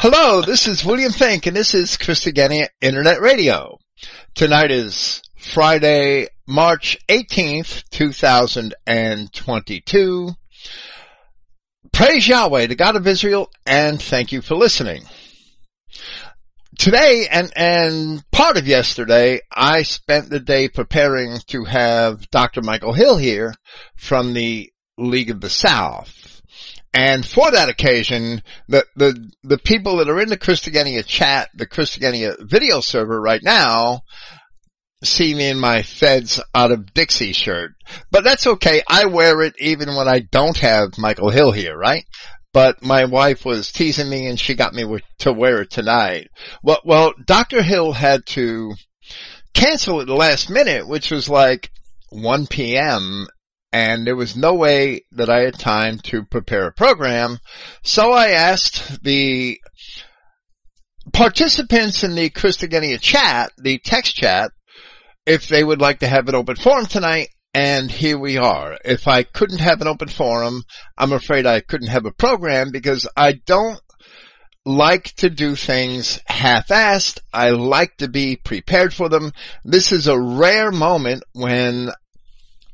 Hello, this is William Finck and this is Christogenea Internet Radio. Tonight is Friday, March 18th, 2022. Praise Yahweh, the God of Israel, and thank you for listening. Today and, and part of yesterday, I spent the day preparing to have Dr. Michael Hill here from the League of the South. And for that occasion, the, the, the people that are in the Christogenea chat, the Christogenea video server right now, see me in my Feds out of Dixie shirt. But that's okay. I wear it even when I don't have Michael Hill here, right? But my wife was teasing me and she got me to wear it tonight. Well, well, Dr. Hill had to cancel at the last minute, which was like 1 p.m and there was no way that I had time to prepare a program. So I asked the participants in the Christogenea chat, the text chat, if they would like to have an open forum tonight. And here we are. If I couldn't have an open forum, I'm afraid I couldn't have a program because I don't like to do things half-assed. I like to be prepared for them. This is a rare moment when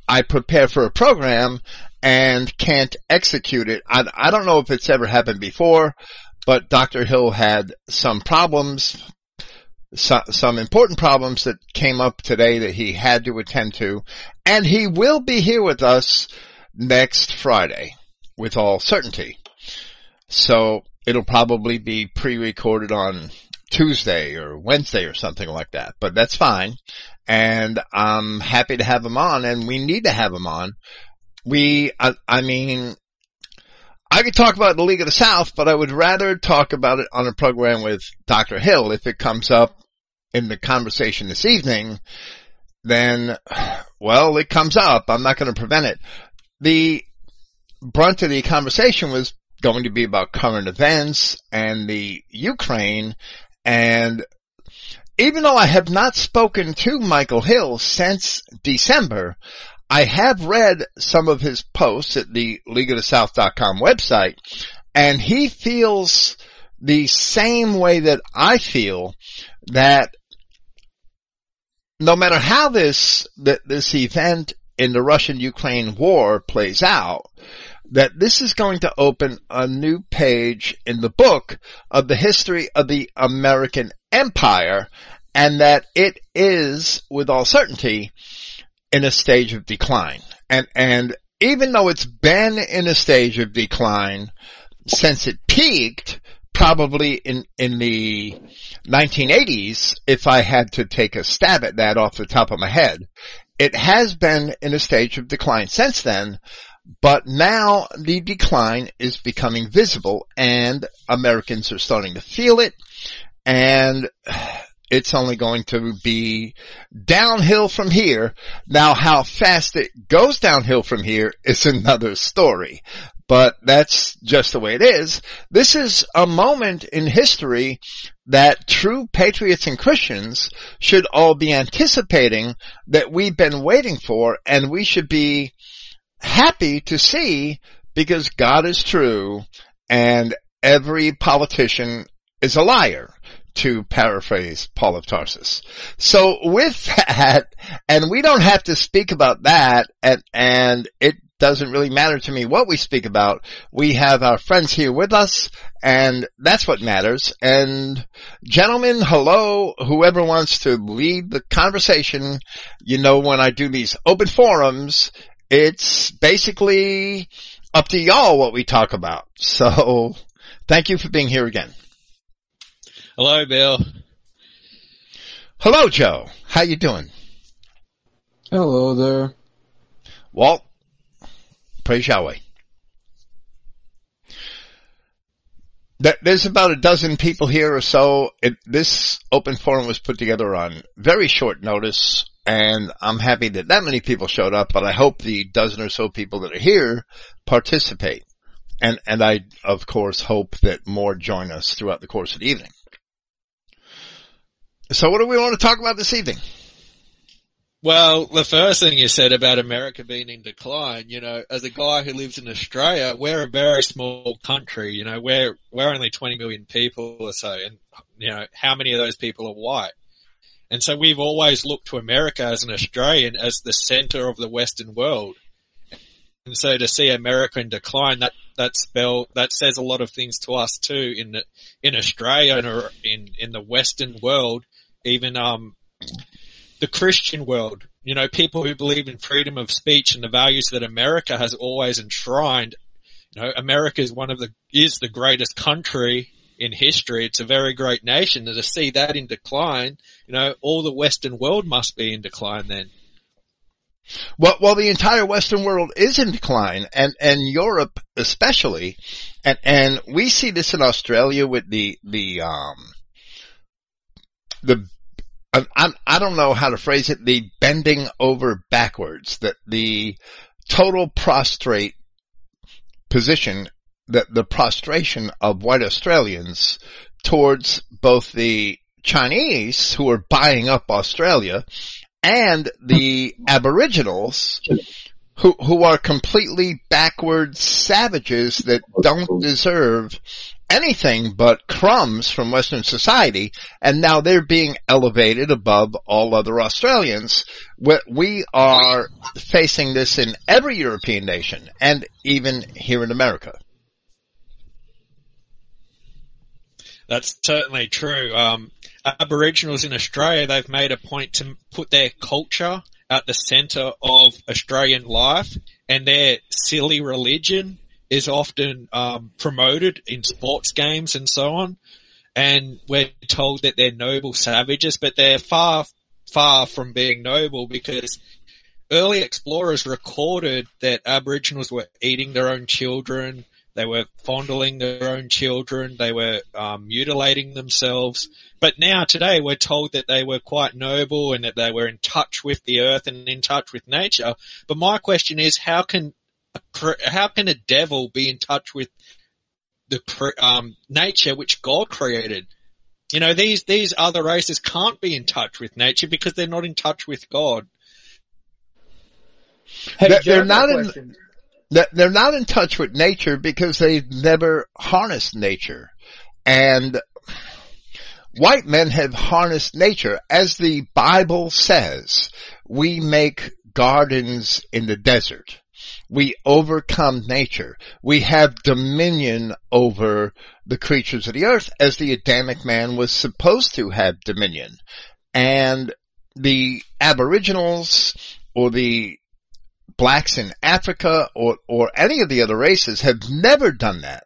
I prepare for a program and can't execute it. I, I don't know if it's ever happened before, but Dr. Hill had some problems, some, some important problems that came up today that he had to attend to, and he will be here with us next Friday with all certainty. So it'll probably be pre-recorded on Tuesday or Wednesday or something like that, but that's fine and I'm happy to have him on and we need to have him on. We, I, I mean, I could talk about the League of the South, but I would rather talk about it on a program with Dr. Hill if it comes up in the conversation this evening, then, well, it comes up. I'm not going to prevent it. The brunt of the conversation was going to be about current events and the Ukraine and even though I have not spoken to Michael Hill since December, I have read some of his posts at the LeagueoftheSouth.com website, and he feels the same way that I feel that no matter how this, this event in the Russian-Ukraine war plays out, that this is going to open a new page in the book of the history of the American empire and that it is with all certainty in a stage of decline. And, and even though it's been in a stage of decline since it peaked, probably in, in the 1980s, if I had to take a stab at that off the top of my head, it has been in a stage of decline since then, but now the decline is becoming visible and Americans are starting to feel it and it's only going to be downhill from here. Now how fast it goes downhill from here is another story. But that's just the way it is. This is a moment in history that true patriots and Christians should all be anticipating that we've been waiting for and we should be happy to see because God is true and every politician is a liar to paraphrase Paul of Tarsus. So with that, and we don't have to speak about that, and, and it doesn't really matter to me what we speak about. We have our friends here with us, and that's what matters. And gentlemen, hello, whoever wants to lead the conversation, you know when I do these open forums, it's basically up to y'all what we talk about. So, thank you for being here again. Hello, Bill. Hello, Joe. How you doing? Hello there. Walt, praise Yahweh. There's about a dozen people here or so. It, this open forum was put together on very short notice, and I'm happy that that many people showed up, but I hope the dozen or so people that are here participate. And, and I, of course, hope that more join us throughout the course of the evening. So what do we want to talk about this evening? Well, the first thing you said about America being in decline, you know, as a guy who lives in Australia, we're a very small country, you know, we're, we're only 20 million people or so, and, you know, how many of those people are white? And so we've always looked to America as an Australian as the center of the Western world. And so to see America in decline, that, that spell, that says a lot of things to us too in the, in Australia and in, in the Western world, even, um, the Christian world, you know, people who believe in freedom of speech and the values that America has always enshrined. You know, America is one of the, is the greatest country in history. It's a very great nation. And to see that in decline, you know, all the Western world must be in decline then. Well, well, the entire Western world is in decline, and and Europe especially, and and we see this in Australia with the the um the I, I don't know how to phrase it, the bending over backwards, that the total prostrate position, that the prostration of white Australians towards both the Chinese who are buying up Australia and the Aboriginals who, who are completely backward savages that don't deserve anything but crumbs from Western society, and now they're being elevated above all other Australians. We are facing this in every European nation, and even here in America. That's certainly true. Um, Aboriginals in Australia, they've made a point to put their culture at the centre of Australian life, and their silly religion is often um, promoted in sports games and so on. And we're told that they're noble savages, but they're far, far from being noble because early explorers recorded that Aboriginals were eating their own children, they were fondling their own children, they were um, mutilating themselves. But now today we're told that they were quite noble and that they were in touch with the earth and in touch with nature. But my question is, how can how can a devil be in touch with the um, nature which God created? You know, these these other races can't be in touch with nature because they're not in touch with God. Hey, they're, they're not in. They're not in touch with nature because they've never harnessed nature. And white men have harnessed nature. As the Bible says, we make gardens in the desert. We overcome nature. We have dominion over the creatures of the earth as the Adamic man was supposed to have dominion. And the aboriginals or the blacks in Africa or, or any of the other races have never done that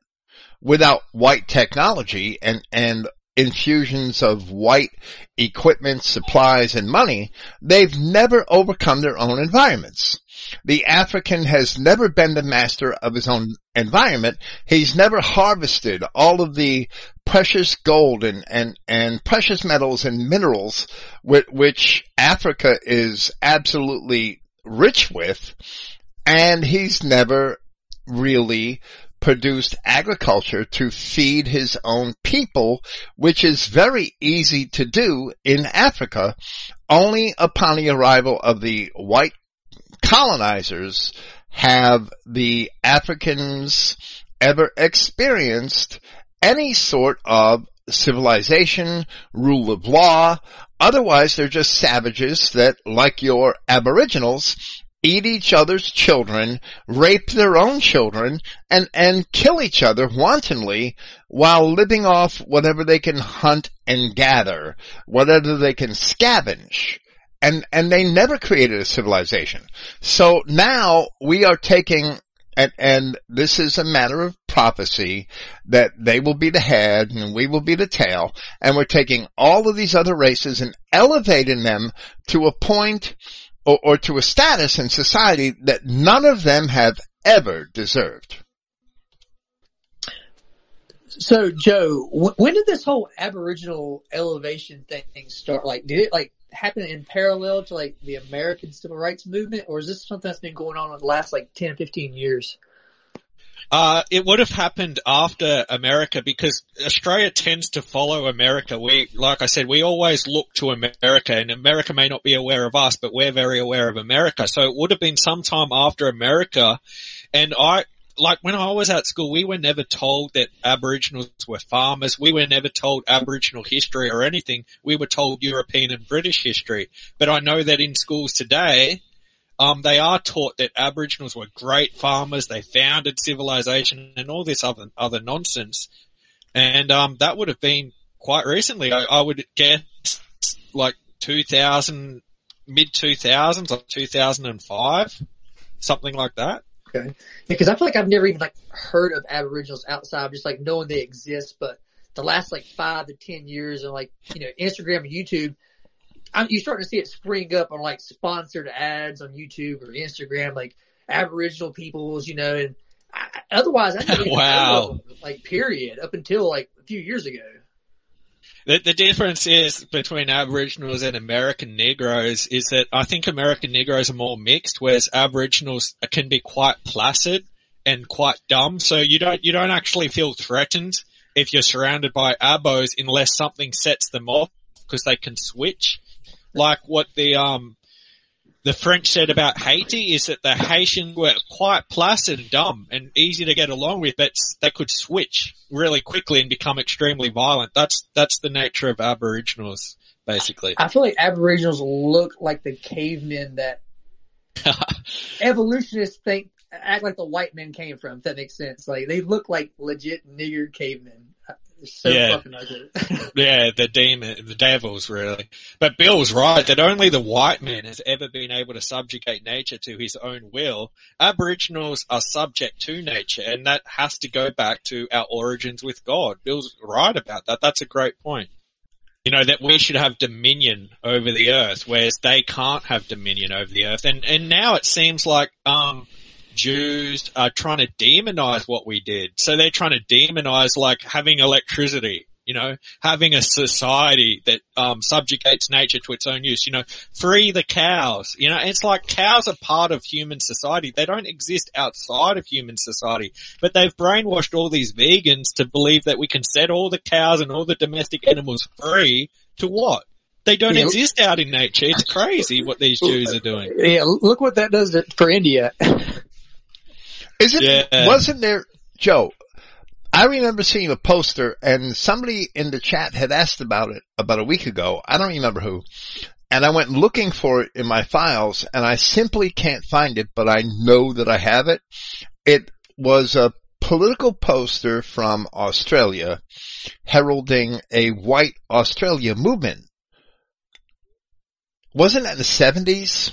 without white technology and, and infusions of white equipment, supplies, and money, they've never overcome their own environments. The African has never been the master of his own environment. He's never harvested all of the precious gold and, and, and precious metals and minerals with, which Africa is absolutely rich with. And he's never really produced agriculture to feed his own people, which is very easy to do in Africa. Only upon the arrival of the white colonizers have the Africans ever experienced any sort of civilization, rule of law. Otherwise, they're just savages that, like your aboriginals, eat each other's children, rape their own children, and, and kill each other wantonly while living off whatever they can hunt and gather, whatever they can scavenge. And, and they never created a civilization. So now we are taking and, and, this is a matter of prophecy that they will be the head and we will be the tail. And we're taking all of these other races and elevating them to a point or, or to a status in society that none of them have ever deserved. So, Joe, when did this whole Aboriginal elevation thing start? Like, did it like happen in parallel to like the American civil rights movement, or is this something that's been going on in the last like 10, 15 years? Uh, it would have happened after America because Australia tends to follow America. We, like I said, we always look to America and America may not be aware of us, but we're very aware of America. So it would have been sometime after America. And I, like when I was at school, we were never told that Aboriginals were farmers. We were never told Aboriginal history or anything. We were told European and British history. But I know that in schools today, um, they are taught that Aboriginals were great farmers. They founded civilization and all this other other nonsense. And um, that would have been quite recently. I, I would guess like 2000, mid 2000s, like 2005, something like that. Okay. Because I feel like I've never even like heard of Aboriginals outside of just like knowing they exist, but the last like five to ten years and like, you know, Instagram and YouTube, I'm, you're starting to see it spring up on like sponsored ads on YouTube or Instagram, like Aboriginal peoples, you know, and I, otherwise I didn't even Wow. know, like period up until like a few years ago. The, the difference is between Aboriginals and American Negroes is that I think American Negroes are more mixed, whereas Aboriginals can be quite placid and quite dumb. So you don't you don't actually feel threatened if you're surrounded by abos unless something sets them off because they can switch. Like what the um the French said about Haiti is that the Haitians were quite placid and dumb and easy to get along with, but they could switch really quickly and become extremely violent. That's that's the nature of Aboriginals, basically. I feel like Aboriginals look like the cavemen that evolutionists think act like the white men came from. If that makes sense, like they look like legit nigger cavemen. So Yeah. fucking ugly. yeah, the demon, the devils, really. But Bill's right that only the white man has ever been able to subjugate nature to his own will. Aboriginals are subject to nature, and that has to go back to our origins with God. Bill's right about that. That's a great point. You know, that we should have dominion over the earth, whereas they can't have dominion over the earth. And, and now it seems like, um, Jews are trying to demonize what we did. So they're trying to demonize like having electricity, you know, having a society that um, subjugates nature to its own use, you know, free the cows. You know, it's like cows are part of human society. They don't exist outside of human society, but they've brainwashed all these vegans to believe that we can set all the cows and all the domestic animals free to what? They don't Yeah. exist out in nature. It's crazy what these Jews are doing. Yeah, look what that does for India. Isn't Yeah. wasn't there Joe? I remember seeing a poster and somebody in the chat had asked about it about a week ago. I don't remember who. And I went looking for it in my files and I simply can't find it, but I know that I have it. It was a political poster from Australia heralding a white Australia movement. Wasn't that in the seventies?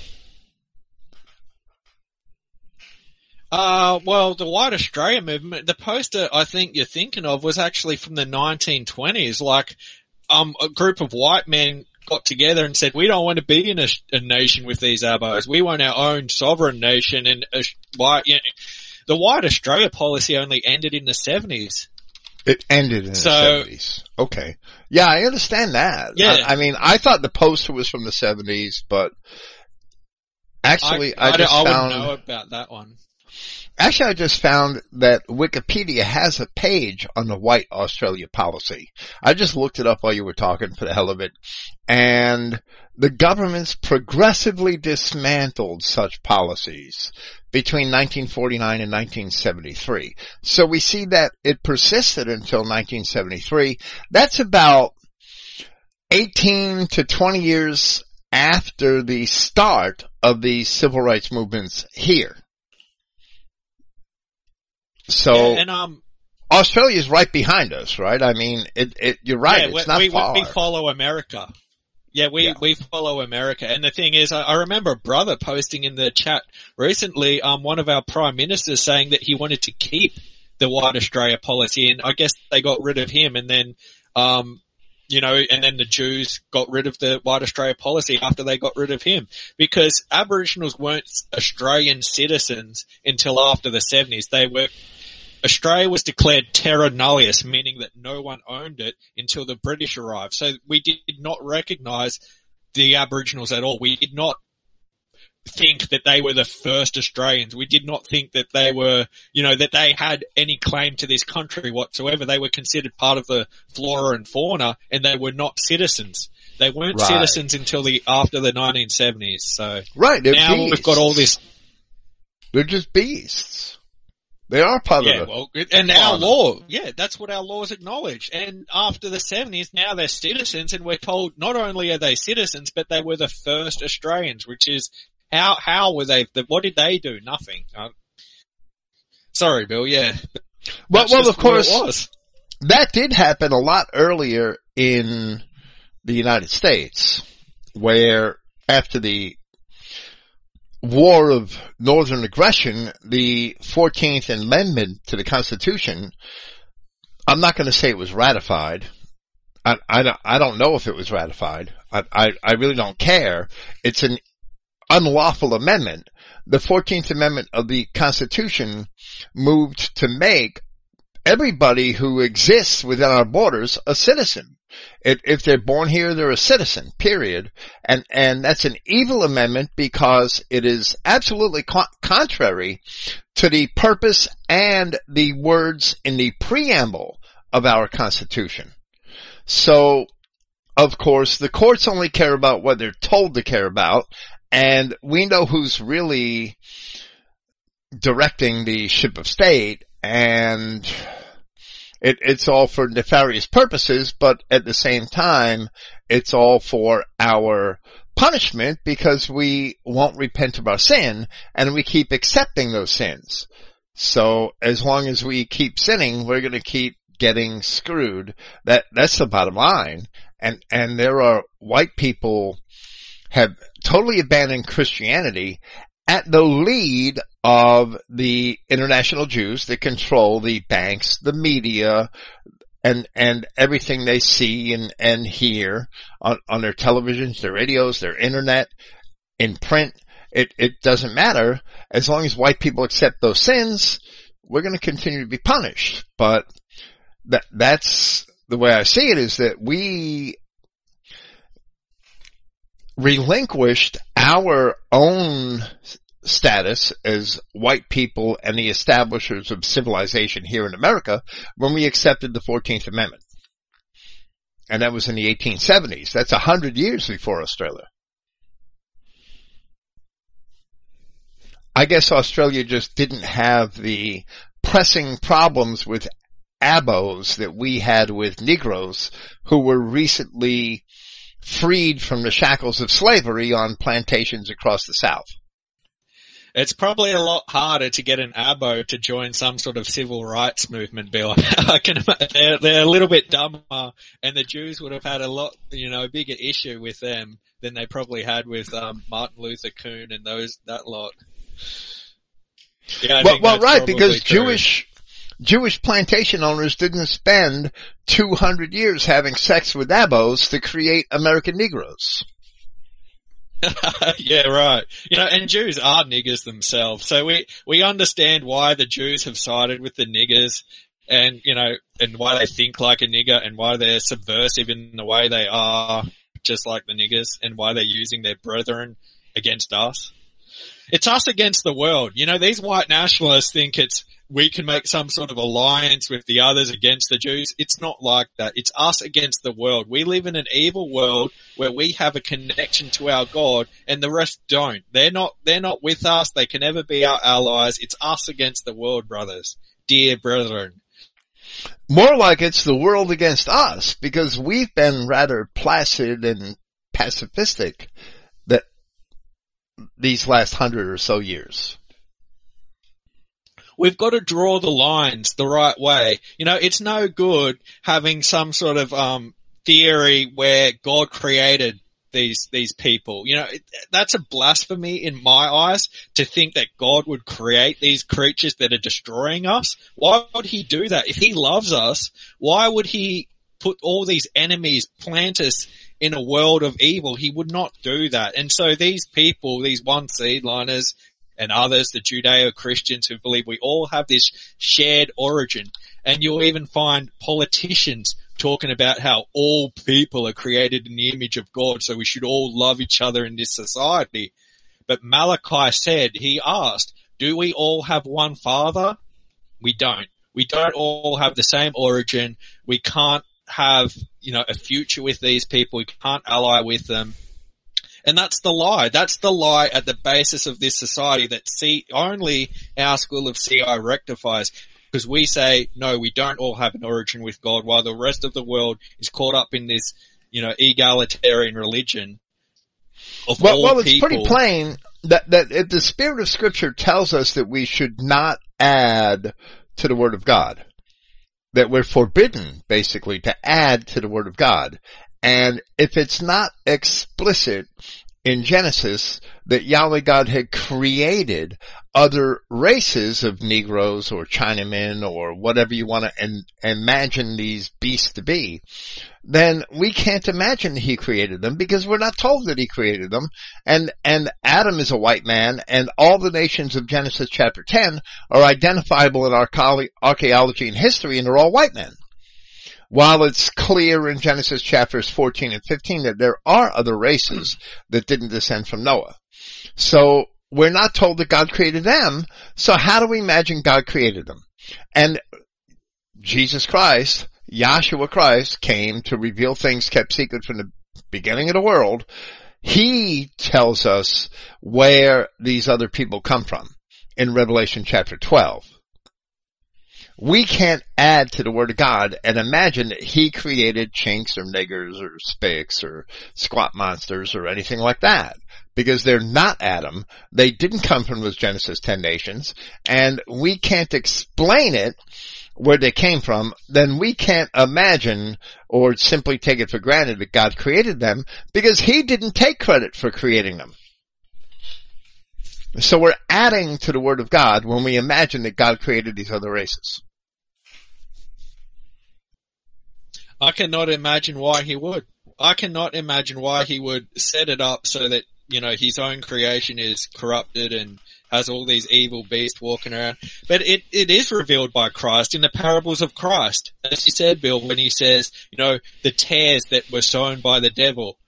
Uh, well, the White Australia movement, the poster I think you're thinking of was actually from the 1920s. Like, um, a group of white men got together and said, we don't want to be in a, a nation with these abos. We want our own sovereign nation and a, white, you know, the White Australia policy only ended in the 70s. It ended in So- the seventies. Okay. Yeah, I understand that. Yeah. I, I mean, I thought the poster was from the seventies, but actually, I, just I found. wouldn't know about that one. Actually, I just found that Wikipedia has a page on the White Australia policy. I just looked it up while you were talking for the hell of it. And the governments progressively dismantled such policies between 1949 and 1973. So we see that it persisted until 1973. That's about 18 to 20 years after the start of the civil rights movements here. So Yeah, and um, Australia's right behind us, right? I mean, it, it, you're right. Yeah, we, it's not we, far. we follow America. Yeah, we, Yeah. we follow America. And the thing is, I, I remember a brother posting in the chat recently, um, one of our prime ministers saying that he wanted to keep the White Australia policy and I guess they got rid of him and then, um, you know, and then the Jews got rid of the White Australia policy after they got rid of him because Aboriginals weren't Australian citizens until after the 70s. They were Australia was declared terra nullius, meaning that no one owned it until the British arrived. So we did not recognise the Aboriginals at all. We did not think that they were the first Australians. We did not think that they were, you know, that they had any claim to this country whatsoever. They were considered part of the flora and fauna and they were not citizens. They weren't Right. citizens until the, after the 1970s. So Right. Now we've got all this They're just beasts. They are part Yeah, of the, well, and our law, yeah, that's what our laws acknowledge. And after the 70s, now they're citizens and we're told not only are they citizens, but they were the first Australians, which is how, how were they, what did they do? Nothing. Uh, sorry, Bill, yeah. well, well, of course, that did happen a lot earlier in the United States, where after the war of northern aggression, the 14th Amendment to the Constitution, I'm not going to say it was ratified. I, I, don't- I don't know if it was ratified. I, I, I really don't care. It's an unlawful amendment. The 14th Amendment of the Constitution moved to make everybody who exists within our borders a citizen. If, if they're born here, they're a citizen, period. And, and that's an evil amendment because it is absolutely co- contrary to the purpose and the words in the preamble of our Constitution. So, of course, the courts only care about what they're told to care about, and we know who's really directing the ship of state, and it, it's all for nefarious purposes, but at the same time, it's all for our punishment because we won't repent of our sin and we keep accepting those sins. So as long as we keep sinning, we're going to keep getting screwed. That, that's the bottom line. And, and there are white people have totally abandoned Christianity at the lead of the international Jews that control the banks, the media, and, and everything they see and, and hear on, on their televisions, their radios, their internet, in print. It, it doesn't matter. As long as white people accept those sins, we're going to continue to be punished. But that, that's the way I see it is that we relinquished our own status as white people and the establishers of civilization here in America when we accepted the 14th Amendment. And that was in the 1870s. That's a hundred years before Australia. I guess Australia just didn't have the pressing problems with abos that we had with Negroes who were recently freed from the shackles of slavery on plantations across the South. It's probably a lot harder to get an abo to join some sort of civil rights movement, Bill. I can they're, they're a little bit dumber, and the Jews would have had a lot, you know, bigger issue with them than they probably had with um, Martin Luther Kuhn and those that lot. Yeah, well, well, right, because true. Jewish Jewish plantation owners didn't spend 200 years having sex with abos to create American Negroes. yeah, right. You know, and Jews are niggers themselves, so we we understand why the Jews have sided with the niggers, and you know, and why they think like a nigger, and why they're subversive in the way they are, just like the niggers, and why they're using their brethren against us. It's us against the world. You know, these white nationalists think it's we can make some sort of alliance with the others against the Jews. It's not like that. It's us against the world. We live in an evil world where we have a connection to our God and the rest don't. They're not, they're not with us. They can never be our allies. It's us against the world, brothers. Dear brethren. More like it's the world against us because we've been rather placid and pacifistic that these last hundred or so years. We've got to draw the lines the right way. You know, it's no good having some sort of, um, theory where God created these, these people. You know, that's a blasphemy in my eyes to think that God would create these creatures that are destroying us. Why would he do that? If he loves us, why would he put all these enemies, plant us in a world of evil? He would not do that. And so these people, these one seed liners, and others, the Judeo-Christians who believe we all have this shared origin. And you'll even find politicians talking about how all people are created in the image of God, so we should all love each other in this society. But Malachi said, he asked, do we all have one father? We don't. We don't all have the same origin. We can't have, you know, a future with these people. We can't ally with them. And that's the lie. That's the lie at the basis of this society that see only our school of CI rectifies. Because we say, no, we don't all have an origin with God while the rest of the world is caught up in this, you know, egalitarian religion of Well, all well, it's people. pretty plain that, that the spirit of scripture tells us that we should not add to the word of God, that we're forbidden basically to add to the word of God. And if it's not explicit in Genesis that Yahweh God had created other races of Negroes or Chinamen or whatever you want to en- imagine these beasts to be, then we can't imagine he created them because we're not told that he created them. And, and Adam is a white man and all the nations of Genesis chapter 10 are identifiable in our archaeology and history and they're all white men. While it's clear in Genesis chapters 14 and 15 that there are other races that didn't descend from Noah. So we're not told that God created them. So how do we imagine God created them? And Jesus Christ, Yahshua Christ came to reveal things kept secret from the beginning of the world. He tells us where these other people come from in Revelation chapter 12 we can't add to the word of God and imagine that he created chinks or niggers or spicks or squat monsters or anything like that because they're not Adam. They didn't come from those Genesis 10 nations and we can't explain it where they came from, then we can't imagine or simply take it for granted that God created them because he didn't take credit for creating them. So we're adding to the word of God when we imagine that God created these other races. I cannot imagine why he would. I cannot imagine why he would set it up so that, you know, his own creation is corrupted and has all these evil beasts walking around. But it, it is revealed by Christ in the parables of Christ. As you said, Bill, when he says, you know, the tares that were sown by the devil.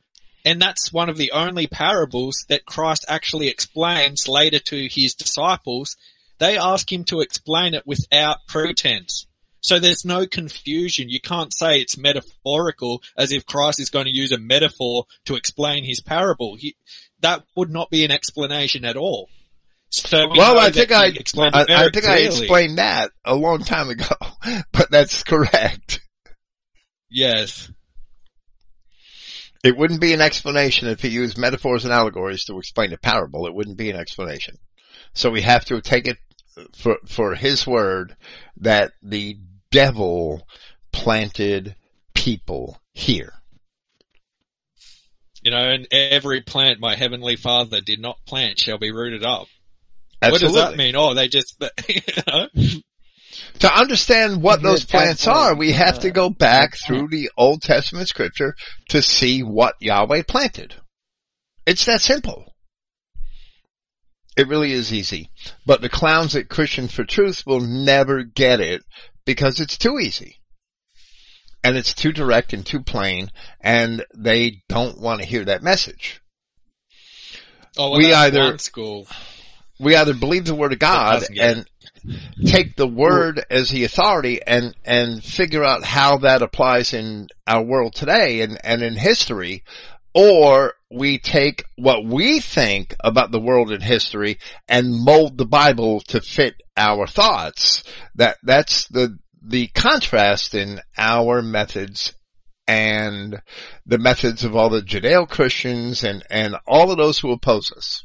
And that's one of the only parables that Christ actually explains later to his disciples. They ask him to explain it without pretense. So there's no confusion. You can't say it's metaphorical as if Christ is going to use a metaphor to explain his parable. He, that would not be an explanation at all. So we Well, I think I, explained I, I think I explained that a long time ago, but that's correct. Yes. It wouldn't be an explanation if he used metaphors and allegories to explain a parable. It wouldn't be an explanation. So we have to take it for, for his word that the devil planted people here. You know, and every plant my heavenly father did not plant shall be rooted up. Absolutely. What does that mean? Oh, they just, you know? To understand what those plants are, we have to go back through the Old Testament scripture to see what Yahweh planted. It's that simple. It really is easy. But the clowns at Christians for Truth will never get it because it's too easy. And it's too direct and too plain and they don't want to hear that message. Oh, well, We either- school. We either believe the word of God and take the word as the authority and, and figure out how that applies in our world today and, and in history, or we take what we think about the world and history and mold the Bible to fit our thoughts. That, that's the, the contrast in our methods and the methods of all the Judeo-Christians and, and all of those who oppose us.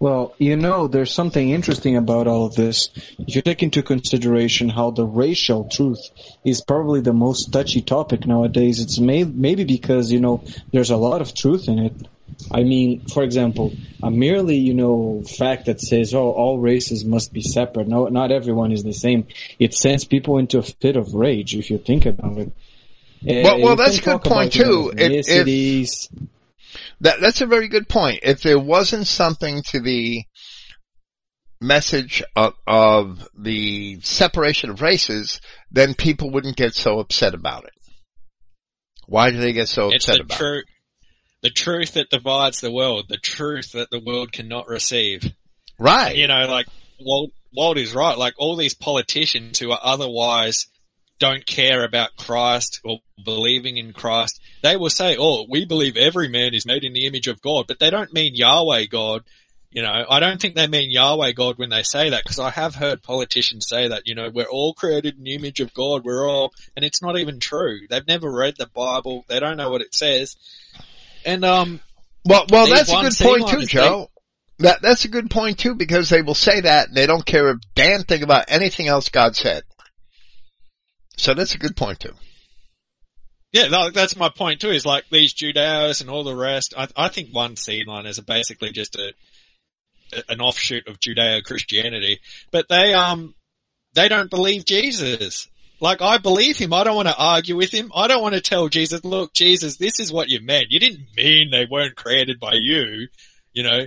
Well, you know, there's something interesting about all of this. If you take into consideration how the racial truth is probably the most touchy topic nowadays, it's may- maybe because, you know, there's a lot of truth in it. I mean, for example, a merely, you know, fact that says, oh, all races must be separate. No, not everyone is the same. It sends people into a fit of rage if you think about it. Uh, Well- well, that's a good point, about, you know, too. If-. That that's a very good point. If there wasn't something to the message of, of the separation of races, then people wouldn't get so upset about it. Why do they get so It's upset the about it? true, the truth that divides the world, the truth that the world cannot receive. Right. You know, like Walt, Walt is right. Like all these politicians who are otherwise don't care about Christ or believing in Christ, they will say, "Oh, we believe every man is made in the image of God," but they don't mean Yahweh God. You know, I don't think they mean Yahweh God when they say that because I have heard politicians say that, you know, we're all created in the image of God. We're all, and it's not even true. They've never read the Bible. They don't know what it says. And, um, Well, well, that's a good point too, Joe. That, that's a good point too because they will say that and they don't care a damn thing about anything else God said. So that's a good point too. Yeah, that's my point too. Is like these Judeos and all the rest. I, I think one seed liners are basically just a an offshoot of Judeo Christianity, but they um they don't believe Jesus. Like I believe him. I don't want to argue with him. I don't want to tell Jesus, look, Jesus, this is what you meant. You didn't mean they weren't created by you. You know,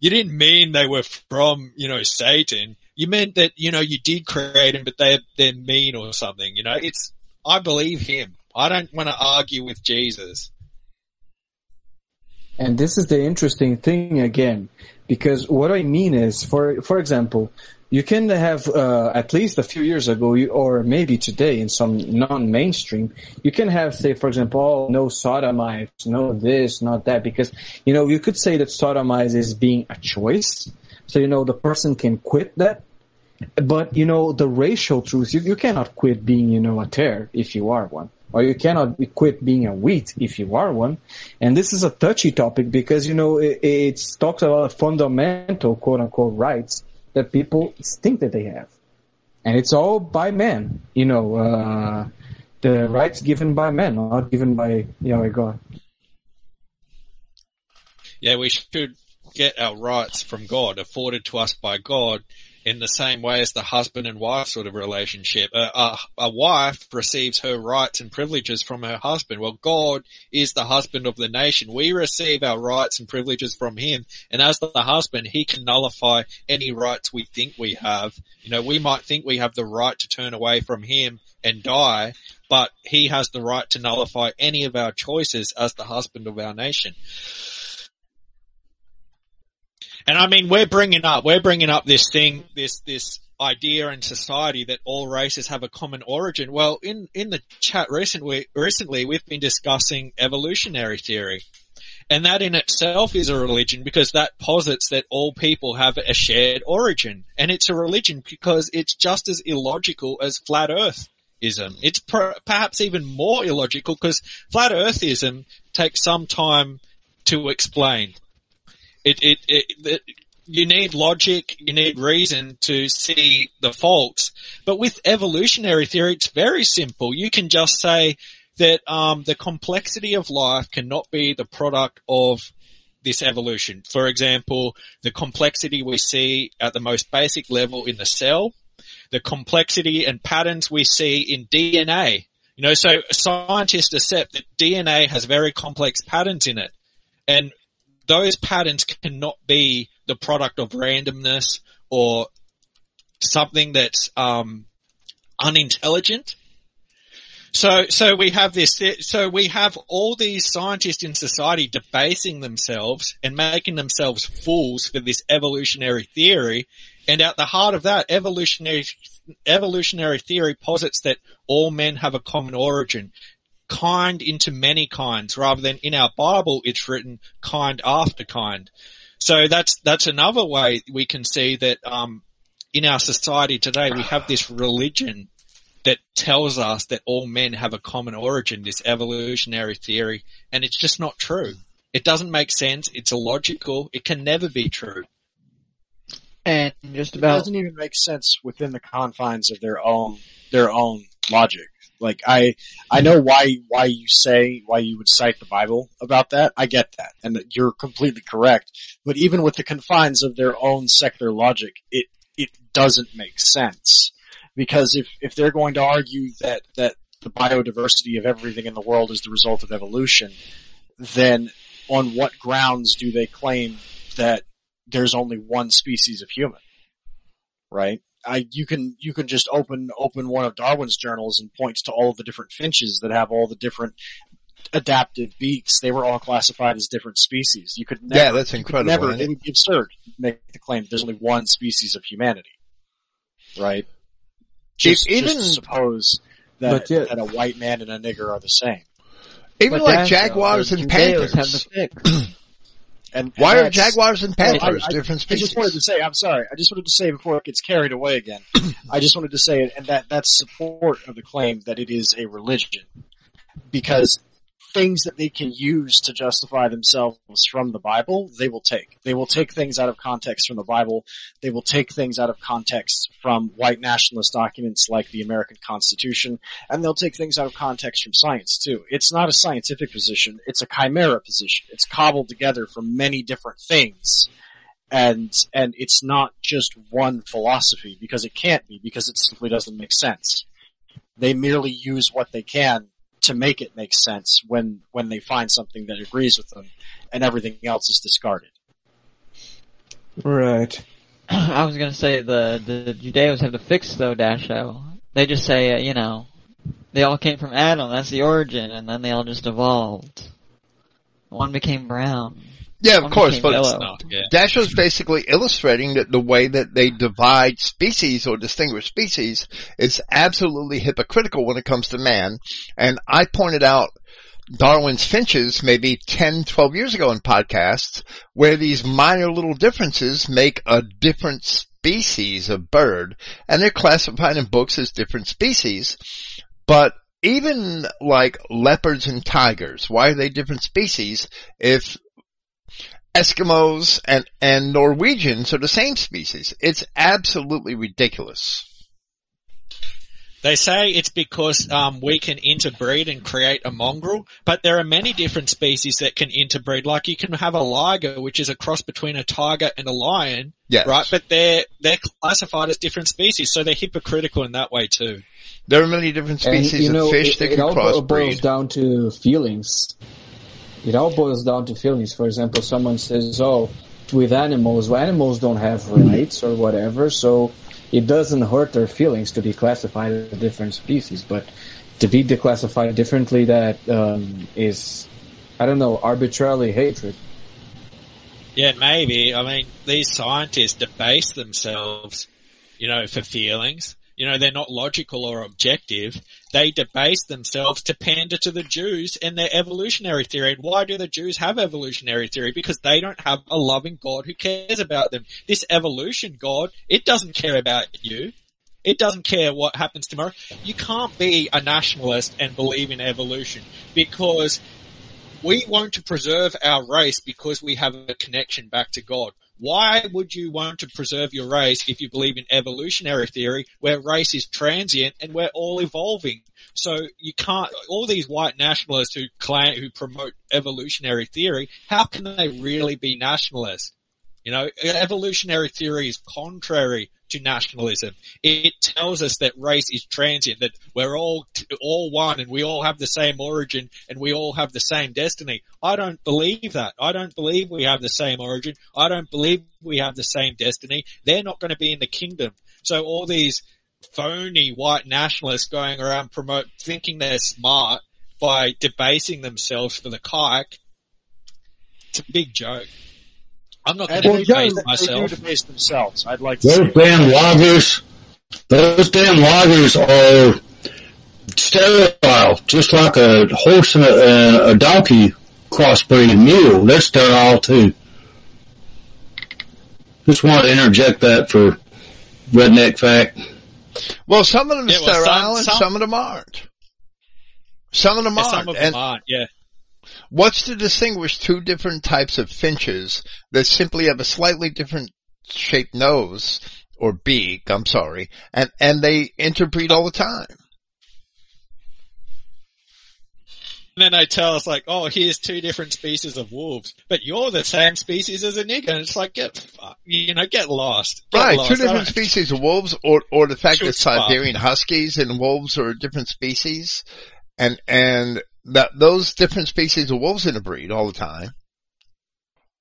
you didn't mean they were from, you know, Satan. You meant that, you know, you did create them, but they're, they're mean or something. You know, it's, I believe him. I don't want to argue with Jesus. And this is the interesting thing again, because what I mean is, for for example, you can have uh, at least a few years ago, or maybe today in some non-mainstream, you can have, say, for example, oh, no sodomites, no this, not that, because you know you could say that sodomites is being a choice, so you know the person can quit that. But you know the racial truth, you, you cannot quit being you know a tear if you are one or you cannot quit being a wheat if you are one. And this is a touchy topic because, you know, it, it talks about fundamental quote unquote rights that people think that they have. And it's all by men, you know, uh, the rights given by men, not given by Yahweh God. Yeah, we should get our rights from God, afforded to us by God, in the same way as the husband and wife sort of relationship. A, a, a, wife receives her rights and privileges from her husband. Well, God is the husband of the nation. We receive our rights and privileges from him. And as the husband, he can nullify any rights we think we have. You know, we might think we have the right to turn away from him and die, but he has the right to nullify any of our choices as the husband of our nation. And I mean, we're bringing up, we're bringing up this thing, this, this idea in society that all races have a common origin. Well, in, in the chat recently, recently we've been discussing evolutionary theory. And that in itself is a religion because that posits that all people have a shared origin. And it's a religion because it's just as illogical as flat earthism. It's per- perhaps even more illogical because flat earthism takes some time to explain. It, it, it, it, you need logic, you need reason to see the faults. But with evolutionary theory, it's very simple. You can just say that um, the complexity of life cannot be the product of this evolution. For example, the complexity we see at the most basic level in the cell, the complexity and patterns we see in DNA. You know, so scientists accept that DNA has very complex patterns in it. And those patterns cannot be the product of randomness or something that's um, unintelligent. So, so we have this. So we have all these scientists in society debasing themselves and making themselves fools for this evolutionary theory. And at the heart of that, evolutionary evolutionary theory posits that all men have a common origin kind into many kinds rather than in our Bible it's written kind after kind. So that's that's another way we can see that um, in our society today we have this religion that tells us that all men have a common origin, this evolutionary theory, and it's just not true. It doesn't make sense. It's illogical. It can never be true. And just about It about doesn't even make sense within the confines of their own their own logic. Like I I know why why you say why you would cite the Bible about that. I get that, and you're completely correct. But even with the confines of their own secular logic, it it doesn't make sense because if if they're going to argue that that the biodiversity of everything in the world is the result of evolution, then on what grounds do they claim that there's only one species of human? Right? I, you can, you can just open, open one of Darwin's journals and points to all of the different finches that have all the different adaptive beaks, they were all classified as different species. You could never, yeah, that's incredible. never, it it? would be absurd to make the claim that there's only one species of humanity, right? Just, even- just to suppose that, But yet- that a white man and a nigger are the same. Even But like that's- uh, jaguars the and Judeos panthers. have the fix. And Why and are jaguars and panthers I- I- different I species? just wanted to say, I'm sorry, I just wanted to say before it gets carried away again, I just wanted to say, it, and that, that's support of the claim that it is a religion. Because things that they can use to justify themselves from the Bible, they will take. They will take things out of context from the Bible. They will take things out of context from white nationalist documents like the American Constitution, and they'll take things out of context from science too. It's not a scientific position, it's a chimera position. It's cobbled together from many different things. And, and it's not just one philosophy because it can't be because it simply doesn't make sense. They merely use what they can to make it make sense when, when they find something that agrees with them and everything else is discarded. Right. I was gonna say the the Judeos have the fix though, Dasho. They just say, uh, you know, they all came from Adam. That's the origin, and then they all just evolved. One became brown. Yeah, of course, became but yellow. No, yeah. Dash was basically illustrating that the way that they divide species or distinguish species is absolutely hypocritical when it comes to man. And I pointed out Darwin's finches maybe 10, 12 years ago in podcasts where these minor little differences make a different species of bird and they're classified in books as different species. But even like leopards and tigers, why are they different species if Eskimos and, and Norwegians are the same species. It's absolutely ridiculous. They say it's because um, we can interbreed and create a mongrel, but there are many different species that can interbreed. Like you can have a liger, which is a cross between a tiger and a lion, Yes. right? But they're they're classified as different species, so they're hypocritical in that way too. There are many different And, species you know, of fish it, that it can all boils down to feelings. It all boils down to feelings. For example, someone says, "Oh, with animals, well, animals don't have rights or whatever, so it doesn't hurt their feelings to be classified as a different species." But to be declassified differently, that um, is, I don't know, arbitrarily hatred. Yeah, maybe. I mean, these scientists debase themselves, you know, for feelings. You know, they're not logical or objective. They debase themselves to pander to the Jews and their evolutionary theory. And why do the Jews have evolutionary theory? Because they don't have a loving God who cares about them. This evolution God, it doesn't care about you. It doesn't care what happens tomorrow. You can't be a nationalist and believe in evolution because we want to preserve our race because we have a connection back to God. Why would you want to preserve your race if you believe in evolutionary theory where race is transient and we're all evolving? So you can't, all these white nationalists who claim, who promote evolutionary theory, how can they really be nationalists? You know, evolutionary theory is contrary to nationalism. It tells us that race is transient, that we're all all one, and we all have the same origin, and we all have the same destiny. I don't believe that. I don't believe we have the same origin. I don't believe we have the same destiny. They're not going to be in the kingdom. So all these phony white nationalists going around promote thinking they're smart by debasing themselves for the kike. It's a big joke. I'm not going And to they, debase do, they do myself. debase themselves. I'd like to see Those damn ligers, those damn ligers are sterile, just like a horse and a, a donkey crossbreed mule. They're sterile too. Just want to interject that for redneck fact. Well, some of them are Yeah, well, some- sterile and some- some of them aren't. Some of them Yeah, aren't. some of them and aren't, yeah. What's to distinguish two different types of finches that simply have a slightly different shaped nose or beak, I'm sorry, and, and they interbreed all the time? And then they tell us like, oh, here's two different species of wolves, but you're the same species as a nigger. And it's like, get, fuck, you know, get lost. Get Right, lost. two different don't- species of wolves, or or the fact Sure, that. Siberian Huskies and wolves are a different species, and and that those different species of wolves interbreed all the time.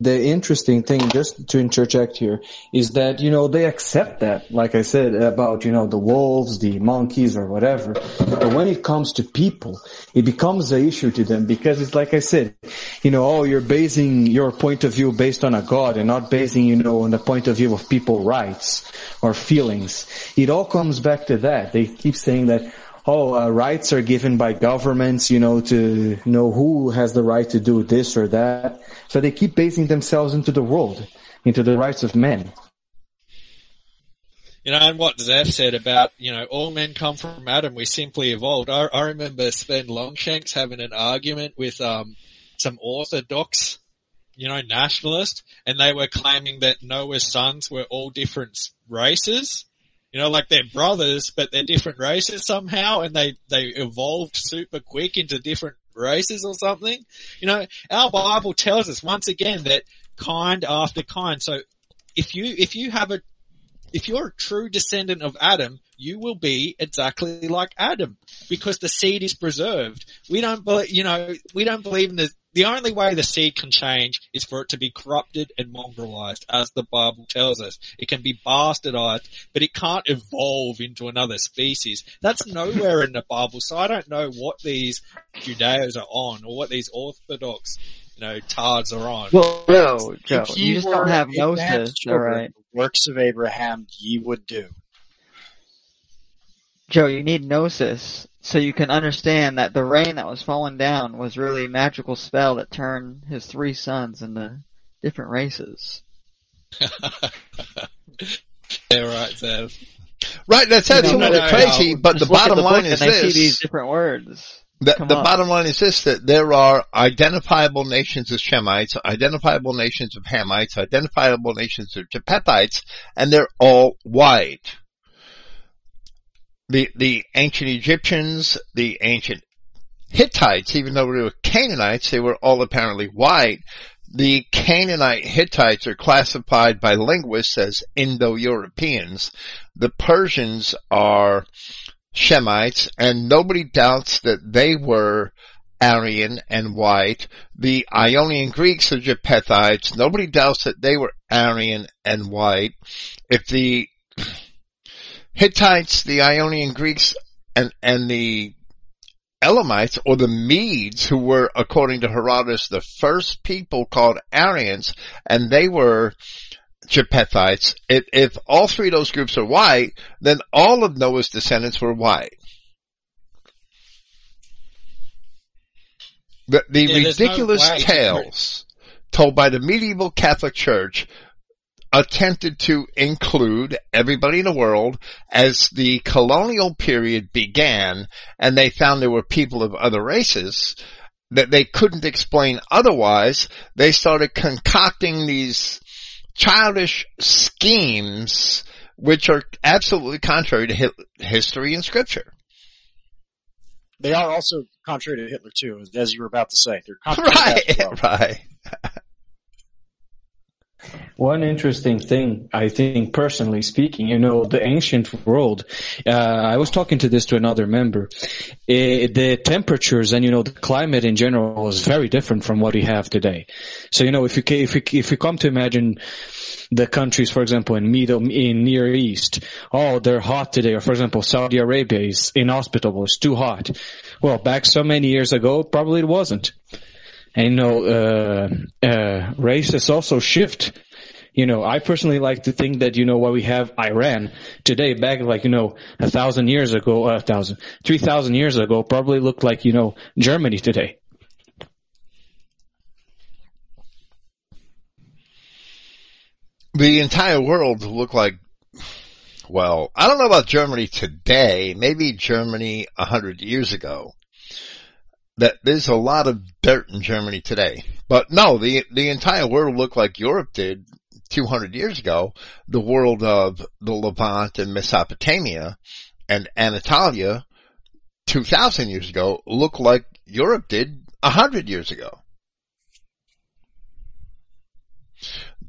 the interesting thing, just to interject here, is that, you know, they accept that, like I said, about, you know, the wolves, the monkeys or whatever. But when it comes to people, it becomes an issue to them because it's like I said, you know, oh, you're basing your point of view based on a God and not basing, you know, on the point of view of people rights or feelings. It all comes back to that. They keep saying that, oh, uh, rights are given by governments, you know, to know who has the right to do this or that. So they keep basing themselves into the world, into the rights of men. You know, and what Zeph said about, you know, all men come from Adam, we simply evolved. I, I remember Sven Longshanks having an argument with, um, some orthodox, you know, nationalists, and they were claiming that Noah's sons were all different races you know, like they're brothers, but they're different races somehow, and they they evolved super quick into different races or something. You know, our Bible tells us once again that kind after kind. So if you if you have a if you're a true descendant of Adam, you will be exactly like Adam because the seed is preserved. We don't believe, you know, we don't believe in the the only way the seed can change is for it to be corrupted and mongrelized, as the Bible tells us. It can be bastardized, but it can't evolve into another species. That's nowhere in the Bible, so I don't know what these Judeos are on, or what these Orthodox, you know, tards are on. Well, no, Joe, If you ye just don't have Abraham's gnosis, children, alright? the Works of Abraham ye would do. Joe, you need gnosis so you can understand that the rain that was falling down was really a magical spell that turned his three sons into different races. yeah, right, Zev. Right, that sounds You a know, no, crazy, no, but the Just look at bottom the line is see these this. different words. The, the bottom line is this, that there are identifiable nations of Shemites, identifiable nations of Hamites, identifiable nations of Japhethites, and they're all white. The, the ancient Egyptians, the ancient Hittites, even though they were Canaanites, they were all apparently white. The Canaanite Hittites are classified by linguists as Indo-Europeans. The Persians are Shemites, and nobody doubts that they were Aryan and white. The Ionian Greeks are Japhethites. Nobody doubts that they were Aryan and white. If the Hittites, the Ionian Greeks, and, and the Elamites or the Medes who were, according to Herodotus, the first people called Aryans, and they were Japhethites. If, if all three of those groups are white, then all of Noah's descendants were white. The, the Yeah, there's no ridiculous tales told by the medieval Catholic Church attempted to include everybody in the world as the colonial period began and they found there were people of other races that they couldn't explain otherwise. They started concocting these childish schemes which are absolutely contrary to hi- history and scripture. They are also contrary to Hitler too, as- you were about to say. They're contrary Right, well. right. One interesting thing, I think, personally speaking, you know, the ancient world, uh, I was talking to this to another member. Eh, the temperatures and, you know, the climate in general was very different from what we have today. So, you know, if you, if you, if you come to imagine the countries, for example, in Middle, in Near East, oh, they're hot today, or for example, Saudi Arabia is inhospitable, it's too hot. Well, back so many years ago, probably it wasn't. And you know, uh, uh, races also shift. You know, I personally like to think that, you know, what we have Iran today, back like, you know, a thousand years ago, a thousand, three thousand years ago, probably looked like, you know, Germany today. the entire world looked like, well, I don't know about Germany today, maybe Germany a hundred years ago. That there's a lot of dirt in Germany today. But no, the, the entire world looked like Europe did 200 years ago. The world of the Levant and Mesopotamia and Anatolia 2000 years ago looked like Europe did 100 years ago.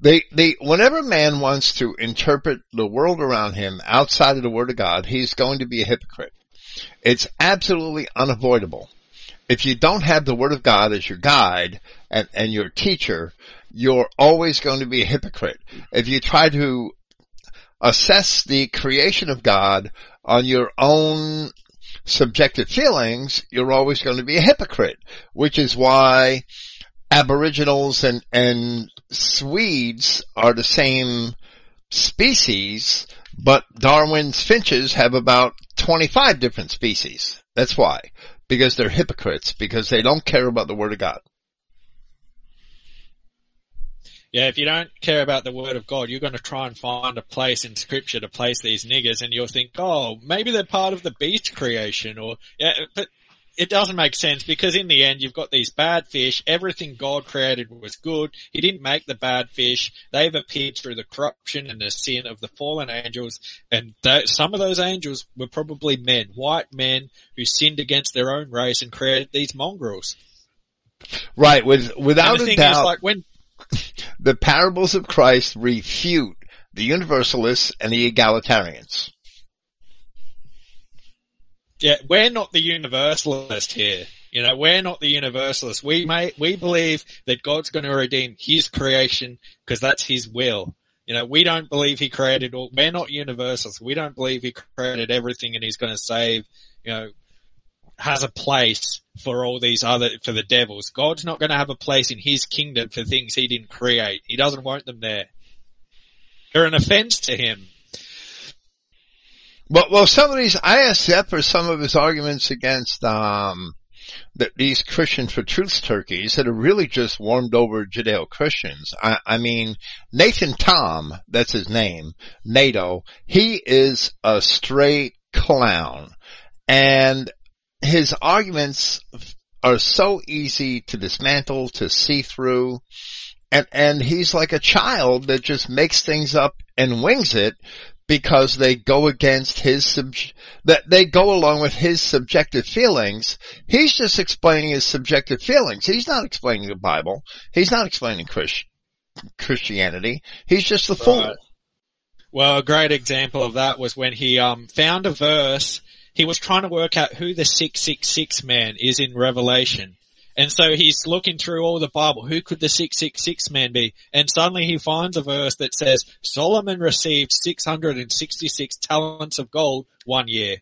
They, they, whenever man wants to interpret the world around him outside of the Word of God, he's going to be a hypocrite. It's absolutely unavoidable. If you don't have the Word of God as your guide and, and your teacher, you're always going to be a hypocrite. If you try to assess the creation of God on your own subjective feelings, you're always going to be a hypocrite, which is why aboriginals and, and Swedes are the same species, but Darwin's finches have about 25 different species. That's why. Because they're hypocrites, because they don't care about the Word of God. Yeah, if you don't care about the word of God, you're going to try and find a place in scripture to place these niggers and you'll think, oh, maybe they're part of the beast creation or, yeah, but it doesn't make sense because in the end you've got these bad fish. Everything God created was good. He didn't make the bad fish. They've appeared through the corruption and the sin of the fallen angels. And th- some of those angels were probably men, white men who sinned against their own race and created these mongrels. Right, with, without a doubt. like when the parables of Christ refute the universalists and the egalitarians. Yeah, we're not the universalist here. You know, we're not the universalist. We may, we believe that God's going to redeem His creation because that's His will. You know, we don't believe He created all, we're not universalists. We don't believe He created everything and He's going to save, you know, has a place for all these other, for the devils. God's not going to have a place in His kingdom for things He didn't create. He doesn't want them there. They're an offense to Him. Well, well, some of these, I for some of his arguments against, um, that these Christian for Truth turkeys that are really just warmed over Judeo-Christians. I, I mean, Nathan Tom, that's his name, NATO, he is a straight clown. And his arguments are so easy to dismantle, to see through. And, and he's like a child that just makes things up and wings it because they go against his sub, that they go along with his subjective feelings. He's just explaining his subjective feelings. He's not explaining the Bible. He's not explaining Christ, Christianity. He's just the fool. Right. Well, a great example of that was when he um, found a verse. He was trying to work out who the 666 man is in Revelation. And so he's looking through all the Bible. Who could the 666 man be? And suddenly he finds a verse that says Solomon received 666 talents of gold one year.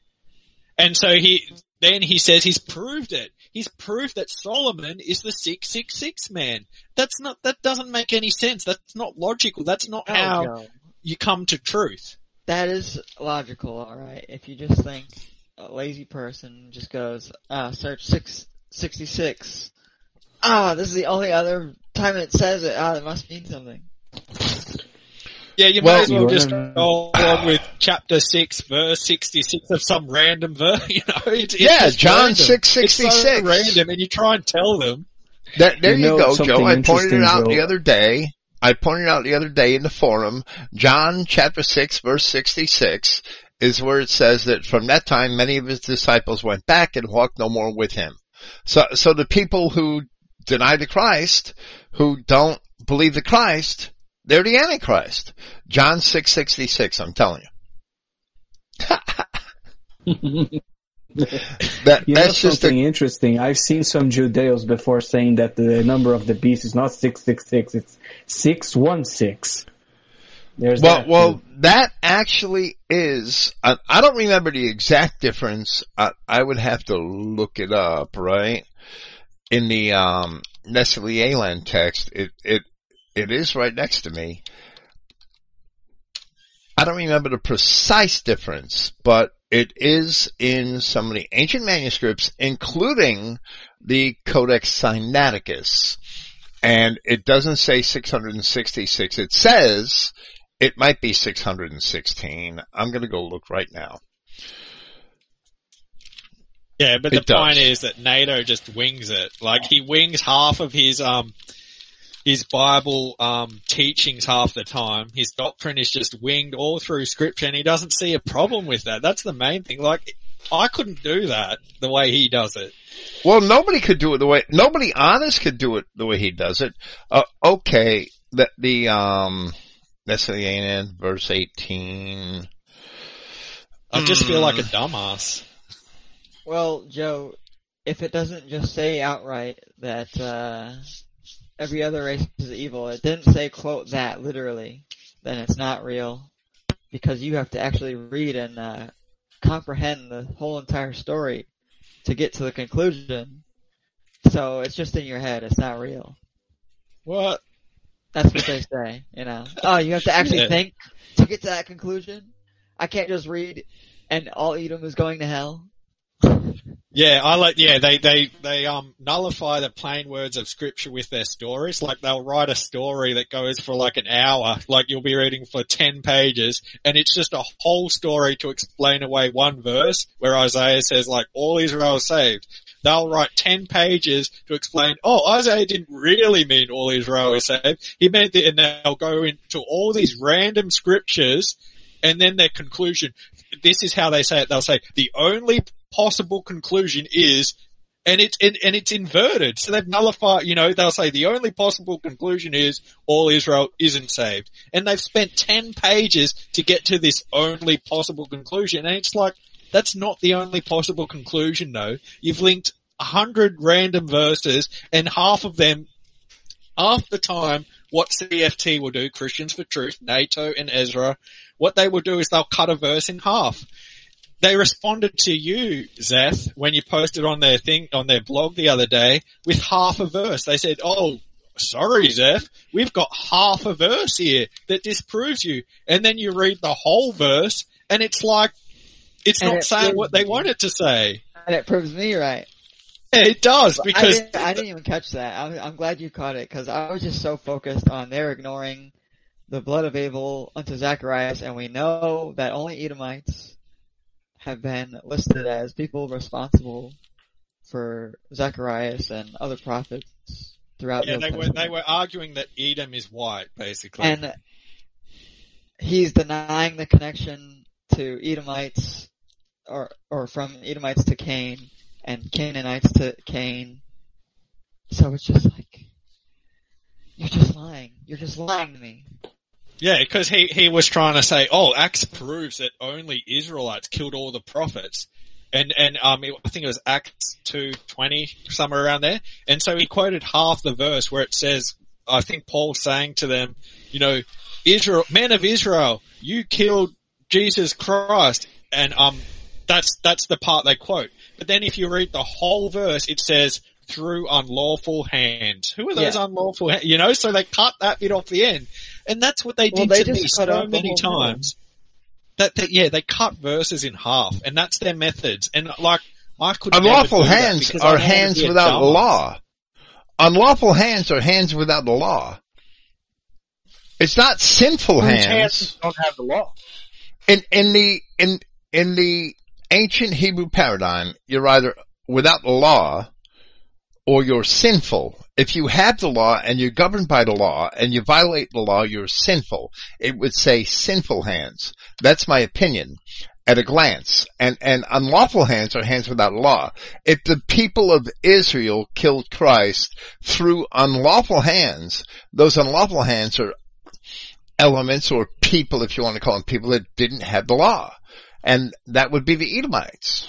And so he, then he says he's proved it. He's proved that Solomon is the 666 man. That's not, that doesn't make any sense. That's not logical. That's not Oh, how you come to truth. That is logical, alright. If you just think a lazy person just goes, ah, search six, 66. Ah, this is the only other time it says it. Ah, it must mean something. Yeah, you Well, might as well just go on with chapter 6, verse 66 of some random verse, you know? It's, it's Yeah, John random. six It's so random and you try and tell them. There, there You you, know go, Joe. I pointed it interesting, out the other day. I pointed out the other day in the forum, John chapter 6 verse 66 is where it says that from that time many of his disciples went back and walked no more with him. So, so the people who deny the Christ, who don't believe the Christ, they're the Antichrist. John 666, I'm telling you. That, You that's just something a, interesting? I've seen some Judeos before saying that the number of the beast is not 666, it's 616. There's Well, that well, that actually is. I, I don't remember the exact difference. I, I would have to look it up, right? In the um, Nestle Aland text, it it it is right next to me. I don't remember the precise difference, but it is in some of the ancient manuscripts, including the Codex Sinaiticus. And it doesn't say 666. It says it might be 616. I'm going to go look right now. Yeah, but It the point is that NATO just wings it. Like he wings half of his, um, his Bible, um, teachings half the time. His doctrine is just winged all through scripture and he doesn't see a problem with that. That's the main thing. Like, I couldn't do that the way he does it. Well, nobody could do it the way, nobody honest could do it the way he does it. Uh, okay, the, the, um, that's the end, verse 18. I just feel like a Mm. dumbass. Well, Joe, if it doesn't just say outright that uh, every other race is evil, it didn't say quote that literally, then it's not real because you have to actually read and uh, comprehend the whole entire story to get to the conclusion. So it's just in your head. It's not real. What? That's what they say. You know. Oh, you have to actually Yeah. think to get to that conclusion. I can't just read and all Edom is going to hell. Yeah, I like, yeah, they, they, they, um, nullify the plain words of scripture with their stories. Like they'll write a story that goes for like an hour, like you'll be reading for 10 pages, and it's just a whole story to explain away one verse where Isaiah says like, all Israel is saved. They'll write 10 pages to explain, oh, Isaiah didn't really mean all Israel is saved. He meant that, and they'll go into all these random scriptures, and then their conclusion, this is how they say it, they'll say, the only possible conclusion is and it's and, and it's inverted. So they've nullified. You know, they'll say the only possible conclusion is all Israel isn't saved, and they've spent ten pages to get to this only possible conclusion. And it's like that's not the only possible conclusion, though. You've linked a hundred random verses, and half of them, half the time, what CFT will do, Christians for Truth, NATO, and Ezra, what they will do is they'll cut a verse in half they responded to you, Zeth, when you posted on their thing, on their blog the other day with half a verse. They said, oh, sorry, Zeth, we've got half a verse here that disproves you. And then you read the whole verse and it's like, it's And not it saying what they want it to say. And it proves me right. Yeah, it does I because didn't, I didn't even catch that. I'm, I'm glad you caught it because I was just so focused on they're ignoring the blood of Abel unto Zacharias, and we know that only Edomites have been listed as people responsible for Zacharias and other prophets throughout yeah, the they were, they were arguing that Edom is white, basically. And he's denying the connection to Edomites, or or from Edomites to Cain, and Canaanites to Cain. So it's just like you're just lying. You're just lying to me. Yeah, because he, he was trying to say, oh, Acts proves that only Israelites killed all the prophets. And, and, um, I think it was Acts 2.20, somewhere around there. And so he quoted half the verse where it says, I think Paul saying to them, you know, Israel, men of Israel, you killed Jesus Christ. And, um, that's, that's the part they quote. But then if you read the whole verse, it says, through unlawful hands. Who are those Yeah. unlawful hands? You know, so they cut that bit off the end. And that's what they Well, did they to me so many whole middle. times. That, that yeah, they cut verses in half, and that's their methods. And like I could Unlawful hands are hands without the law. Unlawful hands are hands without the law. It's not sinful hands. hands don't have the law? In in the in in the ancient Hebrew paradigm, you're either without the law or you're sinful. If you have the law and you're governed by the law and you violate the law, you're sinful. It would say sinful hands. That's my opinion at a glance. And, and unlawful hands are hands without law. If the people of Israel killed Christ through unlawful hands, those unlawful hands are elements or people, if you want to call them people that didn't have the law. And that would be the Edomites.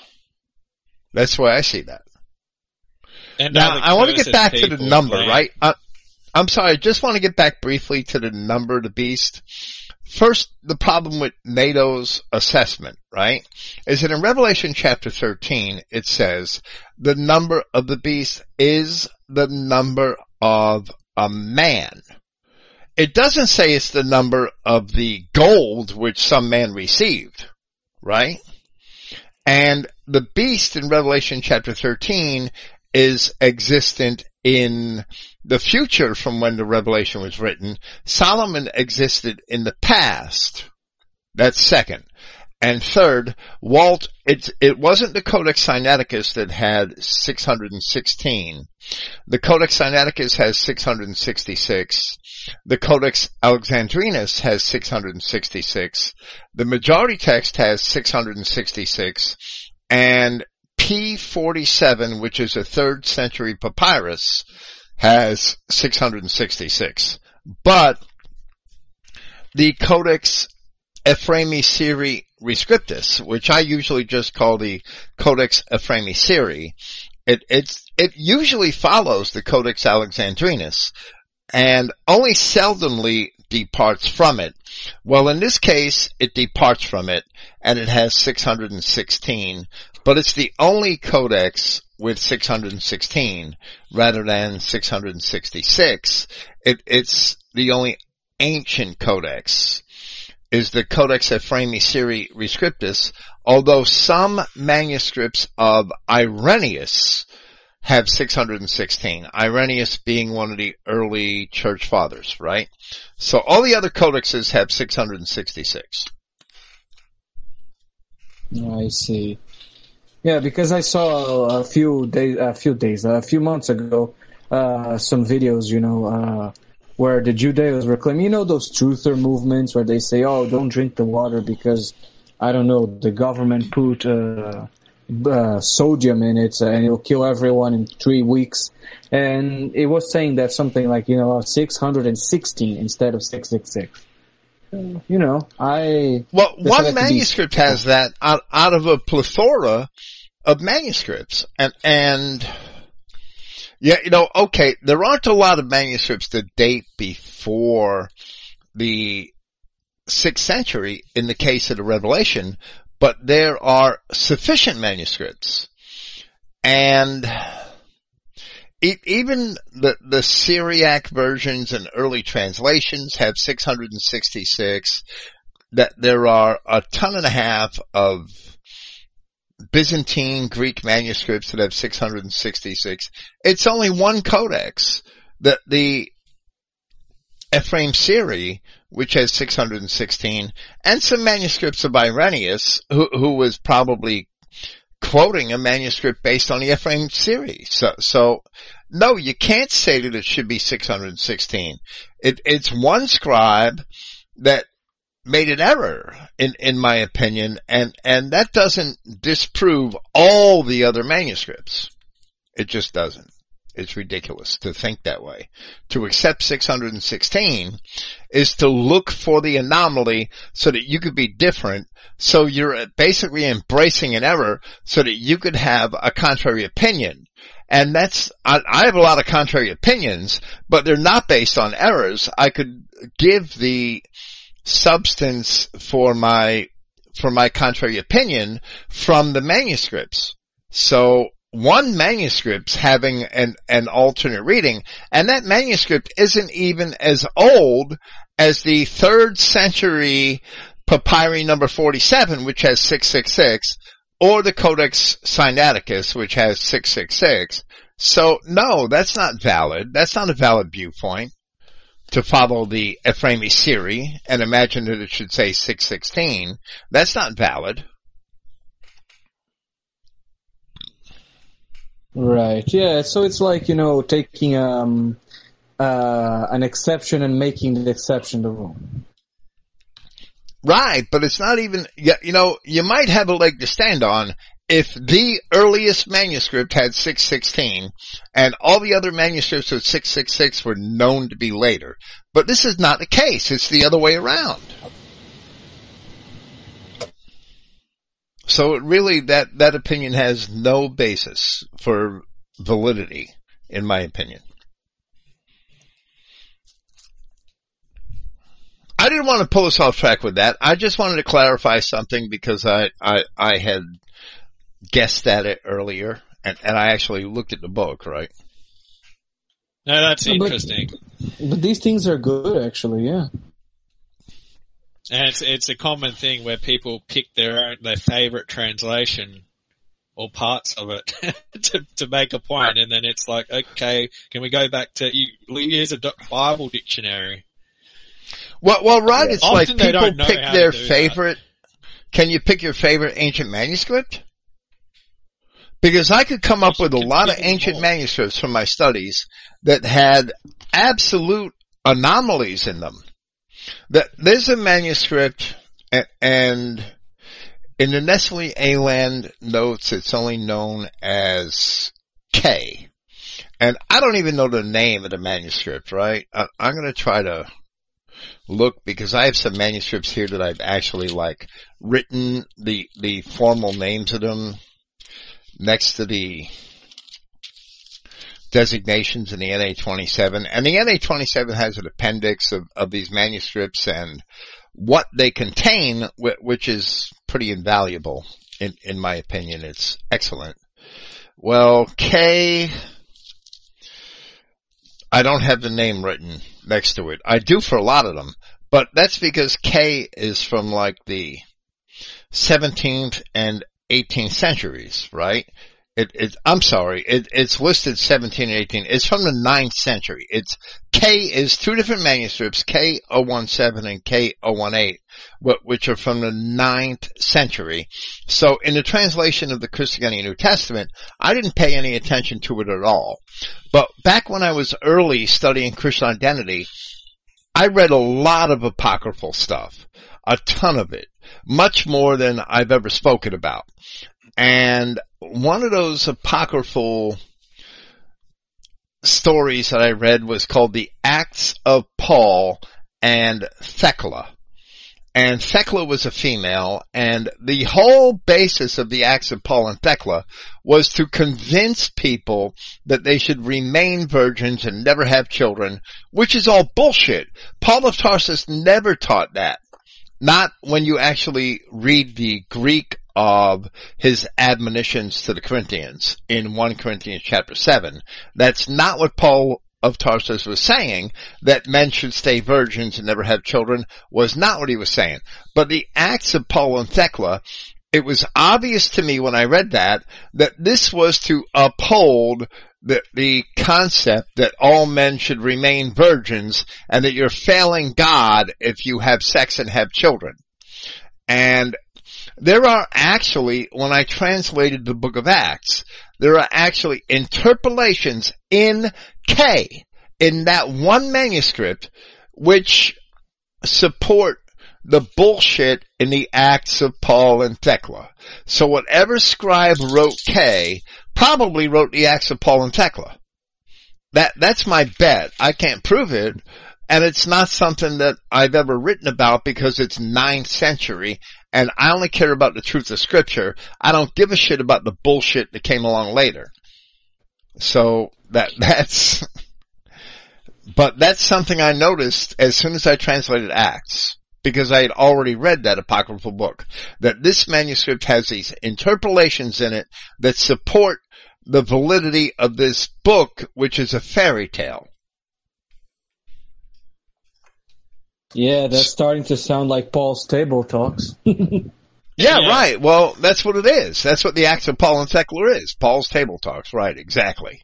That's why I see that. And Now, I want to get back to the number, land. right? Uh, I'm sorry, I just want to get back briefly to the number of the beast. First, the problem with NATO's assessment, right, is that in Revelation chapter 13, it says, the number of the beast is the number of a man. It doesn't say it's the number of the gold which some man received, right? And the beast in Revelation chapter 13 is existent in the future from when the revelation was written. Solomon existed in the past. That's second. And third, Walt, it, it wasn't the Codex Sinaiticus that had 616. The Codex Sinaiticus has 666. The Codex Alexandrinus has 666. The majority text has 666. And P47, which is a third century papyrus, has 666. But the Codex Ephraemi Syri Rescriptus, which I usually just call the Codex Ephremi Syri, It, it's, it usually follows the Codex Alexandrinus and only seldomly departs from it. Well, in this case, it departs from it and it has 616, but it's the only codex with 616 rather than 666. It, it's the only ancient codex is the Codex Ephraemi Syri Rescriptus, although some manuscripts of Irenaeus have 616. Irenaeus being one of the early church fathers, right? So all the other codexes have 666. I see. Yeah, because I saw a few days, a few days, a few months ago, uh, some videos, you know, uh, where the Judeos were claiming, you know, those truther movements where they say, "Oh, don't drink the water because I don't know, the government put uh, uh, sodium in it and it'll kill everyone in three weeks." And it was saying that something like, you know, 616 instead of 666. You know, I Well, one had be- manuscript has that out, out of a plethora of manuscripts. And, and, yeah, you know, okay, there aren't a lot of manuscripts that date before the sixth century in the case of the Revelation, but there are sufficient manuscripts. And e- even the, the Syriac versions and early translations have 666 that there are a ton and a half of Byzantine Greek manuscripts that have 666. It's only one codex that the Ephraim Syri, which has 616, and some manuscripts of Irenaeus, who, who was probably quoting a manuscript based on the Ephraim Syri. So, so, no, you can't say that it should be 616. It, it's one scribe that made an error in, in my opinion, and, and that doesn't disprove all the other manuscripts. It just doesn't. It's ridiculous to think that way. To accept 616 is to look for the anomaly so that you could be different. So you're basically embracing an error so that you could have a contrary opinion. And that's, I, I have a lot of contrary opinions, but they're not based on errors. I could give the substance for my, for my contrary opinion from the manuscripts. So one manuscript's having an, an alternate reading, and that manuscript isn't even as old as the third century papyri number 47, which has 666, or the Codex Sinaiticus, which has 666. So no, that's not valid. That's not a valid viewpoint to follow the Ephraemi Syri and imagine that it should say 616. That's not valid. Right. Yeah. So it's like you know taking um uh an exception and making the exception the rule. Right, but it's not even, you you know, you might have a leg to stand on if the earliest manuscript had 616 and all the other manuscripts with 666 were known to be later. But this is not the case. It's the other way around. So really, that, that opinion has no basis for validity, in my opinion. I didn't want to pull us off track with that. I just wanted to clarify something because I, I, I had guessed at it earlier and, and I actually looked at the book, right? No, that's No, but- interesting. But these things are good, actually. Yeah. And it's it's a common thing where people pick their own their favorite translation or parts of it to to make a point, and then it's like, okay, can we go back to you use a Bible dictionary? Well, well, right. It's Often like people don't pick their do that. favorite. Can you pick your favorite ancient manuscript? Because I could come up with a lot of ancient manuscripts from my studies that had absolute anomalies in them. That there's a manuscript and in the Nestle Aland notes, it's only known as K. And I don't even know the name of the manuscript, right? I, I'm going to try to look because I have some manuscripts here that I've actually like written the, the formal names of them next to the designations in the NA27 and the NA27 has an appendix of, of these manuscripts and what they contain, which is pretty invaluable in, in my opinion. It's excellent. Well, K, I don't have the name written next to it. I do for a lot of them, but that's because K is from like the 17th and 18th centuries, right? It, it, I'm sorry, it, it's listed 17 and 18. It's from the 9th century. It's K is two different manuscripts, K017 and K018, which are from the 9th century. So in the translation of the Christogenea New Testament, I didn't pay any attention to it at all. But back when I was early studying Christian identity, I read a lot of apocryphal stuff. A ton of it. Much more than I've ever spoken about. And one of those apocryphal stories that I read was called the Acts of Paul and Thecla. And Thecla was a female, and the whole basis of the Acts of Paul and Thecla was to convince people that they should remain virgins and never have children, which is all bullshit. Paul of Tarsus never taught that. Not when you actually read the Greek of his admonitions to the Corinthians in 1 Corinthians chapter 7. That's not what Paul of Tarsus was saying, that men should stay virgins and never have children, was not what he was saying. But the acts of Paul and Thecla, it was obvious to me when I read that, that this was to uphold the, the concept that all men should remain virgins and that you're failing God if you have sex and have children. And there are actually, when I translated the book of Acts, there are actually interpolations in K, in that one manuscript, which support the bullshit in the Acts of Paul and Thecla. So whatever scribe wrote K probably wrote the Acts of Paul and Thecla. That, that's my bet. I can't prove it, and it's not something that I've ever written about because it's ninth century and I only care about the truth of scripture. I don't give a shit about the bullshit that came along later. So that, that's, but that's something I noticed as soon as I translated Acts because I had already read that apocryphal book, that this manuscript has these interpolations in it that support the validity of this book, which is a fairy tale. Yeah, that's starting to sound like Paul's table talks. yeah, Yeah. right. Well, that's what it is. That's what the Acts of Paul and Thecla is. Paul's table talks. Right, exactly.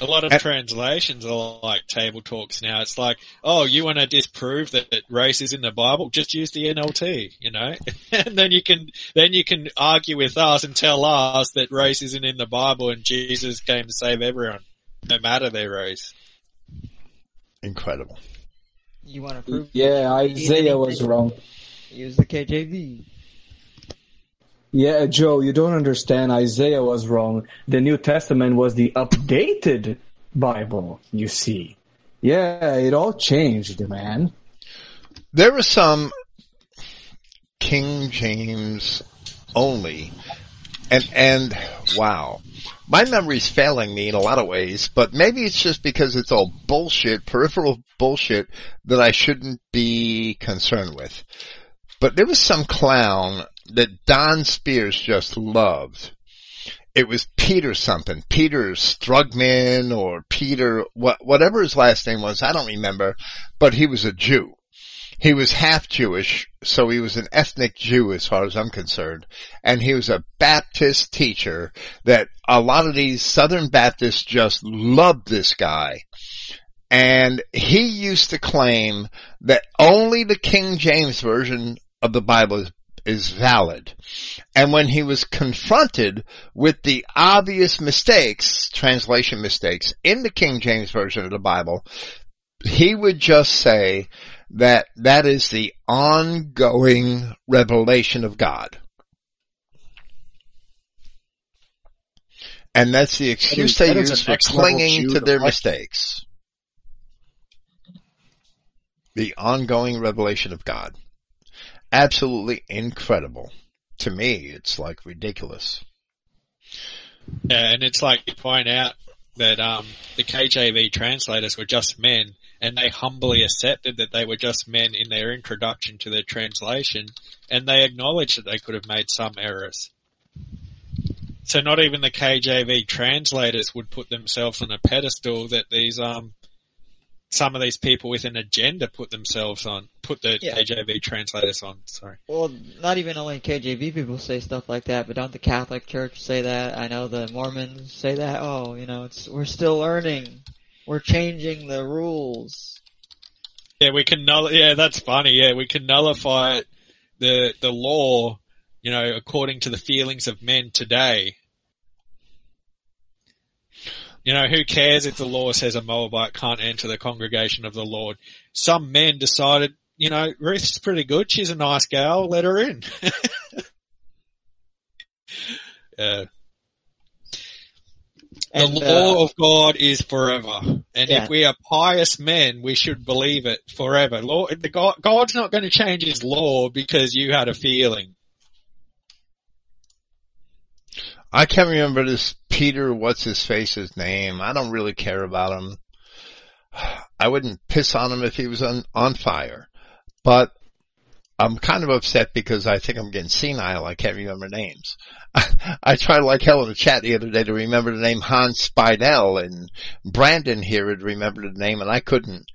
A lot of And- translations are like table talks now. It's like, oh, you want to disprove that, that race is in the Bible? Just use the NLT, you know, and then you can then you can argue with us and tell us that race isn't in the Bible and Jesus came to save everyone, no matter their race. Incredible. You want to prove? yeah, Isaiah was wrong. Use the KJV. Yeah, Joe, you don't understand. Isaiah was wrong. The New Testament was the updated Bible, you see. Yeah, it all changed, man. There were some King James only, and and wow, my memory's failing me in a lot of ways. But maybe it's just because it's all bullshit, peripheral bullshit that I shouldn't be concerned with. But there was some clown that Don Spears just loved. It was Peter something, Peter Strugman or Peter, what, whatever his last name was, I don't remember, but he was a Jew. He was half Jewish, so he was an ethnic Jew as far as I'm concerned. And he was a Baptist teacher that a lot of these Southern Baptists just loved this guy. And he used to claim that only the King James Version of the Bible is, is valid. And when he was confronted with the obvious mistakes, translation mistakes, in the King James Version of the Bible, he would just say that that is the ongoing revelation of God. And that's the excuse that they is use for clinging to their mistakes. The ongoing revelation of God. Absolutely incredible. To me, it's like ridiculous. Yeah, and it's like you point out that um, the KJV translators were just men, and they humbly accepted that they were just men in their introduction to their translation, and they acknowledged that they could have made some errors. So not even the KJV translators would put themselves on a pedestal that these um some of these people with an agenda put themselves on, put the Yeah. KJV translators on. Sorry. Well, not even only KJV people say stuff like that, but don't the Catholic Church say that? I know the Mormons say that. Oh, you know, it's we're still learning. We're changing the rules. Yeah, we can null. Yeah, that's funny. Yeah, we can nullify the the law, you know, according to the feelings of men today. You know, who cares if the law says a Moabite can't enter the congregation of the Lord? Some men decided, you know, Ruth's pretty good. She's a nice gal. Let her in. yeah. The And, law uh, of God is forever. And Yeah. if we are pious men, we should believe it forever. Law, the God, God's not going to change his law because you had a feeling. I can't remember this Peter, what's his face's name. I don't really care about him. I wouldn't piss on him if he was on, on fire. But I'm kind of upset because I think I'm getting senile. I can't remember names. I tried like hell in the chat the other day to remember the name Hans Speidel and Brandon here had remembered the name and I couldn't.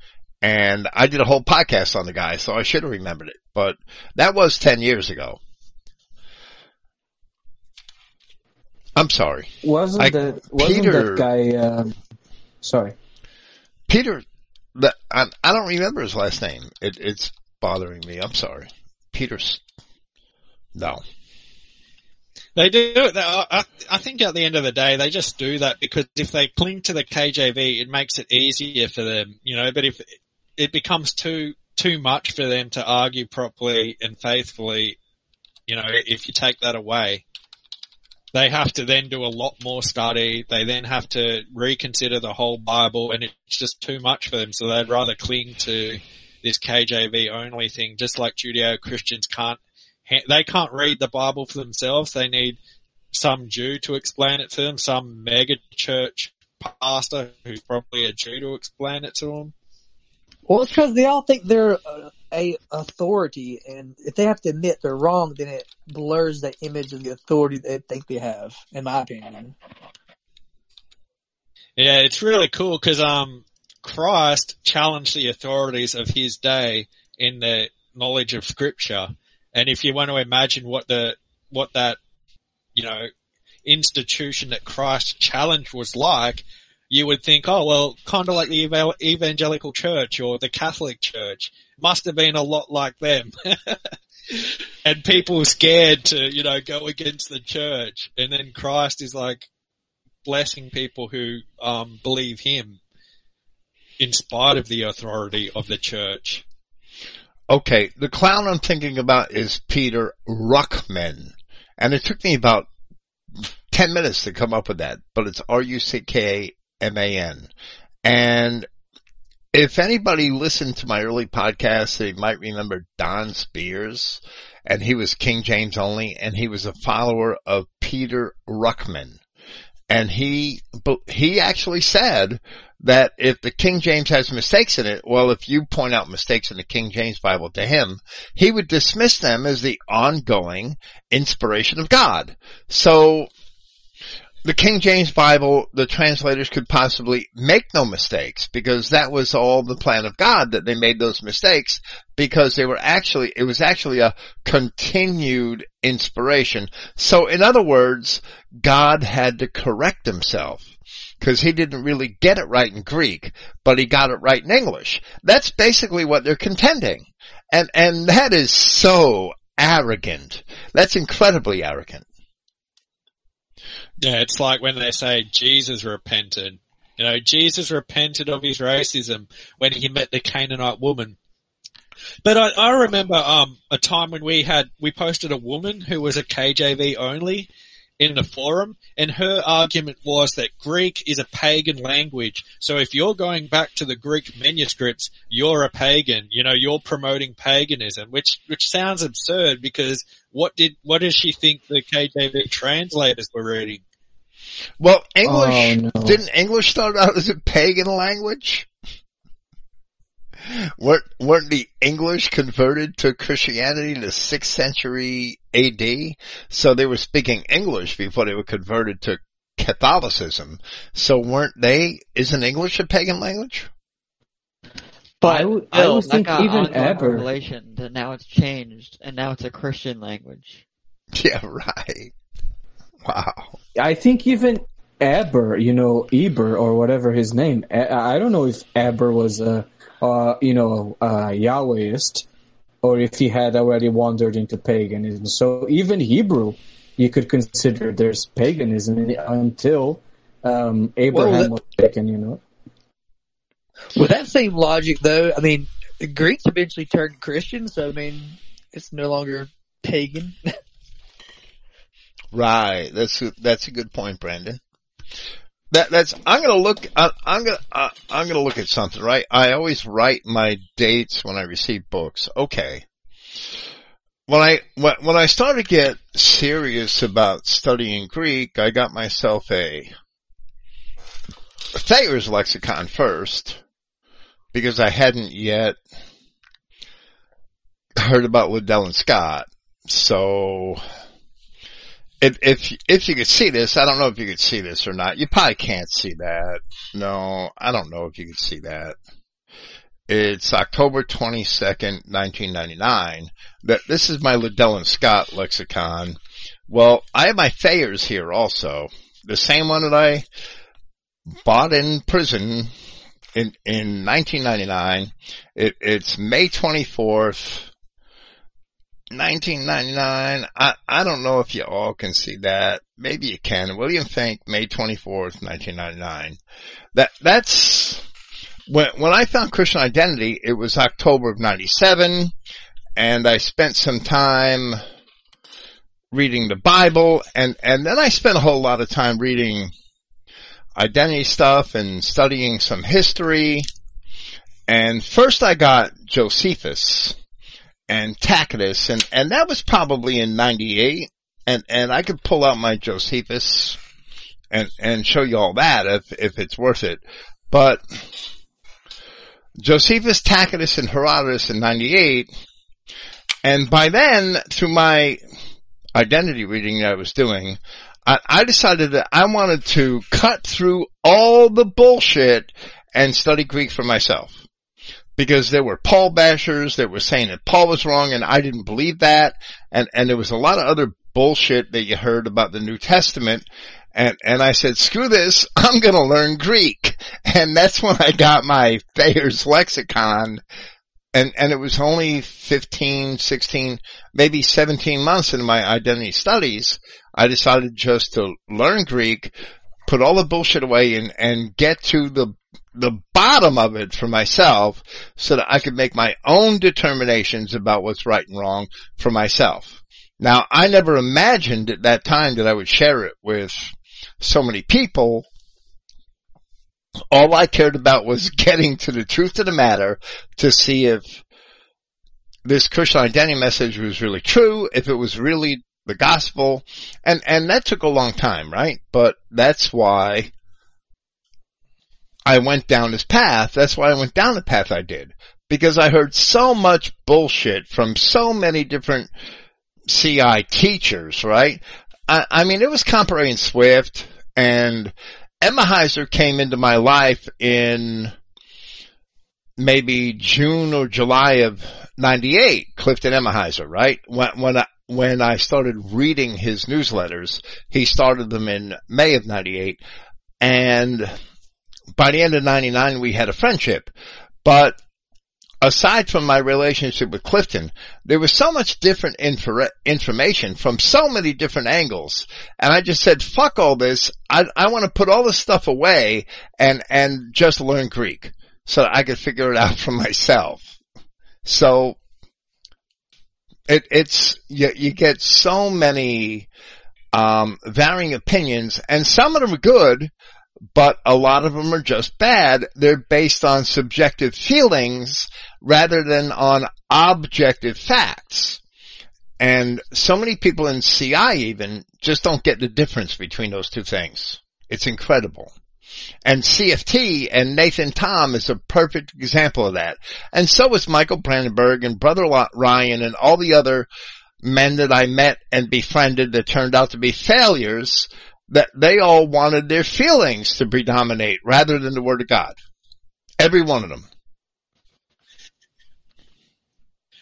And I did a whole podcast on the guy, so I should have remembered it. But that was 10 years ago. I'm sorry. Wasn't I- that wasn't Peter- that guy? Um, sorry. Peter, the, I, I don't remember his last name. It, it's bothering me. I'm sorry. Peter's, no. They do it. they- I, I think at the end of the day, they just do that because if they cling to the KJV, it makes it easier for them, you know, but if it becomes too, too much for them to argue properly and faithfully, you know, if you take that away, they have to then do a lot more study. They then have to reconsider the whole Bible and it's just too much for them. So they'd rather cling to this KJV only thing, just like Judeo-Christians can't they can't read the Bible for themselves. They need some Jew to explain it to them, some mega church pastor who's probably a Jew to explain it to them. Well, it's because they all think they're uh, a authority, and if they have to admit they're wrong, then it blurs the image of the authority they think they have. In my opinion, Yeah, it's really cool because um, Christ challenged the authorities of his day in the knowledge of Scripture, and if you want to imagine what the what that you know institution that Christ challenged was like, you would think, oh well, kind of like the evangelical church or the Catholic church must have been a lot like them. and people scared to, you know, go against the church. And then Christ is like blessing people who um, believe him in spite of the authority of the church. Okay, the clown I'm thinking about is Peter Ruckman. And it took me about 10 minutes to come up with that, but it's R-U-C-K-M-A-N. And if anybody listened to my early podcast, they might remember Don Spears, and he was King James only, and he was a follower of Peter Ruckman. And he, he actually said that if the King James has mistakes in it, well, if you point out mistakes in the King James Bible to him, he would dismiss them as the ongoing inspiration of God. So, the King James Bible, the translators could possibly make no mistakes because that was all the plan of God that they made those mistakes because they were actually, it was actually a continued inspiration. So in other words, God had to correct himself because he didn't really get it right in Greek, but he got it right in English. That's basically what they're contending. And, and that is so arrogant. That's incredibly arrogant. Yeah, it's like when they say Jesus repented. You know, Jesus repented of his racism when he met the Canaanite woman. But I, I remember um, a time when we had we posted a woman who was a KJV only in the forum, and her argument was that Greek is a pagan language. So if you're going back to the Greek manuscripts, you're a pagan. You know, you're promoting paganism, which which sounds absurd because what did what does she think the KJV translators were reading? Well, English, Oh, no. didn't English start out as a pagan language? Weren't, weren't the English converted to Christianity in the 6th century AD? So they were speaking English before they were converted to Catholicism. So weren't they, isn't English a pagan language? But I would- I would think got even ever- revelation that now it's changed and now it's a Christian language. Yeah, right. Wow. I think even Aber, you know, Eber or whatever his name. I don't know if Aber was a, uh, you know, a Yahwehist or if he had already wandered into paganism. So even Hebrew, you could consider there's paganism until um, Abraham that- was taken. You know. With that same logic, though, I mean, the Greeks eventually turned Christian, so I mean, it's no longer pagan. Right. That's a, that's a good point, Brandon. That that's I'm gonna look. I, I'm gonna I'm gonna look at something. Right. I always write my dates when I receive books. Okay. When I when, when I started to get serious about studying Greek, I got myself a Thayer's lexicon first because I hadn't yet heard about Liddell and Scott. So if if if you could see this, I don't know if you could see this or not. You probably can't see that. No, I don't know if you could see that. It's October 22nd, 1999. That this is my Liddell and Scott lexicon. Well, I have my Thayer's here also. The same one that I bought in prison in in 1999. It, it's May 24th, 1999. I, I don't know if you all can see that. Maybe you can. William Finck, May 24th, 1999. That, that's, when, when I found Christian identity, it was October of 97, and I spent some time reading the Bible, and, and then I spent a whole lot of time reading identity stuff and studying some history. And first I got Josephus and Tacitus, and, and that was probably in 98, and, and I could pull out my Josephus and, and show you all that if, if it's worth it. But Josephus, Tacitus, and Herodotus in 98, and by then, through my identity reading that I was doing, I, I decided that I wanted to cut through all the bullshit and study Greek for myself. Because there were Paul bashers that were saying that Paul was wrong and I didn't believe that. And, and there was a lot of other bullshit that you heard about the New Testament. And, and I said, screw this, I'm gonna learn Greek. And that's when I got my Thayer's lexicon. And, and it was only 15, 16, maybe 17 months into my identity studies. I decided just to learn Greek, put all the bullshit away and, and get to the, the bottom of it for myself so that I could make my own determinations about what's right and wrong for myself. Now, I never imagined at that time that I would share it with so many people. All I cared about was getting to the truth of the matter to see if this Christian identity message was really true, if it was really the gospel, and, and that took a long time, right? But that's why I went down this path. That's why I went down the path I did. Because I heard so much bullshit from so many different CI teachers, right? I, I mean, it was Comparet and Swift, and Emahiser came into my life in maybe June or July of 98, Clifton Emahiser, right? When, when I, when I started reading his newsletters, he started them in May of 98, and by the end of 99 we had a friendship. But aside from my relationship with Clifton, there was so much different infor- information from so many different angles. And I just said, fuck all this. I, I want to put all this stuff away and, and just learn Greek so I could figure it out for myself. So it, it's, you, you get so many, um, varying opinions and some of them are good, but a lot of them are just bad. They're based on subjective feelings rather than on objective facts. And so many people in CI even just don't get the difference between those two things. It's incredible. And CFT and Nathan Tom is a perfect example of that. And so is Michael Brandenburg and Brother Ryan and all the other men that I met and befriended that turned out to be failures that they all wanted their feelings to predominate rather than the Word of God. Every one of them.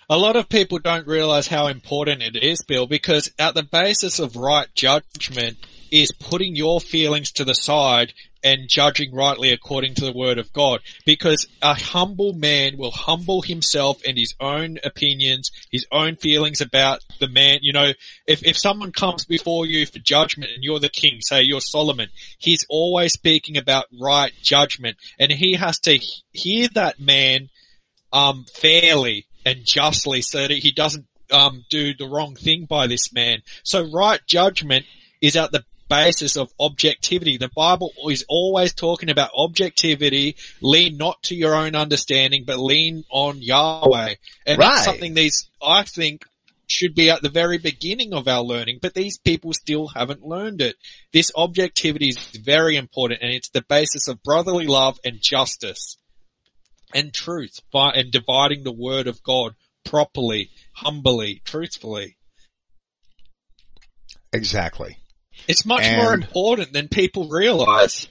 A lot of people don't realize how important it is, Bill, because at the basis of right judgment is putting your feelings to the side and judging rightly according to the word of God. Because a humble man will humble himself and his own opinions, his own feelings about the man. You know, if, if someone comes before you for judgment and you're the king, say you're Solomon, he's always speaking about right judgment and he has to hear that man, um, fairly and justly so that he doesn't um, do the wrong thing by this man. So right judgment is at the basis of objectivity. The Bible is always talking about objectivity. Lean not to your own understanding, but lean on Yahweh. And Right. that's something these, I think, should be at the very beginning of our learning, but these people still haven't learned it. This objectivity is very important and it's the basis of brotherly love and justice and truth by, and dividing the word of God properly, humbly, truthfully. Exactly. It's much more important than people realize.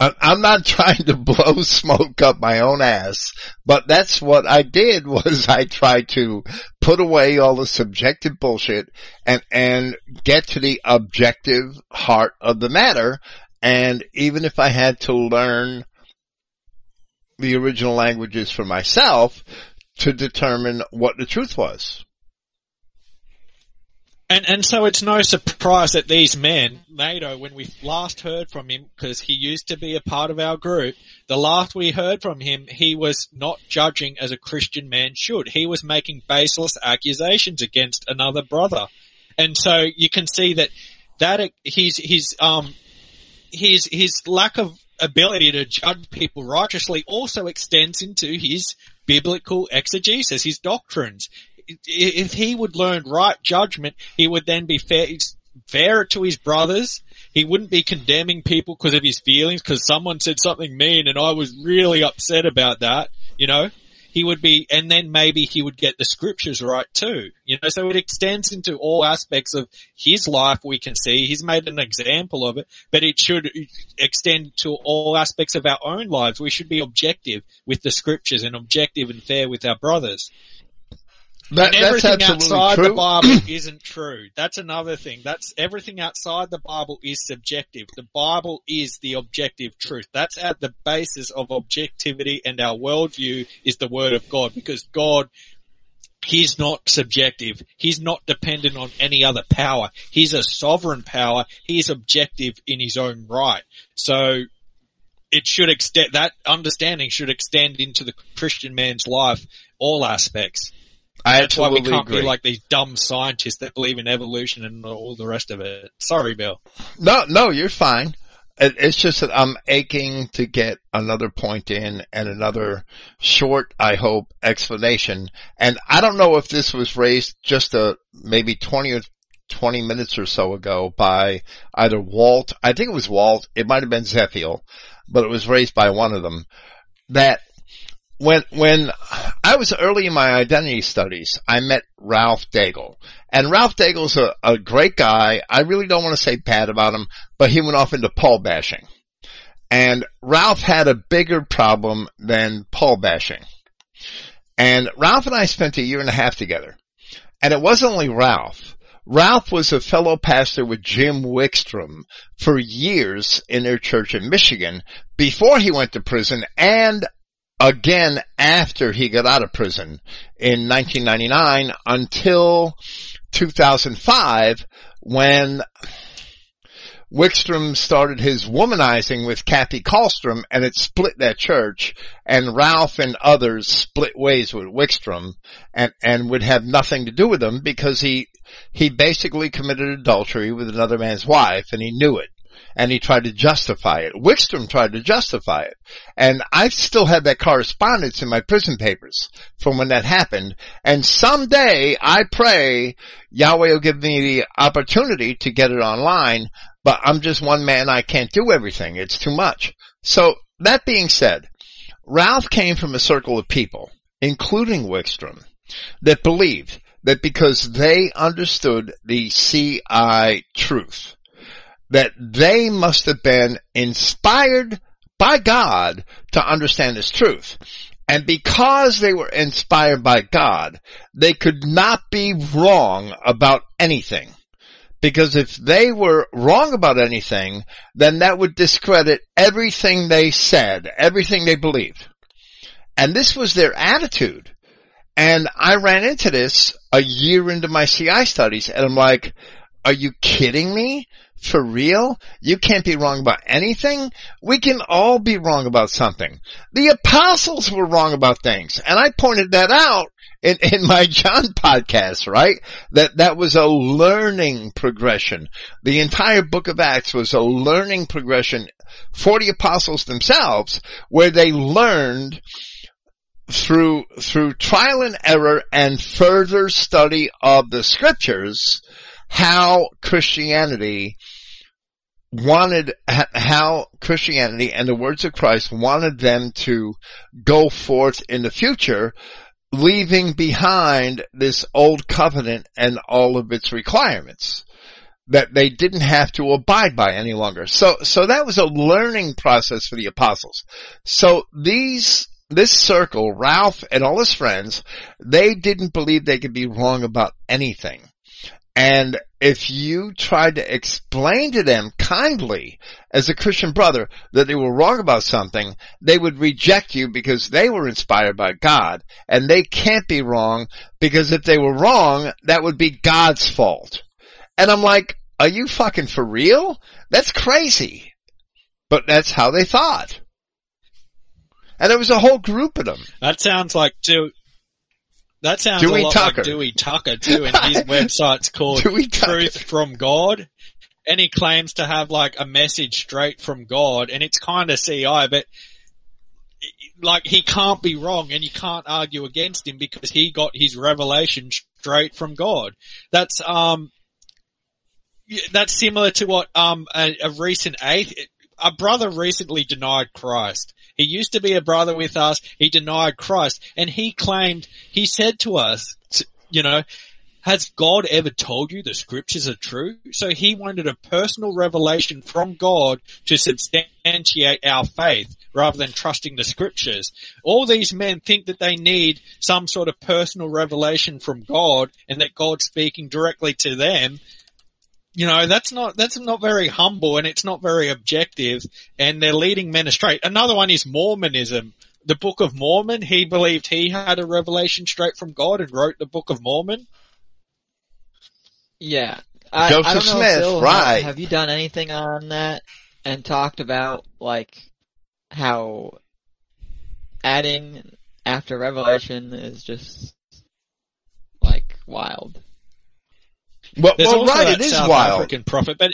I'm not trying to blow smoke up my own ass, but that's what I did was I tried to put away all the subjective bullshit and, and get to the objective heart of the matter. And even if I had to learn the original languages for myself to determine what the truth was. And and so it's no surprise that these men, Nato, when we last heard from him, because he used to be a part of our group, the last we heard from him, he was not judging as a Christian man should. He was making baseless accusations against another brother, and so you can see that that his his um his his lack of ability to judge people righteously also extends into his biblical exegesis, his doctrines. If he would learn right judgment, he would then be fair, fair to his brothers. He wouldn't be condemning people because of his feelings, because someone said something mean and I was really upset about that, you know? He would be, and then maybe he would get the scriptures right too, you know, so it extends into all aspects of his life we can see. He's made an example of it, but it should extend to all aspects of our own lives. We should be objective with the scriptures and objective and fair with our brothers. That, everything outside true. the Bible isn't true. That's another thing. That's everything outside the Bible is subjective. The Bible is the objective truth. That's at the basis of objectivity and our worldview is the word of God because God He's not subjective. He's not dependent on any other power. He's a sovereign power. He's objective in his own right. So it should extend, that understanding should extend into the Christian man's life, all aspects. I That's why we can't agree. be like these dumb scientists that believe in evolution and all the rest of it. Sorry, Bill. No, no, you're fine. It, it's just that I'm aching to get another point in and another short, I hope, explanation. And I don't know if this was raised just a maybe 20 or 20 minutes or so ago by either Walt, I think it was Walt, it might have been Zephiel, but it was raised by one of them that when when I was early in my identity studies, I met Ralph Daigle. And Ralph Daigle's a, a great guy. I really don't want to say bad about him, but he went off into Paul bashing. And Ralph had a bigger problem than Paul bashing. And Ralph and I spent a year and a half together. And it wasn't only Ralph. Ralph was a fellow pastor with Jim Wickstrom for years in their church in Michigan before he went to prison and again after he got out of prison in 1999 until 2005 when Wickstrom started his womanizing with Kathy Kallstrom and it split that church and Ralph and others split ways with Wickstrom and, and would have nothing to do with him because he, he basically committed adultery with another man's wife and he knew it and he tried to justify it. Wickstrom tried to justify it. And I still have that correspondence in my prison papers from when that happened. And someday I pray Yahweh will give me the opportunity to get it online. but I'm just one man. I can't do everything. It's too much. So that being said, Ralph came from a circle of people, including Wickstrom, that believed that because they understood the CI truth, that they must have been inspired by God to understand this truth. And because they were inspired by God, they could not be wrong about anything. Because if they were wrong about anything, then that would discredit everything they said, everything they believed. And this was their attitude. And I ran into this a year into my CI studies and I'm like, are you kidding me? For real? You can't be wrong about anything? We can all be wrong about something. The apostles were wrong about things. And I pointed that out in, in my John podcast, right? That, that was a learning progression. The entire book of Acts was a learning progression for the apostles themselves where they learned through, through trial and error and further study of the scriptures how Christianity wanted, how Christianity and the words of Christ wanted them to go forth in the future, leaving behind this old covenant and all of its requirements that they didn't have to abide by any longer. So, so that was a learning process for the apostles. So these, this circle, Ralph and all his friends, they didn't believe they could be wrong about anything. And if you tried to explain to them kindly as a Christian brother that they were wrong about something, they would reject you because they were inspired by God and they can't be wrong because if they were wrong, that would be God's fault. And I'm like, are you fucking for real? That's crazy. But that's how they thought. And there was a whole group of them. That sounds like two, that sounds Dewey a lot Tucker. like Dewey Tucker too, and his website's called. Truth from God. And he claims to have like a message straight from God, and it's kind of CI, but like he can't be wrong, and you can't argue against him because he got his revelation straight from God. That's um, that's similar to what um a, a recent athe- a brother recently denied Christ. He used to be a brother with us. He denied Christ and he claimed, he said to us, you know, has God ever told you the scriptures are true? So he wanted a personal revelation from God to substantiate our faith rather than trusting the scriptures. All these men think that they need some sort of personal revelation from God and that God's speaking directly to them you know, that's not, that's not very humble and it's not very objective and they're leading men astray. Another one is Mormonism. The Book of Mormon, he believed he had a revelation straight from God and wrote the Book of Mormon. Yeah. I, Joseph I don't know, Smith, Phil, right. Have, have you done anything on that and talked about like how adding after Revelation is just like wild? Well, well right, it is South wild. African prophet, but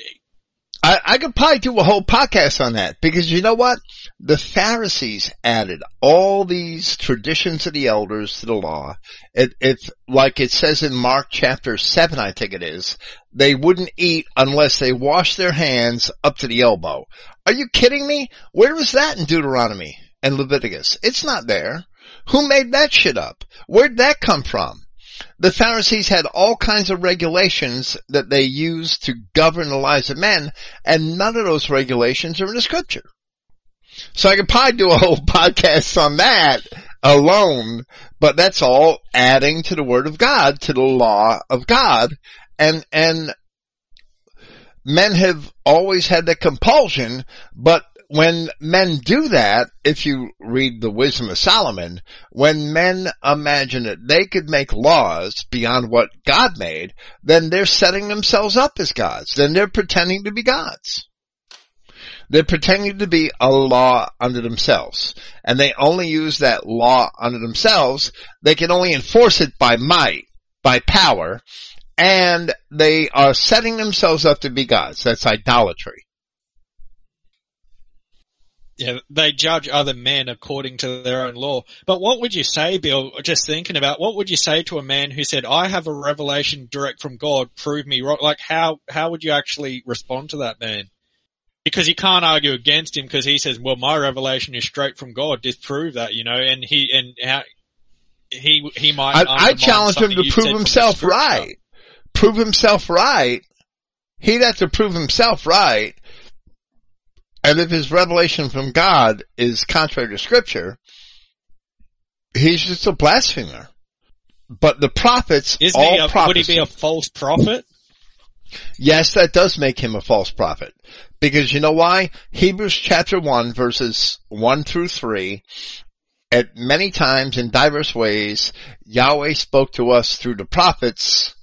I, I could probably do a whole podcast on that because you know what? The Pharisees added all these traditions of the elders to the law. It, it's like it says in Mark chapter 7, I think it is. They wouldn't eat unless they washed their hands up to the elbow. Are you kidding me? Where was that in Deuteronomy and Leviticus? It's not there. Who made that shit up? Where'd that come from? The Pharisees had all kinds of regulations that they used to govern the lives of men, and none of those regulations are in the scripture. So I could probably do a whole podcast on that alone, but that's all adding to the word of God, to the law of God, and, and men have always had that compulsion, but when men do that, if you read the wisdom of Solomon, when men imagine that they could make laws beyond what God made, then they're setting themselves up as gods. Then they're pretending to be gods. They're pretending to be a law unto themselves. And they only use that law unto themselves. They can only enforce it by might, by power, and they are setting themselves up to be gods. That's idolatry. Yeah, they judge other men according to their own law. But what would you say, Bill, just thinking about, what would you say to a man who said, I have a revelation direct from God, prove me wrong? Like how, how would you actually respond to that man? Because you can't argue against him because he says, well, my revelation is straight from God, disprove that, you know, and he, and how, he, he might. I, I challenge him to prove said from the himself right. Prove himself right. He'd have to prove himself right. And if his revelation from God is contrary to scripture, he's just a blasphemer. But the prophets, Isn't all he a, would he be a false prophet? Yes, that does make him a false prophet. Because you know why? Hebrews chapter 1 verses 1 through 3, at many times in diverse ways, Yahweh spoke to us through the prophets.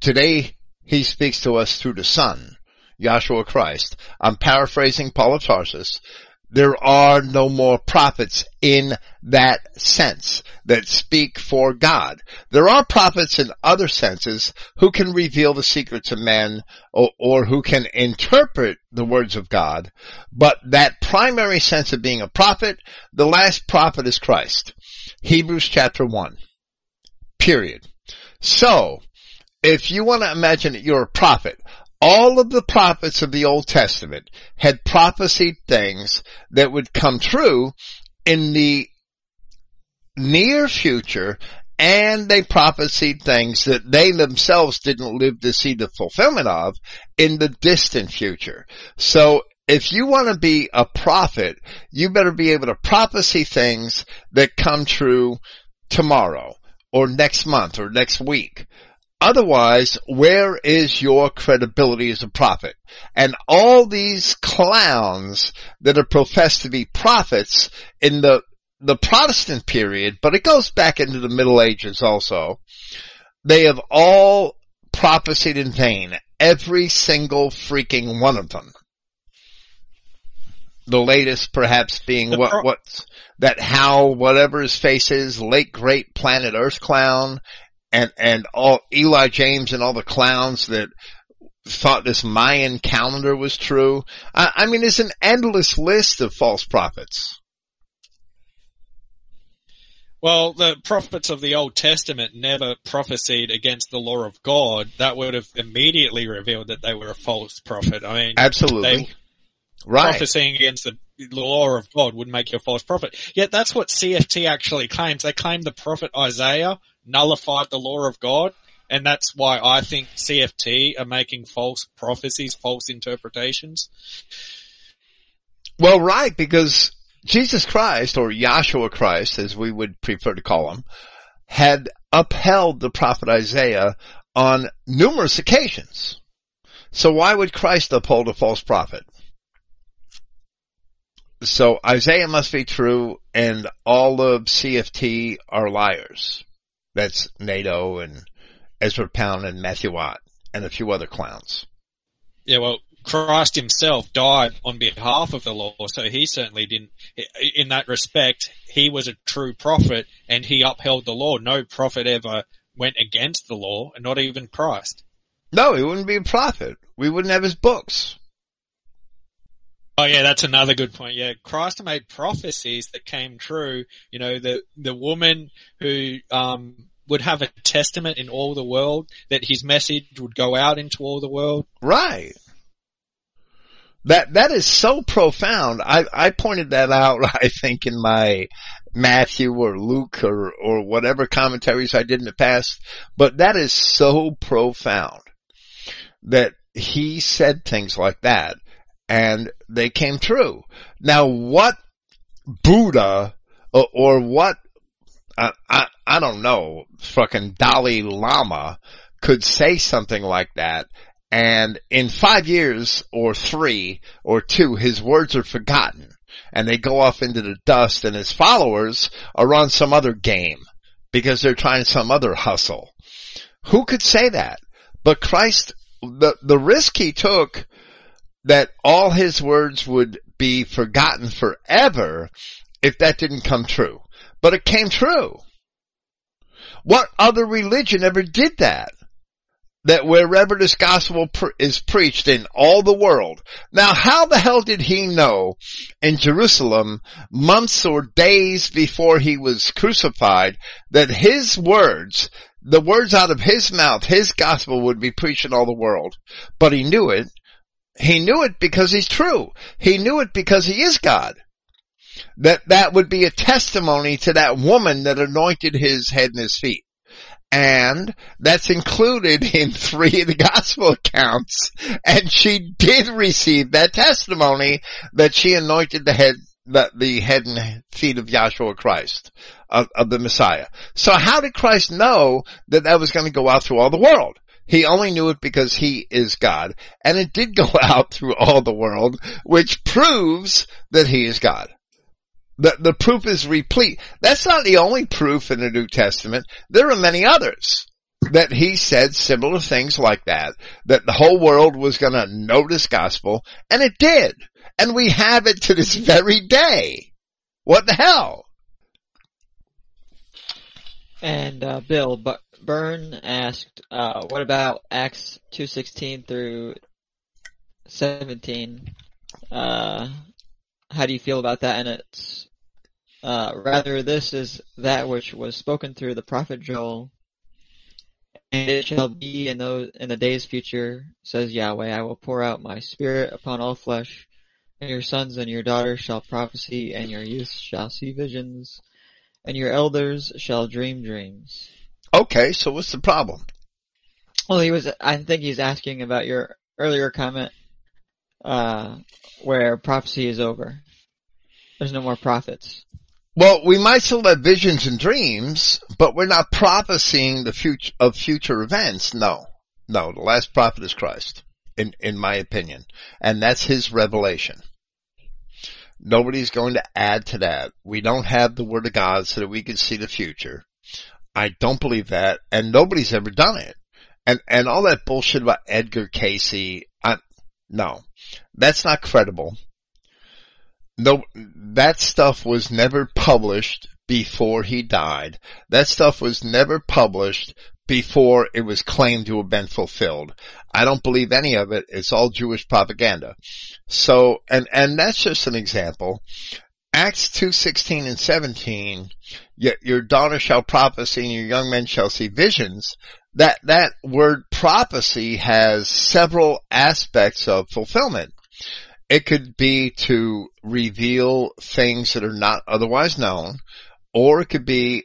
Today, he speaks to us through the Son, Yahshua Christ. I'm paraphrasing Paul of Tarsus. There are no more prophets in that sense that speak for God. There are prophets in other senses who can reveal the secrets of men or, or who can interpret the words of God. But that primary sense of being a prophet, the last prophet is Christ. Hebrews chapter 1. Period. So, if you want to imagine that you're a prophet, all of the prophets of the Old Testament had prophesied things that would come true in the near future and they prophesied things that they themselves didn't live to see the fulfillment of in the distant future. So if you want to be a prophet, you better be able to prophesy things that come true tomorrow or next month or next week. Otherwise, where is your credibility as a prophet? And all these clowns that are professed to be prophets in the, the Protestant period, but it goes back into the Middle Ages also, they have all prophesied in vain. Every single freaking one of them. The latest perhaps being The what, pro- what, that how whatever his face is, late great planet Earth clown, and, and all Eli James and all the clowns that thought this Mayan calendar was true. I, I mean, it's an endless list of false prophets. Well, the prophets of the Old Testament never prophesied against the law of God. That would have immediately revealed that they were a false prophet. I mean, Absolutely. Right. prophesying against the law of God would make you a false prophet. Yet that's what CFT actually claims. They claim the prophet Isaiah nullified the law of God. And that's why I think CFT are making false prophecies, false interpretations. Well, right, because Jesus Christ, or Yahshua Christ, as we would prefer to call him, had upheld the prophet Isaiah on numerous occasions. So why would Christ uphold a false prophet? So Isaiah must be true and all of CFT are liars. That's NATO and Ezra Pound and Matthew Watt and a few other clowns. Yeah, well, Christ himself died on behalf of the law, so he certainly didn't, in that respect, he was a true prophet and he upheld the law. No prophet ever went against the law, and not even Christ. No, he wouldn't be a prophet. We wouldn't have his books. Oh yeah, that's another good point. Yeah, Christ made prophecies that came true. You know, the, the woman who, um, would have a testament in all the world, that his message would go out into all the world. Right. That, that is so profound. I, I pointed that out, I think, in my Matthew or Luke or, or whatever commentaries I did in the past, but that is so profound that he said things like that and they came true. Now what Buddha or, or what I, I, I don't know, fucking Dalai Lama could say something like that and in five years or three or two, his words are forgotten and they go off into the dust and his followers are on some other game because they're trying some other hustle. Who could say that? But Christ, the, the risk he took that all his words would be forgotten forever if that didn't come true. But it came true. What other religion ever did that? that wherever this gospel pr- is preached in all the world. Now, how the hell did he know in Jerusalem, months or days before he was crucified, that his words, the words out of his mouth, his gospel would be preached in all the world? But he knew it. He knew it because he's true. He knew it because he is God. That that would be a testimony to that woman that anointed his head and his feet and that's included in three of the gospel accounts. And she did receive that testimony that she anointed the head, the, the head and feet of Yahshua Christ, of, of the Messiah. So how did Christ know that that was going to go out through all the world? He only knew it because he is God. And it did go out through all the world, which proves that he is God. The, the proof is replete. That's not the only proof in the New Testament. There are many others that he said similar things like that, that the whole world was going to know this gospel, and it did. And we have it to this very day. What the hell? And uh, Bill but Byrne asked, uh, "What about Acts two sixteen through seventeen? Uh, how do you feel about that? And it's uh, rather this is that which was spoken through the prophet Joel. And it shall be in those in the days future, says Yahweh, I will pour out my spirit upon all flesh, and your sons and your daughters shall prophesy, and your youths shall see visions, and your elders shall dream dreams. Okay, so what's the problem? Well, he was. I think he's asking about your earlier comment, uh, where prophecy is over. There's no more prophets. Well, we might still have visions and dreams, but we're not prophesying the future of future events. No, no. The last prophet is Christ, in in my opinion, and that's His revelation. Nobody's going to add to that. We don't have the Word of God so that we can see the future. I don't believe that, and nobody's ever done it. And and all that bullshit about Edgar Cayce, I, no, that's not credible no, that stuff was never published before he died. That stuff was never published before it was claimed to have been fulfilled. I don't believe any of it. It's all Jewish propaganda. So, and, and that's just an example. Acts 2:16 and 17, yet your daughter shall prophesy and your young men shall see visions. That, that word prophecy has several aspects of fulfillment. It could be to reveal things that are not otherwise known, or it could be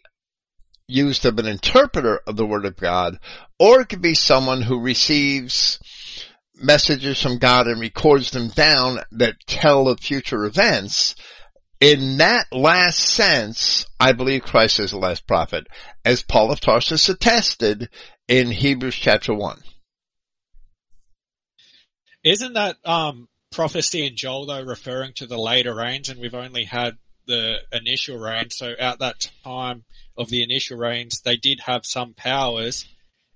used of an interpreter of the Word of God, or it could be someone who receives messages from God and records them down that tell of future events. In that last sense, I believe Christ is the last prophet, as Paul of Tarsus attested in Hebrews chapter 1. Isn't that um, prophecy in Joel though referring to the later rains and we've only had the initial rains. So at that time of the initial rains, they did have some powers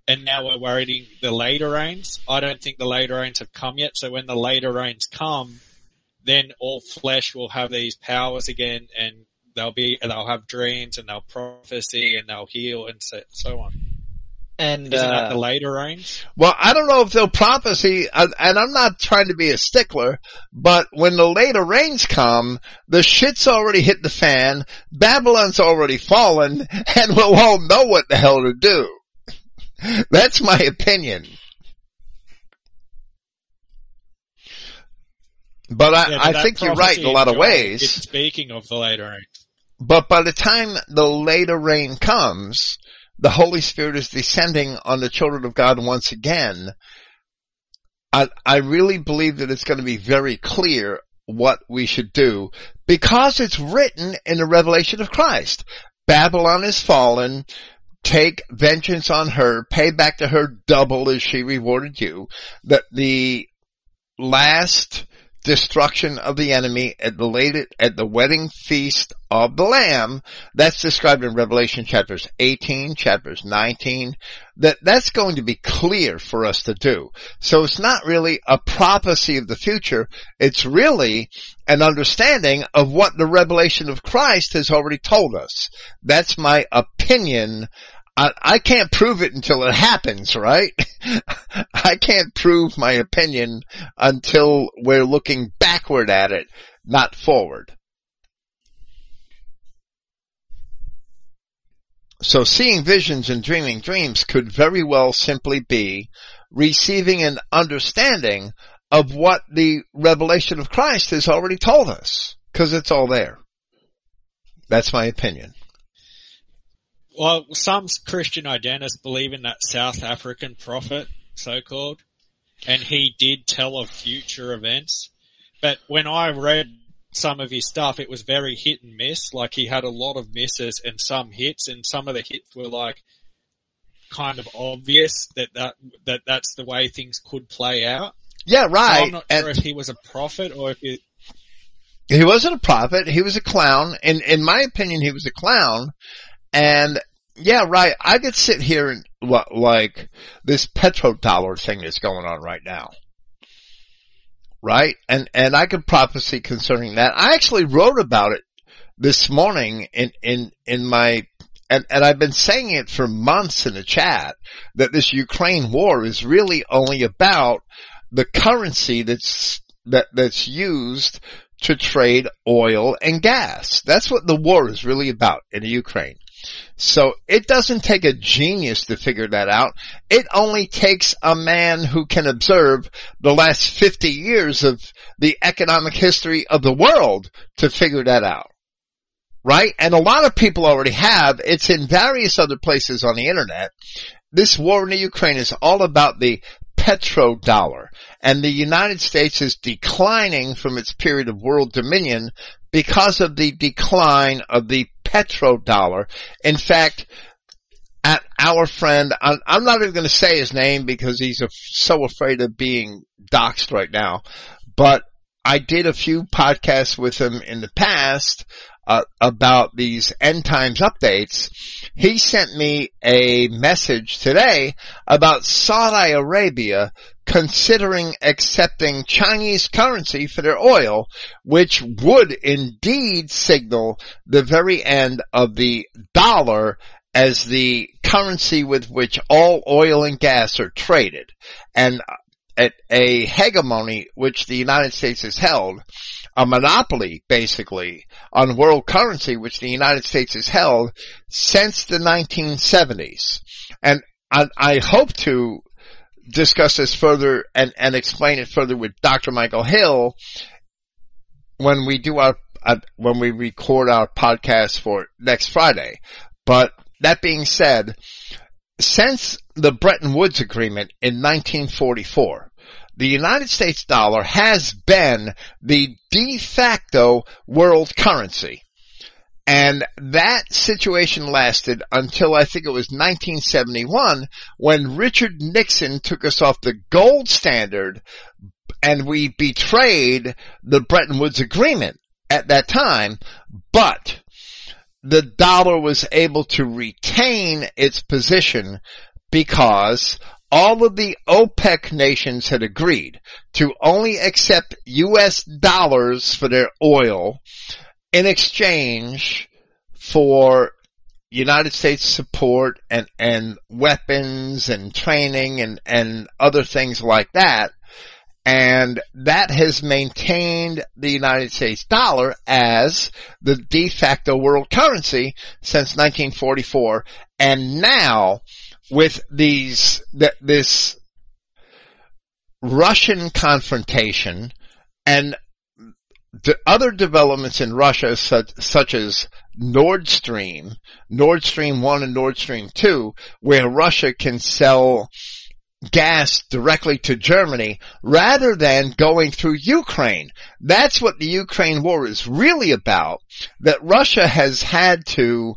and now we're waiting the later rains. I don't think the later rains have come yet. So when the later rains come, then all flesh will have these powers again and they'll be, and they'll have dreams and they'll prophecy and they'll heal and so, so on. And Isn't uh, the later rains? Well, I don't know if they'll prophecy, and I'm not trying to be a stickler, but when the later rains come, the shit's already hit the fan, Babylon's already fallen, and we'll all know what the hell to do. That's my opinion. But I, Yeah, I think you're right in a lot of ways. It's speaking of the later rains. But by the time the later rain comes, the Holy Spirit is descending on the children of God once again. I, I really believe that it's going to be very clear what we should do because it's written in the revelation of Christ. Babylon is fallen. Take vengeance on her. Pay back to her double as she rewarded you. That the last destruction of the enemy at the late, at the wedding feast of the Lamb. That's described in Revelation chapters 18, chapters 19. That, that's going to be clear for us to do. So it's not really a prophecy of the future. It's really an understanding of what the revelation of Christ has already told us. That's my opinion. I, I can't prove it until it happens, right? I can't prove my opinion until we're looking backward at it, not forward. So seeing visions and dreaming dreams could very well simply be receiving an understanding of what the revelation of Christ has already told us, because it's all there. That's my opinion. Well, some Christian identists believe in that South African prophet, so called, and he did tell of future events. But when I read some of his stuff, it was very hit and miss. Like he had a lot of misses and some hits, and some of the hits were like kind of obvious that that, that that's the way things could play out. Yeah, So right. I'm not And- sure if he was a prophet or if it, He wasn't a prophet. He was a clown. and in my opinion, he was a clown. And yeah, right. I could sit here and like this petrodollar thing that's going on right now. Right? And and I could prophecy concerning that. I actually wrote about it this morning in in in my and, and I've been saying it for months in the chat that this Ukraine war is really only about the currency that's that that's used to trade oil and gas. That's what the war is really about in Ukraine. So it doesn't take a genius to figure that out. It only takes a man who can observe the last 50 years of the economic history of the world to figure that out. Right? And a lot of people already have. It's in various other places on the internet. This war in the Ukraine is all about the petrodollar. And the United States is declining from its period of world dominion because of the decline of the petrodollar. In fact, at our friend, I'm, I'm not even going to say his name because he's so afraid of being doxxed right now, but I did a few podcasts with him in the past uh, about these end times updates. He sent me a message today about Saudi Arabia considering accepting Chinese currency for their oil, which would indeed signal the very end of the dollar as the currency with which all oil and gas are traded. And at a hegemony which the United States has held, a monopoly basically on world currency which the United States has held since the 1970s. And I, I hope to discuss this further and, and explain it further with Dr. Michael Hill when we do our, uh, when we record our podcast for next Friday. But that being said, since the Bretton Woods Agreement in 1944, the United States dollar has been the de facto world currency. And that situation lasted until I think it was 1971 when Richard Nixon took us off the gold standard and we betrayed the Bretton Woods Agreement at that time, but the dollar was able to retain its position because all of the OPEC nations had agreed to only accept US dollars for their oil in exchange for United States support and, and weapons and training and, and other things like that. And that has maintained the United States dollar as the de facto world currency since 1944. And now with these, th- this Russian confrontation and the other developments in Russia such, such as Nord Stream, Nord Stream 1 and Nord Stream 2, where Russia can sell gas directly to Germany rather than going through Ukraine. That's what the Ukraine war is really about, that Russia has had to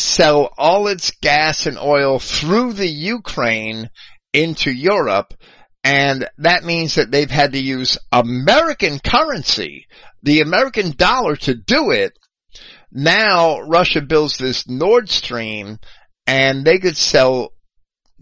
sell all its gas and oil through the Ukraine into Europe and that means that they've had to use American currency, the American dollar to do it. Now Russia builds this Nord Stream and they could sell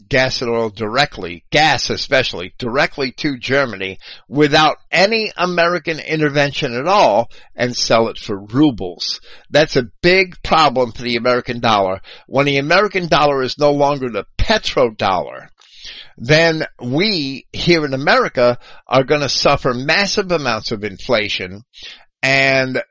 gas and oil directly, gas especially, directly to Germany without any American intervention at all and sell it for rubles. That's a big problem for the American dollar. When the American dollar is no longer the petrodollar, then we here in America are going to suffer massive amounts of inflation and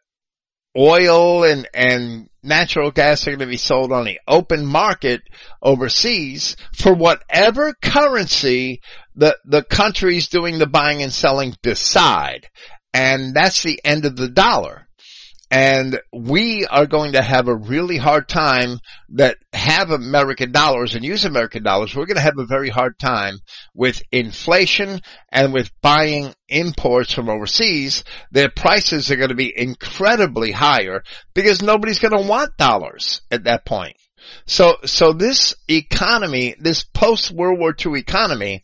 oil and, and natural gas are going to be sold on the open market overseas for whatever currency the, the countries doing the buying and selling decide. And that's the end of the dollar. And we are going to have a really hard time that have American dollars and use American dollars. We're going to have a very hard time with inflation and with buying imports from overseas. Their prices are going to be incredibly higher because nobody's going to want dollars at that point. So, so this economy, this post World War II economy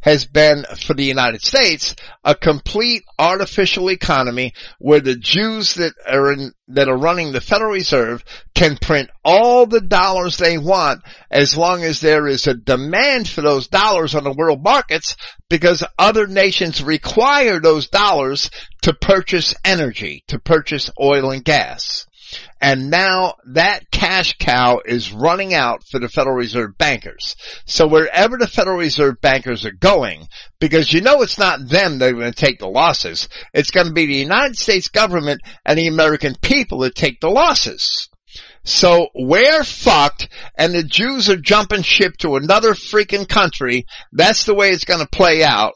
has been for the United States a complete artificial economy where the Jews that are in, that are running the Federal Reserve can print all the dollars they want as long as there is a demand for those dollars on the world markets because other nations require those dollars to purchase energy, to purchase oil and gas. And now that cash cow is running out for the Federal Reserve bankers. So wherever the Federal Reserve bankers are going, because you know it's not them that are going to take the losses, it's going to be the United States government and the American people that take the losses. So we're fucked and the Jews are jumping ship to another freaking country. That's the way it's going to play out.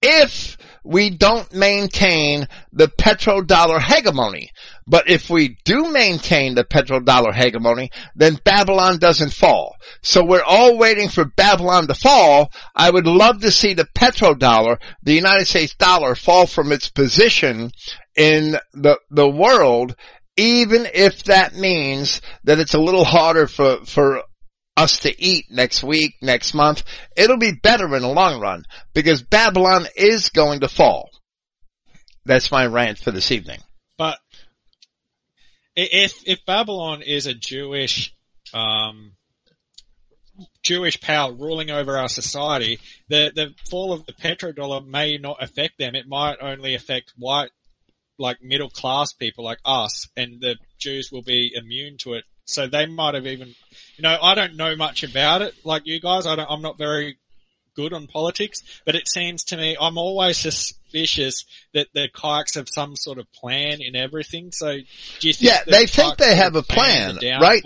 If we don't maintain the petrodollar hegemony. But if we do maintain the petrodollar hegemony, then Babylon doesn't fall. So we're all waiting for Babylon to fall. I would love to see the petrodollar, the United States dollar, fall from its position in the, the world even if that means that it's a little harder for, for us to eat next week, next month, it'll be better in the long run because Babylon is going to fall. That's my rant for this evening. But if if Babylon is a Jewish um, Jewish power ruling over our society, the the fall of the petrodollar may not affect them. It might only affect white, like middle class people like us, and the Jews will be immune to it. So they might have even, you know, I don't know much about it like you guys. I don't, I'm not very good on politics, but it seems to me I'm always suspicious that the kikes have some sort of plan in everything. So do you think Yeah, the they think they have a plan, right?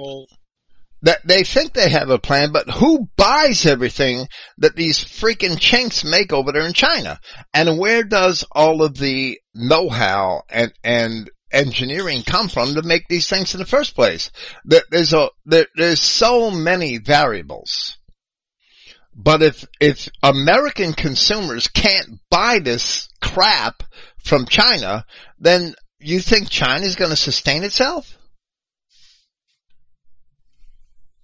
that they think they have a plan, but who buys everything that these freaking chinks make over there in China? And where does all of the know-how and, and engineering come from to make these things in the first place? There, there's a, there, there's so many variables. But if, if American consumers can't buy this crap from China, then you think China's gonna sustain itself?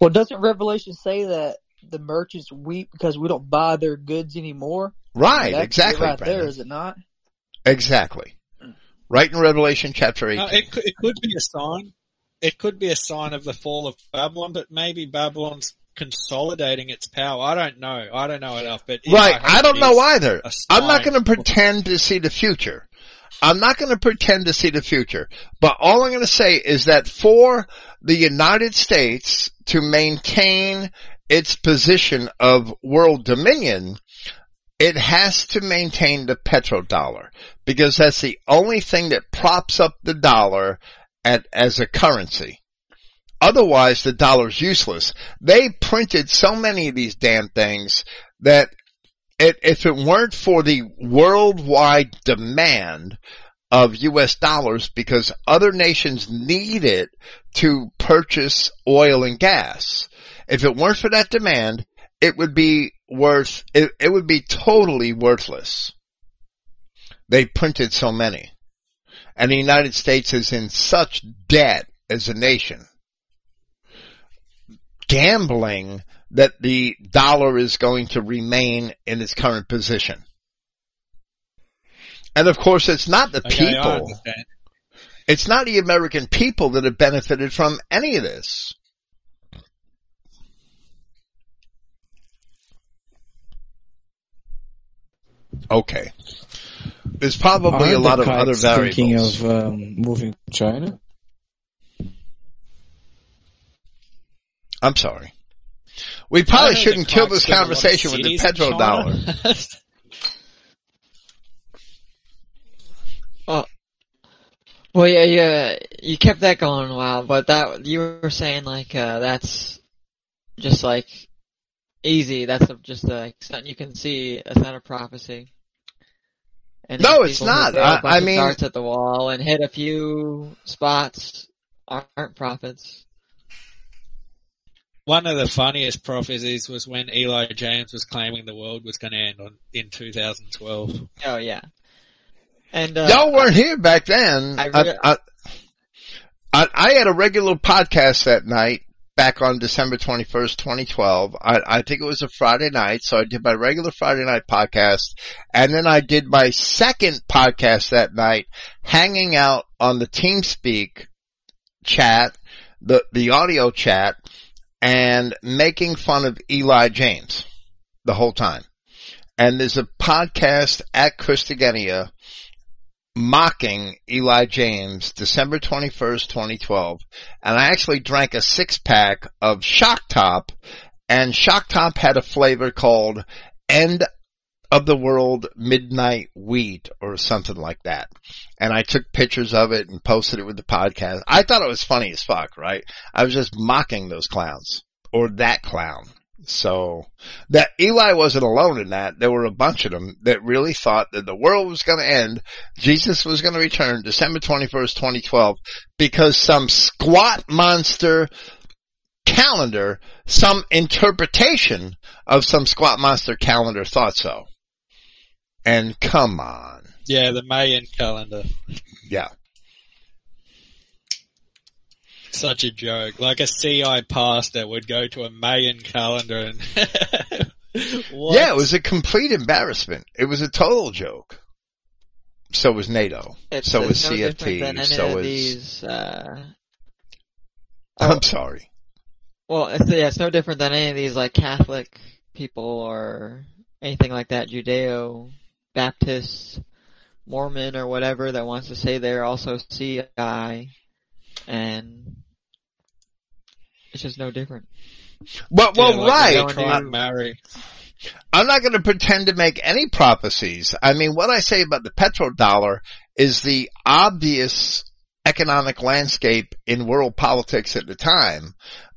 Well, doesn't Revelation say that the merchants weep because we don't buy their goods anymore? Right, exactly. right there, Brandon. is it not? Exactly. Right in Revelation chapter uh, 8. No, it could, it could be a sign. It could be a sign of the fall of Babylon, but maybe Babylon's consolidating its power. I don't know. I don't know enough, but right, hope I don't know either. I'm not going to pretend to see the future. I'm not going to pretend to see the future. But all I'm going to say is that for the United States to maintain its position of world dominion, it has to maintain the petrodollar because that's the only thing that props up the dollar at, as a currency. Otherwise, the dollar's useless. They printed so many of these damn things that it, if it weren't for the worldwide demand of US dollars because other nations need it to purchase oil and gas, if it weren't for that demand, it would be worth, it, it would be totally worthless. They printed so many. And the United States is in such debt as a nation. Gambling that the dollar is going to remain in its current position. And of course it's not the Okay, people, it's not the American people that have benefited from any of this. Okay. There's probably a Aren't lot of other kites thinking of um, moving to China? I'm sorry. We probably shouldn't kill this build a lot of conversation with the cities in petrodollar. China. Well, yeah, yeah, you kept that going a while, but that you were saying like uh, that's just like easy. That's just like something you can see. That's not a prophecy. And No, it's not. throw a I- bunch I mean- darts at the wall and hit a few spots aren't prophets. One of the funniest prophecies was when Eli James was claiming the world was going to end on in 2012. Oh yeah, and uh, Y'all weren't here back then. I I, re- I, I, I had a regular podcast that night back on December 21st, 2012. I, I think it was a Friday night. So I did my regular Friday night podcast and then I did my second podcast that night hanging out on the TeamSpeak chat, the, the audio chat and making fun of Eli James the whole time. And there's a podcast at Christogenea mocking Eli James December 21st, 2012. And I actually drank a six pack of Shock Top and Shock Top had a flavor called End of the World Midnight Wheat or something like that. And I took pictures of it and posted it with the podcast. I thought it was funny as fuck, right? I was just mocking those clowns or that clown. So that Eli wasn't alone in that. There were a bunch of them that really thought that the world was going to end. Jesus was going to return December 21st, 2012 because some squat monster calendar, some interpretation of some squat monster calendar thought so. And come on. Yeah, the Mayan calendar. Yeah. Such a joke. Like a CI pastor would go to a Mayan calendar and What? Yeah, it was a complete embarrassment. It was a total joke. So was NATO. it's, so was no different CFT. So of was. these. Uh, I'm sorry. Well, it's, yeah, it's no different than any of these like Catholic people or anything like that, Judeo, Baptist, Mormon, or whatever that wants to say they're also CI, and it's just no different. Well, Yeah, well, like right. they going try to- and marry. I'm not going to pretend to make any prophecies. I mean, what I say about the petrodollar is the obvious economic landscape in world politics at the time.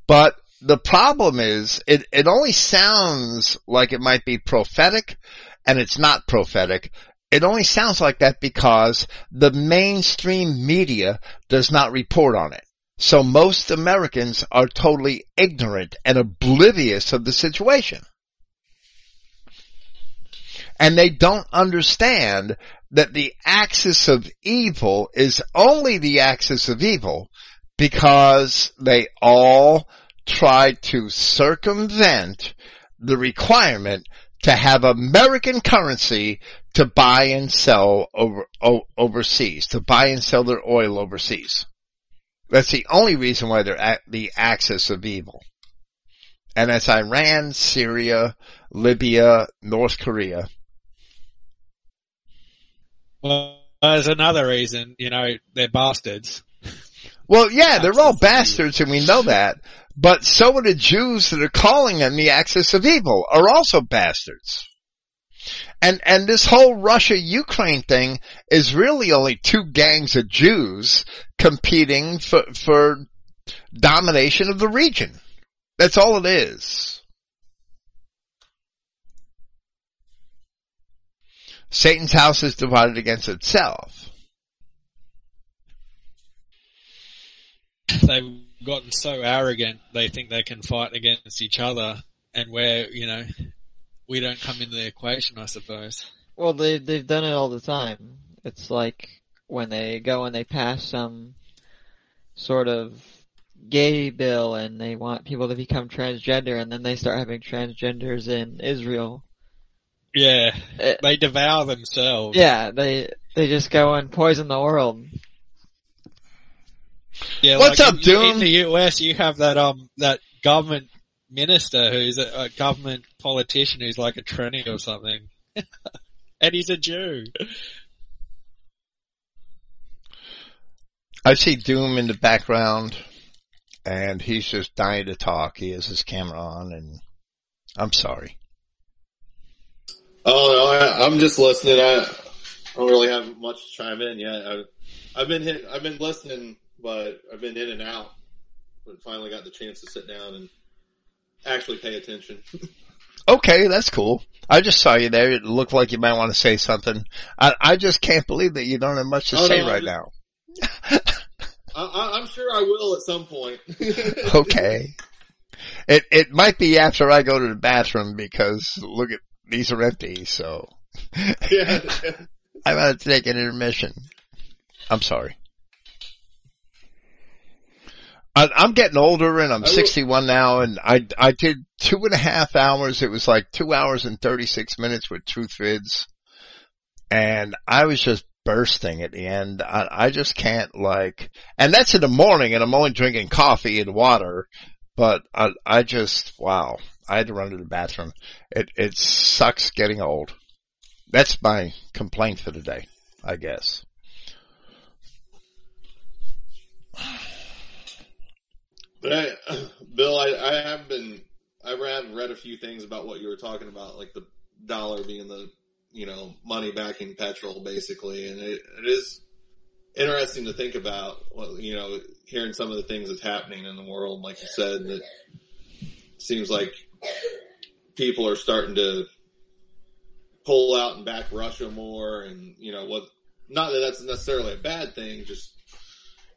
But the problem is it, it only sounds like it might be prophetic and it's not prophetic. It only sounds like that because the mainstream media does not report on it. So most Americans are totally ignorant and oblivious of the situation and they don't understand that the axis of evil is only the axis of evil because they all try to circumvent the requirement to have American currency to buy and sell over, o- overseas, to buy and sell their oil overseas. That's the only reason why they're at the axis of evil. And that's Iran, Syria, Libya, North Korea. Well, there's another reason, you know, they're bastards. Well, yeah, they're all bastards and we know that. But so are the Jews that are calling them the axis of evil are also bastards. And, and this whole Russia-Ukraine thing is really only two gangs of Jews competing for, for domination of the region. That's all it is. Satan's house is divided against itself. Gotten so arrogant, they think they can fight against each other, and where, you know, we don't come into the equation, I suppose. Well, they they've done it all the time. It's like when they go and they pass some sort of gay bill and they want people to become transgender and then they start having transgenders in Israel. Yeah, Eh, they devour themselves. yeah, they they just go and poison the world. Yeah, What's like up, in, Doom? In the US, you have that um that government minister who's a, a government politician who's like a tranny or something. and he's a Jew. I see Doom in the background, and he's just dying to talk. He has his camera on, and I'm sorry. Oh no, I, I'm just listening. I don't really have much to chime in yet. I, I've been hit, I've been listening, but I've been in and out. But finally got the chance to sit down and actually pay attention. Okay, that's cool. I just saw you there. It looked like you might want to say something. I, I just can't believe that you don't have much to Oh, say no, right I'm now. I, I'm sure I will at some point. Okay. It it might be after I go to the bathroom because look at these are empty, so yeah. I'm gonna take an intermission. I'm sorry. I, I'm getting older and I'm 61 now and I, I did two and a half hours. It was like two hours and 36 minutes with Truth Vids. And I was just bursting at the end. I, I just can't like, and that's in the morning and I'm only drinking coffee and water, but I, I just, wow. I had to run to the bathroom. It, it sucks getting old. That's my complaint for the day, I guess. But I, Bill, I, I have been, I have read a few things about what you were talking about, like the dollar being the, you know, money backing petrol, basically, and it, it is interesting to think about. You know, hearing some of the things that's happening in the world, like you said, that seems like people are starting to pull out and back Russia more, and you know what? Not that that's necessarily a bad thing, just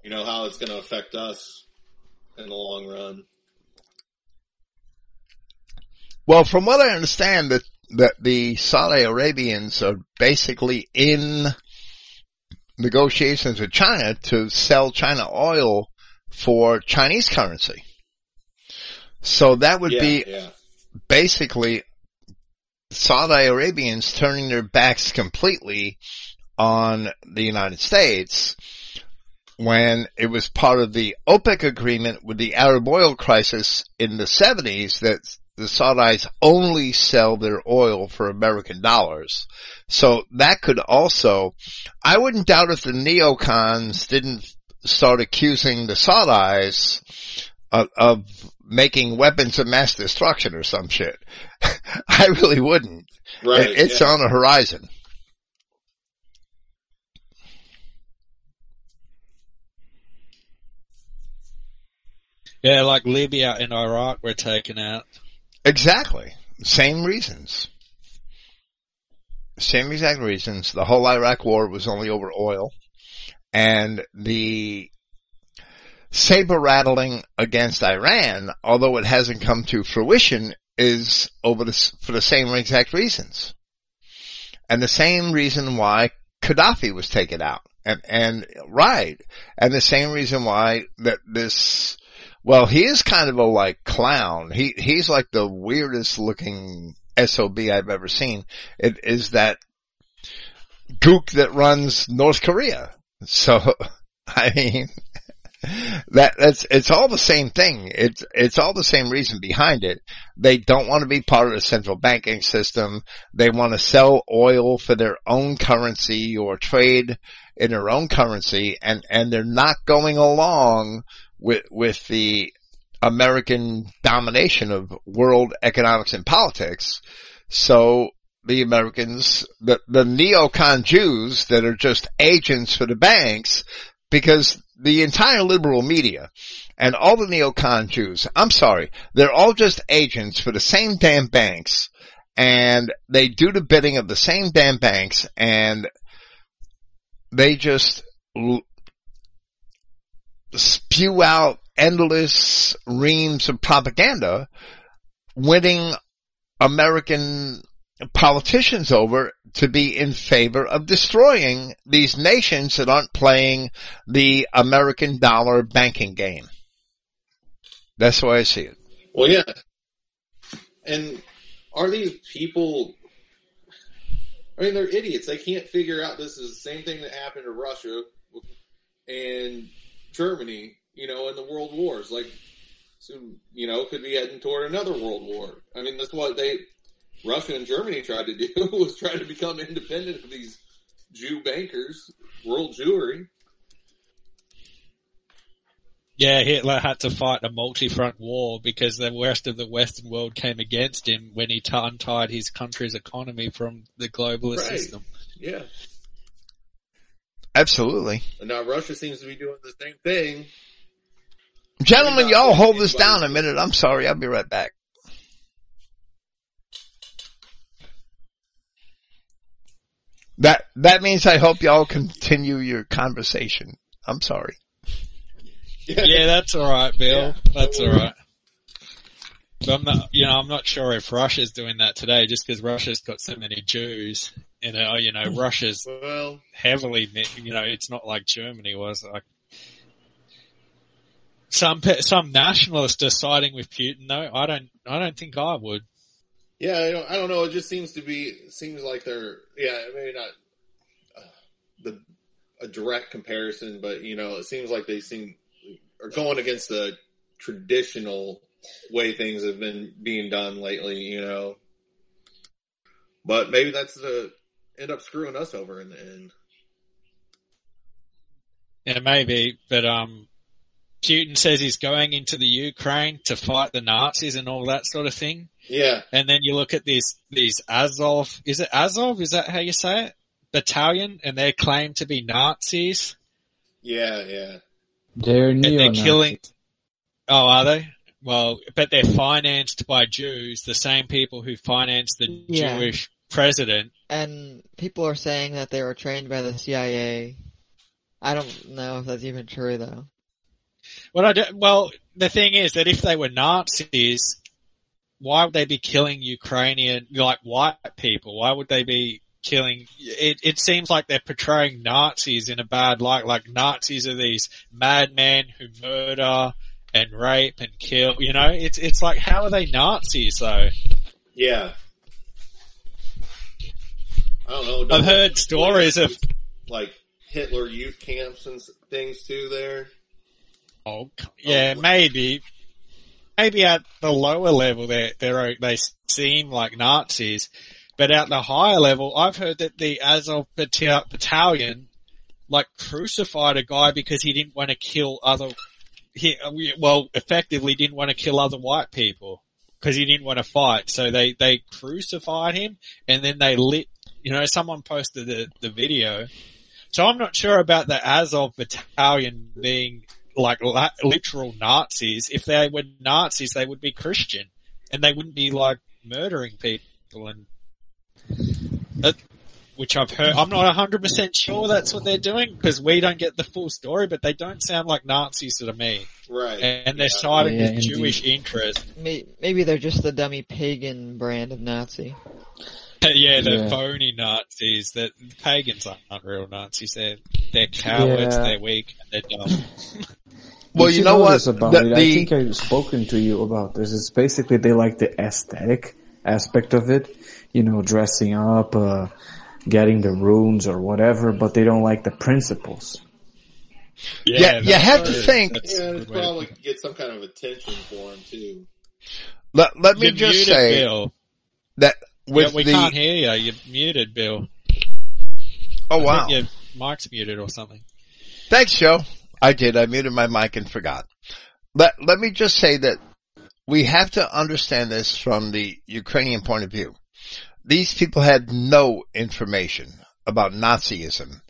you know how it's going to affect us in the long run. Well, from what I understand, that that the Saudi Arabians are basically in negotiations with China to sell China oil for Chinese currency. So that would yeah, be yeah. basically Saudi Arabians turning their backs completely on the United States when it was part of the OPEC agreement with the Arab oil crisis in the 70s that the Saudis only sell their oil for American dollars. So that could also, I wouldn't doubt if the neocons didn't start accusing the Saudis of, of making weapons of mass destruction or some shit. I really wouldn't. Right. It- it's yeah. on the horizon. Yeah, like Libya and Iraq were taken out. Exactly. Same reasons. Same exact reasons. The whole Iraq war was only over oil. And the saber rattling against Iran, although it hasn't come to fruition, is over the, for the same exact reasons. And the same reason why Gaddafi was taken out. And, and, right. And the same reason why that this, well, he is kind of a like clown. He, he's like the weirdest looking SOB I've ever seen. It is that gook that runs North Korea. So, I mean, that, that's, it's all the same thing. It's, it's all the same reason behind it. They don't want to be part of the central banking system. They want to sell oil for their own currency or trade in their own currency and, and they're not going along with, with the American domination of world economics and politics. So the Americans, the, the neocon Jews that are just agents for the banks, because the entire liberal media and all the neocon Jews, I'm sorry, they're all just agents for the same damn banks and they do the bidding of the same damn banks and they just spew out endless reams of propaganda, winning American politicians over to be in favor of destroying these nations that aren't playing the American dollar banking game. That's the way I see it. Well, yeah. And are these people? I mean, they're idiots. They can't figure out this is the same thing that happened to Russia and Germany. You know, in the world wars, like, so you know, could be heading toward another world war. I mean, that's what they Russia and Germany tried to do was try to become independent of these Jew bankers, world Jewry. Yeah, Hitler had to fight a multi-front war because the rest of the Western world came against him when he t- untied his country's economy from the globalist Right. system. Yeah. Absolutely. And now Russia seems to be doing the same thing. Gentlemen, y'all hold this down a minute. I'm sorry. I'll be right back. That, that means I hope y'all continue your conversation. I'm sorry. Yeah, that's all right, Bill. Yeah. That's all right. But I'm not, you know, I'm not sure if Russia's doing that today, just because Russia's got so many Jews. You know, you know, Russia's Well, heavily, you know, it's not like Germany was. Like some some nationalists are siding with Putin, though. I don't, I don't think I would. yeah, I don't, I don't know. It just seems to be seems like they're yeah, maybe not uh, the a direct comparison, but you know, it seems like they seem are going against the traditional way things have been being done lately. You know, but maybe that's the end up screwing us over in the end. Yeah, maybe, but um, Putin says he's going into the Ukraine to fight the Nazis and all that sort of thing. Yeah, And then you look at these these Azov. Is it Azov? Is that how you say it? Battalion, and they claim to be Nazis, yeah, yeah. They're and neo they're killing. Oh, are they? Well, but they're financed by Jews, the same people who financed the Yeah. Jewish president. And people are saying that they were trained by the CIA. I don't know if that's even true though. Well, I do, well, the thing is that if they were Nazis, why would they be killing Ukrainian, like white people? Why would they be killing? It, it seems like they're portraying Nazis in a bad light. Like Nazis are these madmen who murder and rape and kill. You know, it's it's like how are they Nazis though? Yeah. I don't know. I've don't- heard stories of like Hitler youth camps and things too there. Oh, oh yeah, maybe. Maybe at the lower level they they they seem like Nazis, but at the higher level, I've heard that the Azov battalion like crucified a guy because he didn't want to kill other. He uh, well, effectively didn't want to kill other white people because he didn't want to fight. So they they crucified him, and then they lit. You know, someone posted the the video. So I'm not sure about the Azov battalion being like la- literal Nazis. If they were Nazis, they would be Christian, and they wouldn't be like murdering people and that, which I've heard. I'm not 100 percent sure that's what they're doing because we don't get the full story, but they don't sound like Nazis to me, Right. and they're Yeah. siding Yeah, with indeed. Jewish interest. Maybe they're just the dummy pagan brand of Nazi. yeah, the Yeah. phony Nazis. That pagans aren't real Nazis. They're they're cowards. Yeah. They're weak. and They're dumb. Well, Did you know what? this about The- it? I think I've spoken to you about this. It's basically they like the aesthetic aspect of it, you know, dressing up, uh, getting the runes or whatever, but they don't like the principles. Yeah, you that's have to think- That's Yeah, it's way to probably get some kind of attention for him too. Let, let me You're just say Bill. that with yeah, we the, can't hear you. You're muted, Bill. oh wow. your mic's muted or something. Thanks, Joe. I did. I muted my mic and forgot. Let, let me just say that we have to understand this from the Ukrainian point of view. These people had no information about Nazism.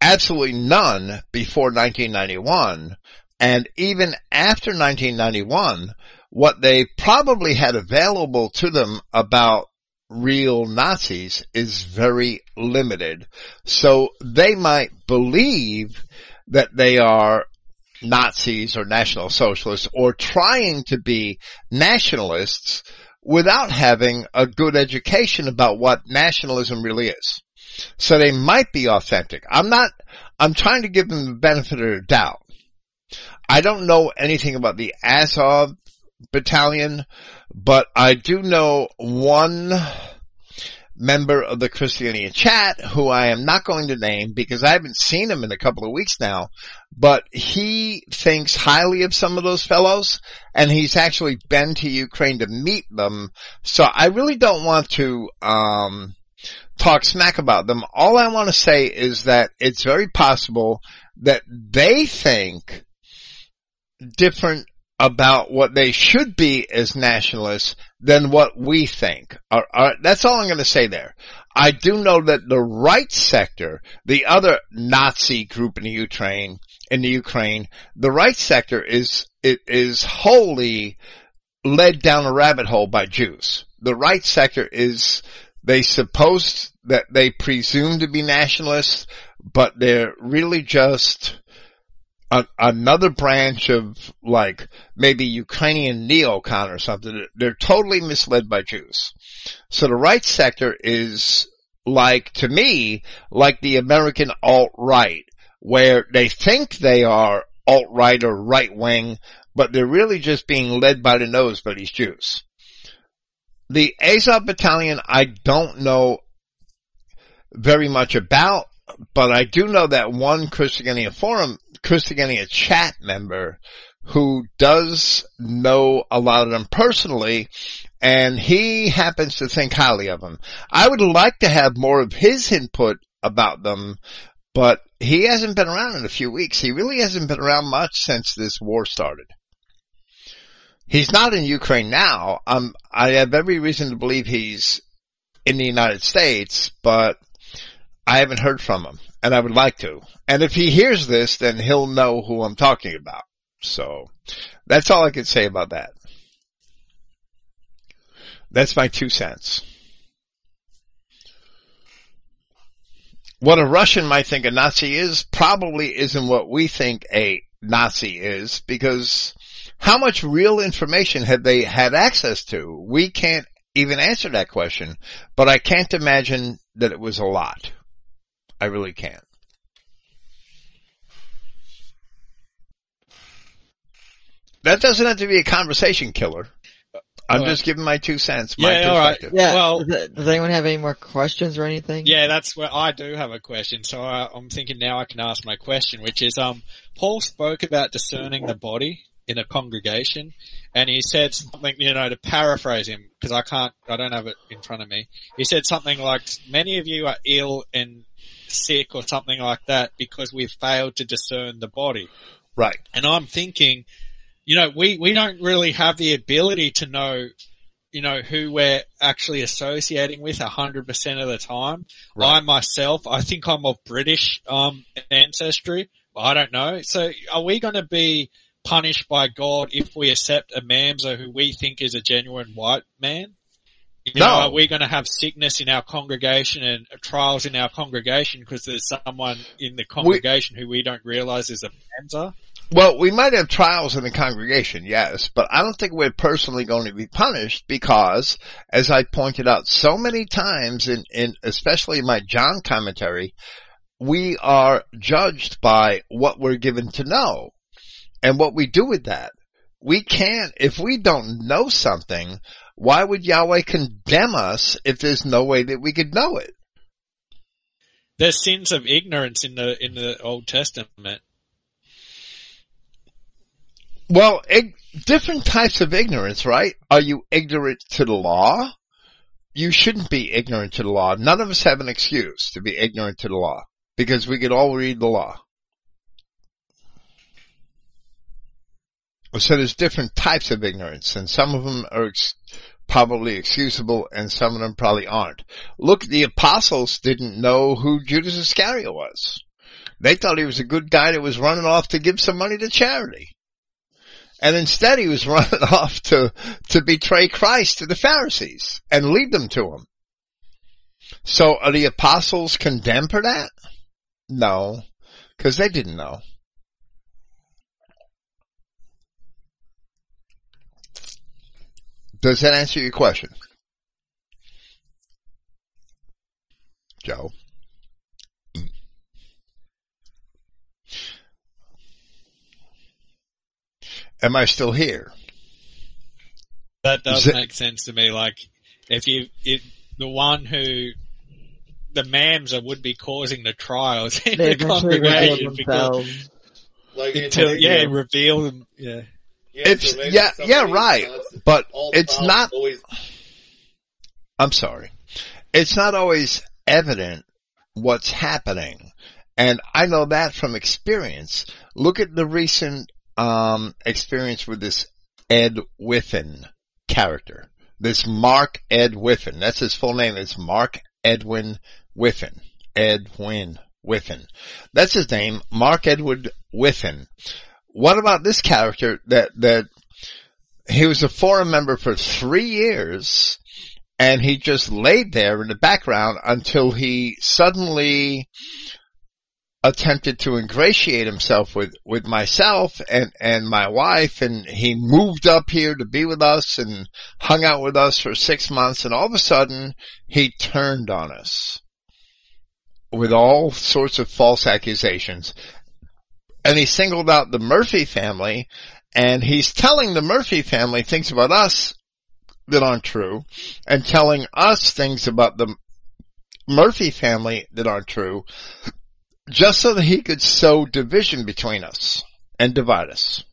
Absolutely none before 1991. And even after 1991, what they probably had available to them about real Nazis is very limited. So they might believe that they are Nazis or National Socialists or trying to be nationalists without having a good education about what nationalism really is. So they might be authentic. I'm not, I'm trying to give them the benefit of the doubt. I don't know anything about the Azov battalion, but I do know one member of the Christogenea chat who I am not going to name because I haven't seen him in a couple of weeks now, but he thinks highly of some of those fellows and he's actually been to Ukraine to meet them. So I really don't want to, um, talk smack about them. All I want to say is that it's very possible that they think different about what they should be as nationalists than what we think. All right, that's all I'm going to say there. I do know that the right sector, the other Nazi group in the Ukraine, in the Ukraine, the right sector is, it is wholly led down a rabbit hole by Jews. The right sector is, they suppose that they presume to be nationalists, but they're really just a, another branch of like maybe Ukrainian neocon or something. They're totally misled by Jews. So the right sector is like, to me, like the American alt-right, where they think they are alt-right or right-wing, but they're really just being led by the nose by these Jews. The Azov battalion, I don't know very much about, but I do know that one Christogenea forum, Christogenea chat member who does know a lot of them personally, and he happens to think highly of them. I would like to have more of his input about them, but he hasn't been around in a few weeks. He really hasn't been around much since this war started. He's not in Ukraine now. Um, I have every reason to believe he's in the United States, but I haven't heard from him and I would like to. And if he hears this, then he'll know who I'm talking about. So that's all I can say about that. That's my two cents. What a Russian might think a Nazi is probably isn't what we think a Nazi is because how much real information have they had access to? We can't even answer that question, but I can't imagine that it was a lot. I really can't. That doesn't have to be a conversation killer. I'm All right. just giving my two cents, my Yeah, all right. Yeah. Well- does, does anyone have any more questions or anything? Yeah, that's where I do have a question. So I, I'm thinking now I can ask my question, which is, um, Paul spoke about discerning the body in a congregation, and he said something, you know, to paraphrase him, because I can't, I don't have it in front of me. He said something like, many of you are ill and sick or something like that because we've failed to discern the body. Right. And I'm thinking, you know, we, we don't really have the ability to know, you know, who we're actually associating with a hundred percent of the time. Right. I myself, I think I'm of British, um, ancestry. I don't know. So are we going to be punished by God if we accept a Mamzer who we think is a genuine white man? You No. know, are we going to have sickness in our congregation and trials in our congregation because there's someone in the congregation who we don't realize is a Mamzer? Well, we might have trials in the congregation, yes, but I don't think we're personally going to be punished because, as I pointed out so many times in, in especially in my John commentary, we are judged by what we're given to know and what we do with that. We can't, if we don't know something, why would Yahweh condemn us if there's no way that we could know it? There's sins of ignorance in the in the Old Testament. Well, ig- different types of ignorance, right? Are you ignorant to the law? You shouldn't be ignorant to the law. None of us have an excuse to be ignorant to the law because we could all read the law. So there's different types of ignorance and some of them are ex- probably excusable and some of them probably aren't. Look, the apostles didn't know who Judas Iscariot was. They thought he was a good guy that was running off to give some money to charity. And instead he was running off to, to betray Christ to the Pharisees and lead them to him. So are the apostles condemned for that? No, because they didn't know. Does that answer your question? Joe? Am I still here? That does Is it- make sense to me. Like, if you, it, the one who the mams are would be causing the trials in They the eventually reveal congregation because themselves. Like until yeah, reveal them. Yeah, yeah, It's- so yeah, yeah, right. But it's not always. I'm sorry. It's not always evident what's happening. And I know that from experience. Look at the recent, um, experience with this Ed Whiffen character. This Mark Ed Whiffen. That's his full name. It's Mark Edwin Whiffen. Edwin Whiffen. That's his name. Mark Edward Whiffen. What about this character that, that he was a forum member for three years and he just laid there in the background until he suddenly attempted to ingratiate himself with, with myself and, and my wife and he moved up here to be with us and hung out with us for six months and all of a sudden he turned on us with all sorts of false accusations and he singled out the Murphy family and he's telling the Murphy family things about us that aren't true and telling us things about the Murphy family that aren't true just so that he could sow division between us and divide us.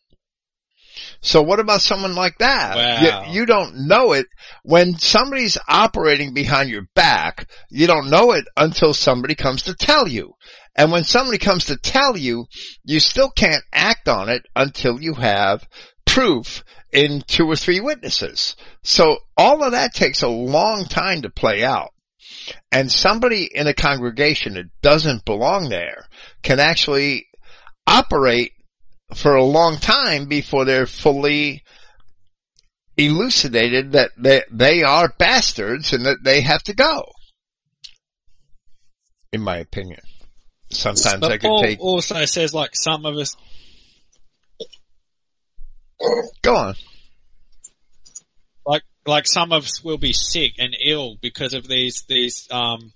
So what about someone like that? Wow. You, you don't know it when somebody's operating behind your back. You don't know it until somebody comes to tell you. And when somebody comes to tell you, you still can't act on it until you have proof in two or three witnesses. So all of that takes a long time to play out. And somebody in a congregation that doesn't belong there can actually operate for a long time before they're fully elucidated that they, they are bastards and that they have to go. In my opinion. Sometimes I but could Paul take, also says like some of us go on. like like some of us will be sick and ill because of these these um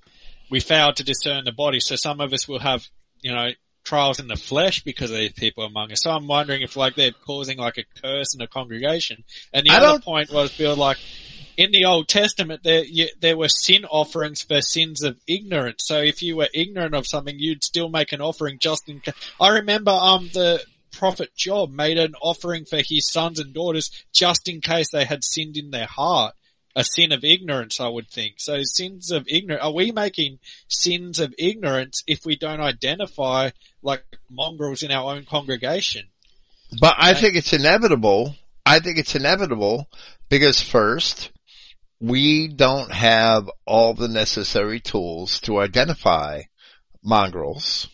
we failed to discern the body so some of us will have you know trials in the flesh because of these people among us so i'm wondering if like they're causing like a curse in a congregation and the I other don't- point was bill like in the Old Testament, there you, there were sin offerings for sins of ignorance. So if you were ignorant of something, you'd still make an offering just in case. I remember um the prophet Job made an offering for his sons and daughters just in case they had sinned in their heart. A sin of ignorance, I would think. So sins of ignorance, are we making sins of ignorance if we don't identify like mongrels in our own congregation? But I think it's inevitable. I think it's inevitable because first, we don't have all the necessary tools to identify mongrels.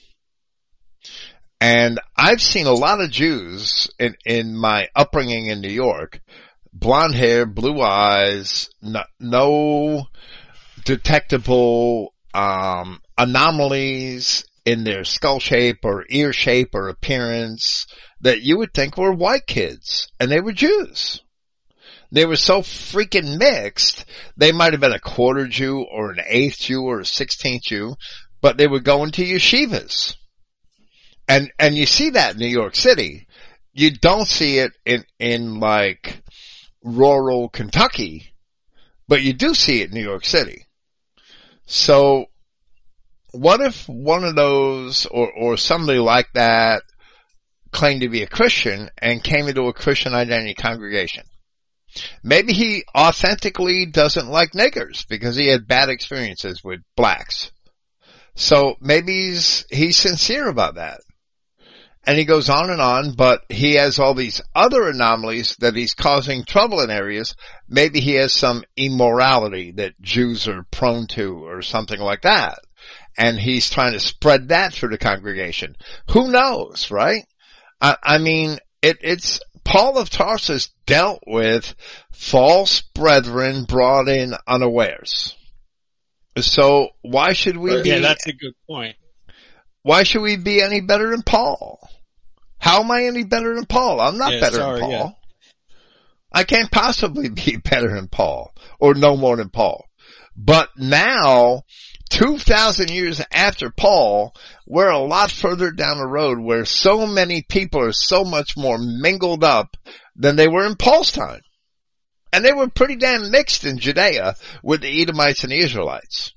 And I've seen a lot of Jews in, in my upbringing in New York, blonde hair, blue eyes, no, no detectable, um, anomalies in their skull shape or ear shape or appearance that you would think were white kids and they were Jews. They were so freaking mixed. They might have been a quarter Jew or an eighth Jew or a sixteenth Jew, but they were going to yeshivas. And, and you see that in New York City. You don't see it in, in like rural Kentucky, but you do see it in New York City. So what if one of those or, or somebody like that claimed to be a Christian and came into a Christian identity congregation? Maybe he authentically doesn't like niggers because he had bad experiences with blacks. So maybe he's, he's sincere about that. And he goes on and on, but he has all these other anomalies that he's causing trouble in areas. Maybe he has some immorality that Jews are prone to or something like that. And he's trying to spread that through the congregation. Who knows, right? I, I mean, it, it's, Paul of Tarsus dealt with false brethren brought in unawares. So why should we Right. be, Yeah, that's a good point. why should we be any better than Paul? How am I any better than Paul? I'm not Yeah, better sorry, than Paul. yeah. I can't possibly be better than Paul or no more than Paul. But now, 2,000 years after Paul, we're a lot further down the road where so many people are so much more mingled up than they were in Paul's time. And they were pretty damn mixed in Judea with the Edomites and the Israelites.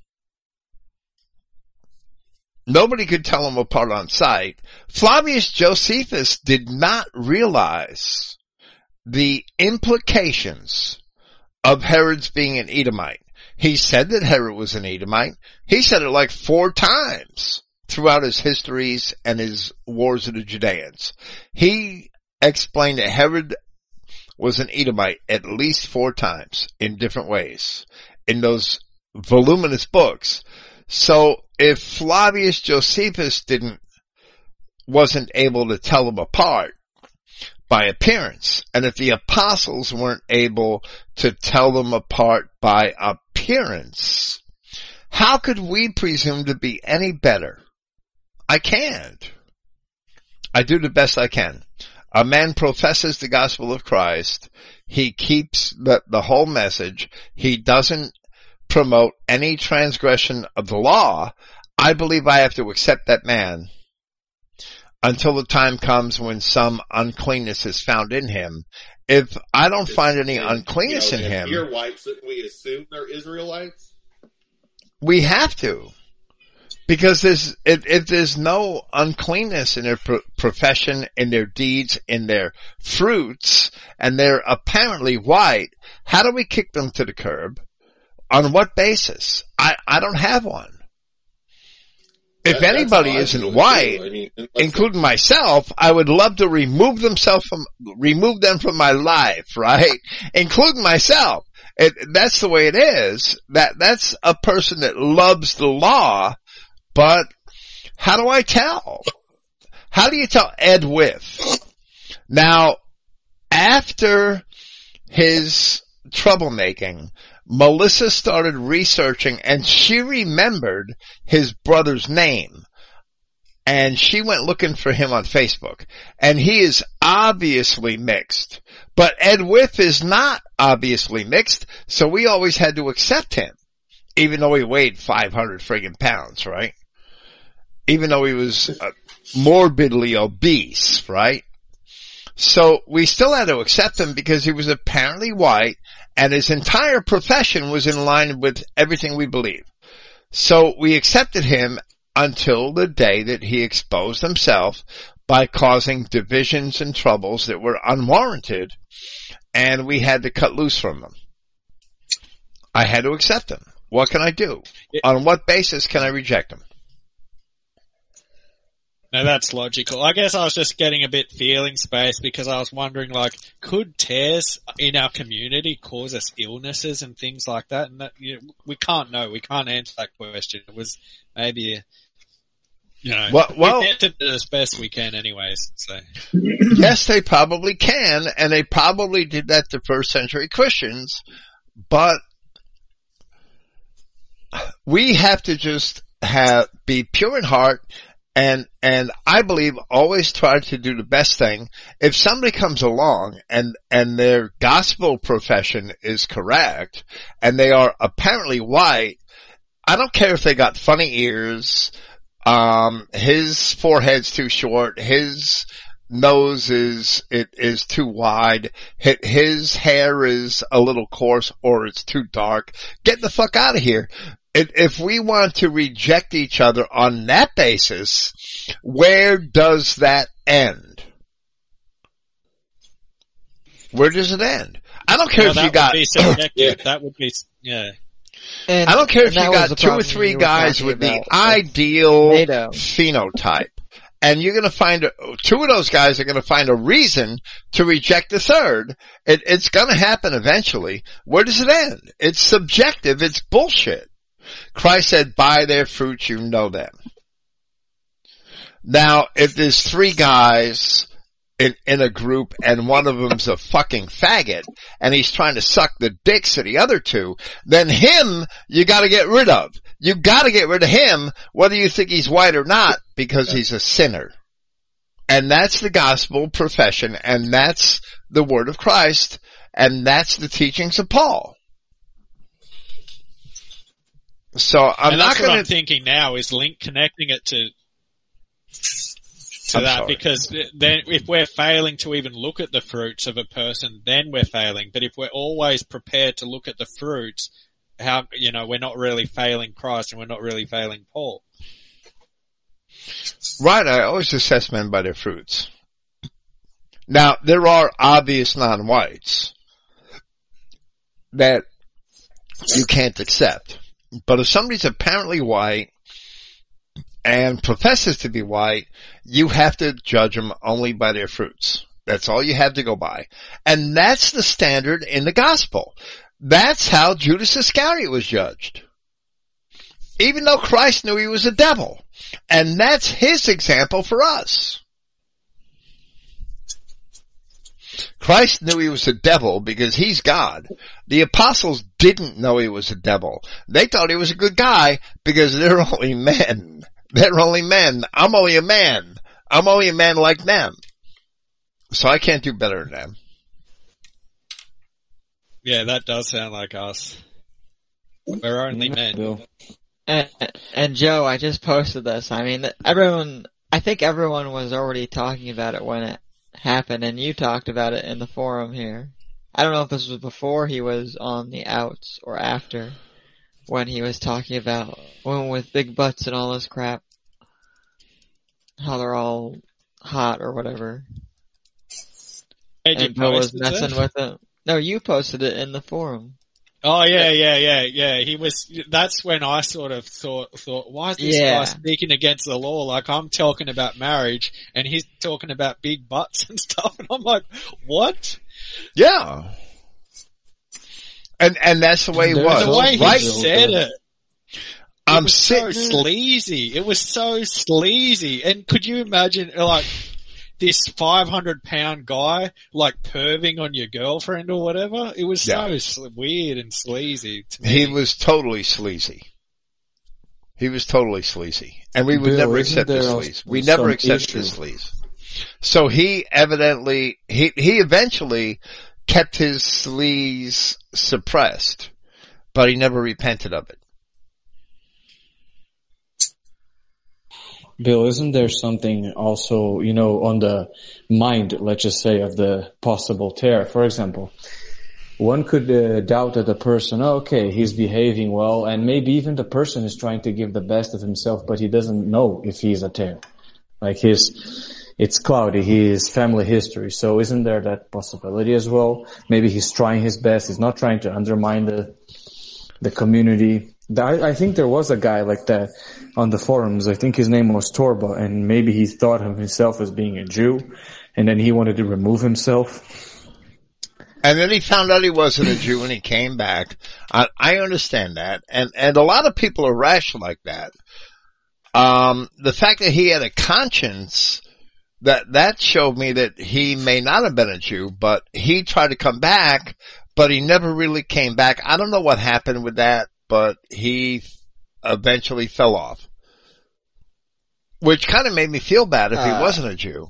Nobody could tell them apart on sight. Flavius Josephus did not realize the implications of Herod's being an Edomite. He said that Herod was an Edomite. He said it like four times throughout his histories and his wars of the Judeans. He explained that Herod was an Edomite at least four times in different ways in those voluminous books. So if Flavius Josephus didn't, wasn't able to tell them apart by appearance, and if the apostles weren't able to tell them apart by appearance, how could we presume to be any better? I can't. I do the best I can. A man professes the gospel of Christ. He keeps the, the whole message. He doesn't promote any transgression of the law. I believe I have to accept that man until the time comes when some uncleanness is found in him. If I don't find any uncleanness you know, in if him, You're white, shouldn't we assume they're Israelites? we have to. Because there's, if, if there's no uncleanness in their pro- profession, in their deeds, in their fruits, and they're apparently white, how do we kick them to the curb? On what basis? I, I don't have one. If That- anybody isn't white, I mean, including myself, I would love to remove themselves from, remove them from my life, right? including myself. It, that's the way it is. That, that's a person that loves the law, but how do I tell? How do you tell Ed With? Now, after his troublemaking, Melissa started researching and she remembered his brother's name. And she went looking for him on Facebook. And he is obviously mixed. But Ed With is not obviously mixed, so we always had to accept him. Even though he weighed 500 friggin' pounds, right? Even though he was uh, morbidly obese, right? So we still had to accept him because he was apparently white and his entire profession was in line with everything we believe. So we accepted him until the day that he exposed himself by causing divisions and troubles that were unwarranted and we had to cut loose from him. I had to accept him. What can I do? On what basis can I reject him? No, that's logical. I guess I was just getting a bit feeling space because I was wondering, like, could tares in our community cause us illnesses and things like that? And that, you know, we can't know. We can't answer that question. It was maybe, a, you know, Well- well- we answered it as best we can, anyways. So yes, they probably can, and they probably did that to first century Christians, but we have to just have, be pure in heart and, and I believe always try to do the best thing. If somebody comes along and, and their gospel profession is correct and they are apparently white, I don't care if they got funny ears, um, his forehead's too short, his nose is, it is too wide, hi- his hair is a little coarse or it's too dark. Get the fuck out of here. If, if we want to reject each other on that basis, where does that end? Where does it end? I don't care Well, if you got, be. Yeah. That would be, yeah. And, I don't care if you that was the got two or three guys talking with the ideal NATO. phenotype. And you're gonna find, a, two of those guys are gonna find a reason to reject the third. It, it's gonna happen eventually. Where does it end? It's subjective, it's bullshit. Christ said, by their fruits you know them. Now, if there's three guys in, in a group and one of them's a fucking faggot and he's trying to suck the dicks of the other two, then him you gotta get rid of. You gotta get rid of him whether you think he's white or not because he's a sinner. And that's the gospel profession and that's the word of Christ and that's the teachings of Paul. So I'm and not gonna I'm thinking now is link connecting it to to I'm that sorry. because then if we're failing to even look at the fruits of a person, then we're failing. But if we're always prepared to look at the fruits, how, you know, we're not really failing Christ and we're not really failing Paul. Right, I always assess men by their fruits. Now, there are obvious non-whites that you can't accept. But if somebody's apparently white and professes to be white, you have to judge them only by their fruits. That's all you have to go by. And that's the standard in the gospel. That's how Judas Iscariot was judged. Even though Christ knew he was a devil. And that's his example for us. Christ knew he was a devil because he's God. The apostles didn't know he was a devil. They thought he was a good guy because they're only men. They're only men. I'm only a man. I'm only a man like them. So I can't do better than them. Yeah, that does sound like us. We're only men. And, and Joe, I just posted this. I mean, everyone, I think everyone was already talking about it when it happened, and you talked about it in the forum here. I don't know if this was before he was on the outs or after, when he was talking about women with big butts and all this crap. How they're all hot or whatever. You And Bill was messing it? with it. No, you posted it in the forum. Oh yeah, yeah, yeah, yeah. He was. That's when I sort of thought, thought, why is this Yeah. guy speaking against the law? Like I'm talking about marriage, and he's talking about big butts and stuff, and I'm like, what? Yeah. And, and that's the way he was. The way he right? said it. It I'm was so sleazy. It was so sleazy. And could you imagine, like, this 500 pound guy, like, perving on your girlfriend or whatever? It was Yeah. so sl- weird and sleazy to me. he was totally sleazy. He was totally sleazy. And we would Bill, never accept the sleaze. We never some accepted the sleaze. So he evidently, he, he eventually kept his sleaze suppressed, but he never repented of it. Bill, isn't there something also, you know, on the mind, let's just say, of the possible terror? For example, one could uh, doubt that the person, oh, okay, he's behaving well, and maybe even the person is trying to give the best of himself, but he doesn't know if he's a terror. Like his, it's cloudy, his family history. So isn't there that possibility as well? Maybe he's trying his best, he's not trying to undermine the, the community. I, I think there was a guy like that on the forums. I think his name was Torba, and maybe he thought of himself as being a Jew, and then he wanted to remove himself. And then he found out he wasn't a Jew and he came back. I, I understand that. And, and a lot of people are rash like that. Um, the fact that he had a conscience, that, that showed me that he may not have been a Jew, but he tried to come back, but he never really came back. I don't know what happened with that, but he eventually fell off. Which kind of made me feel bad if he Uh, wasn't a Jew.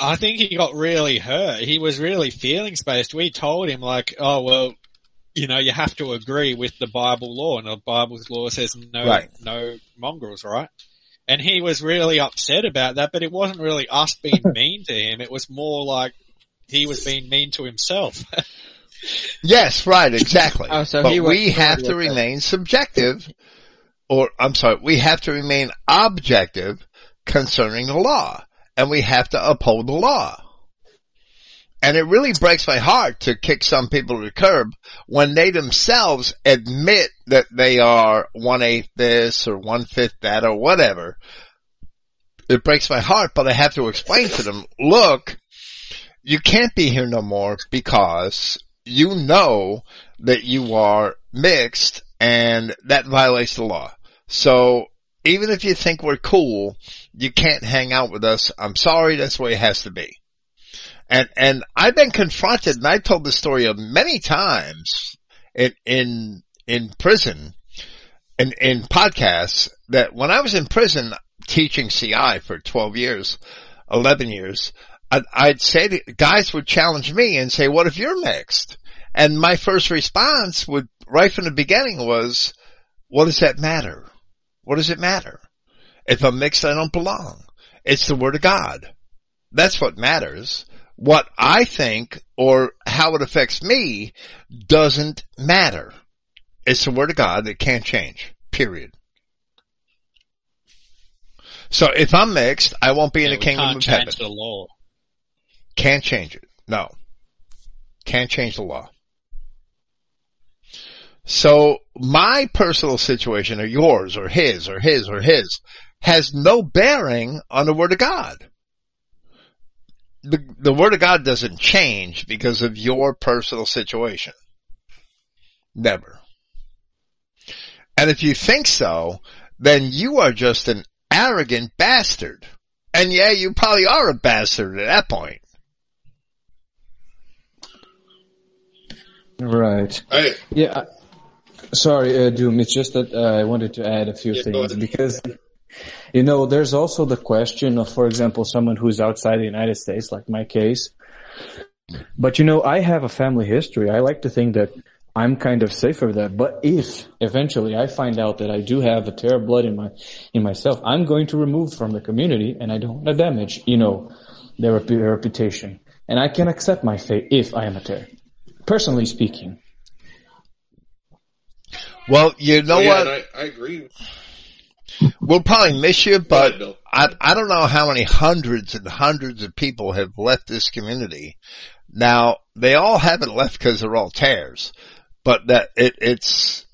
I think he got really hurt. He was really feelings based. We told him like, oh well, you know, you have to agree with the Bible law, and the Bible's law says no, Right. no mongrels, right? And he was really upset about that, but it wasn't really us being mean to him. It was more like he was being mean to himself. Yes, right, exactly. Oh, so but we have to remain subjective, or I'm sorry, we have to remain objective concerning the law, and we have to uphold the law. And it really breaks my heart to kick some people to the curb when they themselves admit that they are one eighth this or one fifth that or whatever. It breaks my heart, but I have to explain to them, look, you can't be here no more because you know that you are mixed and that violates the law. So even if you think we're cool, you can't hang out with us. I'm sorry, that's the way it has to be. And, and I've been confronted and I've told this story of many times in, in, in prison in, in podcasts that when I was in prison teaching CI for 12 years, 11 years, I'd, I'd say to, guys would challenge me and say, what if you're mixed? And my first response would, right from the beginning was, what does that matter? What does it matter? If I'm mixed, I don't belong. It's the word of God. That's what matters. What I think or how it affects me doesn't matter. It's the word of God that can't change. Period. So if I'm mixed, I won't be in the kingdom of heaven. the law. Can't change it. No. Can't change the law. So my personal situation or yours or his or his or his has no bearing on the word of God. The, the word of God doesn't change because of your personal situation. Never. And if you think so, then you are just an arrogant bastard. And yeah, you probably are a bastard at that point. Right. Hey, Yeah. Sorry, uh, Doom. It's just that uh, I wanted to add a few Yeah, things because, you know, there's also the question of, for example, someone who's outside the United States, like my case. But you know, I have a family history. I like to think that I'm kind of safe for that. But if eventually I find out that I do have a tear of blood in my in myself, I'm going to remove from the community, and I don't want to damage, you know, their, their reputation. And I can accept my fate if I am a tare. Personally speaking. Well, you know so yeah, what? I, I agree. We'll probably miss you, but ahead, I, I don't know how many hundreds and hundreds of people have left this community. Now, they all haven't left because they're all tares, but that it, it's,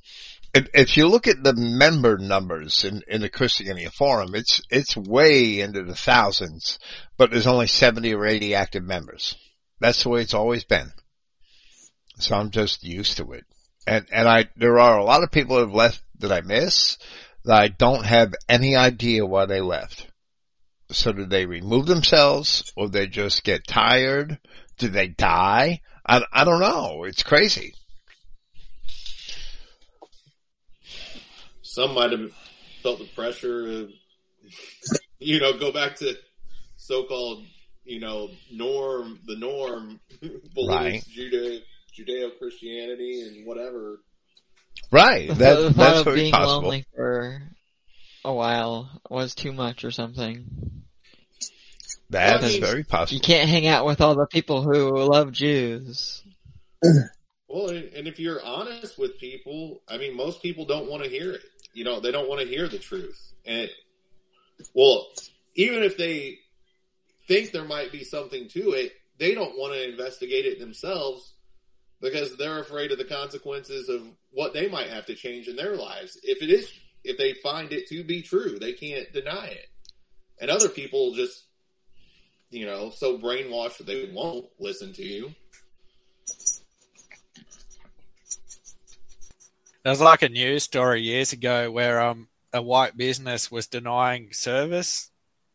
if, if you look at the member numbers in, in the Christogenea Forum, it's, it's way into the thousands, but there's only 70 or 80 active members. That's the way it's always been. So I'm just used to it. And, and I, there are a lot of people that have left that I miss that I don't have any idea why they left. So did they remove themselves or they just get tired? Did they die? I, I don't know. It's crazy. Some might have felt the pressure of, you know, go back to so-called, you know, norm, the norm, beliefs, Right. Judeo, Judeo-Christianity and whatever. Right. The That, thought that's of very being possible. lonely for a while was too much or something. That's Well, I mean, very possible. You can't hang out with all the people who love Jews. Well, and and if you're honest with people, I mean, most people don't want to hear it. You know, they don't want to hear the truth. And, well, even if they think there might be something to it, they don't want to investigate it themselves because they're afraid of the consequences of what they might have to change in their lives. If it is, if they find it to be true, they can't deny it. And other people just, you know, so brainwashed that they won't listen to you. There was like a news story years ago where um a white business was denying service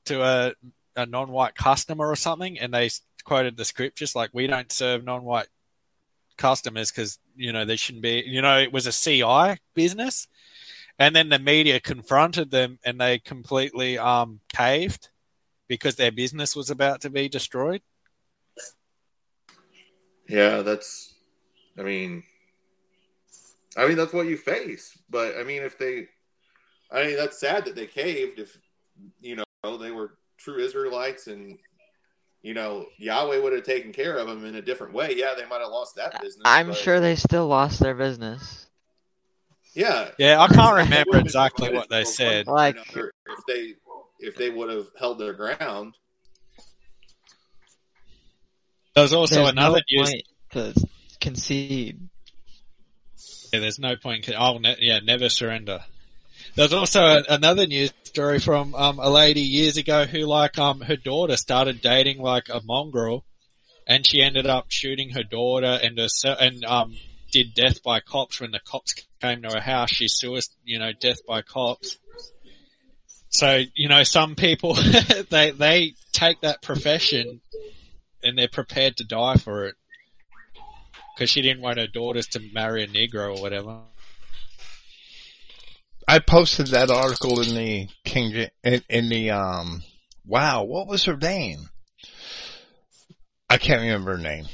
to a a non-white customer or something, and they quoted the scriptures like, "We don't serve non-white customers because you know they shouldn't be." You know, it was a CI business, and then the media confronted them, and they completely um caved because their business was about to be destroyed. Yeah, that's. I mean, I mean that's what you face. But I mean, if they, I mean, that's sad that they caved. If you know they were true Israelites and you know Yahweh would have taken care of them in a different way, yeah, they might have lost that business. I'm but- sure they still lost their business. Yeah, Yeah, I can't remember exactly what they said. Like- if they if they would have held their ground. There's also There's another no news point to concede. Yeah, there's no point. In, I'll ne- yeah, never surrender. There's also a, another news story from um, a lady years ago who, like, um, her daughter started dating like a mongrel, and she ended up shooting her daughter and herself, and um, did death by cops when the cops came to her house. She suicide, you know, death by cops. So you know, some people they they take that profession and they're prepared to die for it because she didn't want her daughters to marry a Negro or whatever. I posted that article in the King, in, in the, um, wow, what was her name? I can't remember her name,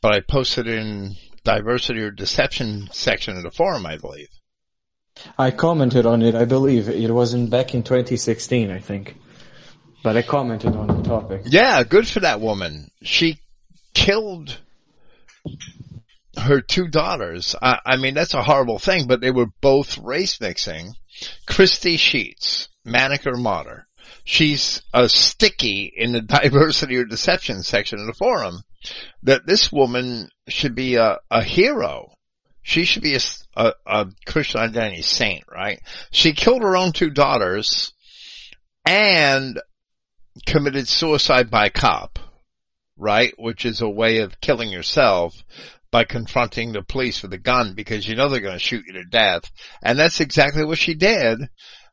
but I posted in diversity or deception section of the forum, I believe. I commented on it. I believe it was in back in 2016, I think. But I commented on the topic. Yeah, good for that woman. She killed her two daughters. I, I mean, that's a horrible thing, but they were both race mixing. Christy Sheets, Manic or Martyr. She's a sticky in the diversity or deception section of the forum that this woman should be a, a hero. She should be a, a, a Christian identity saint, right? She killed her own two daughters and committed suicide by cop, right? Which is a way of killing yourself by confronting the police with a gun because you know they're going to shoot you to death. And that's exactly what she did.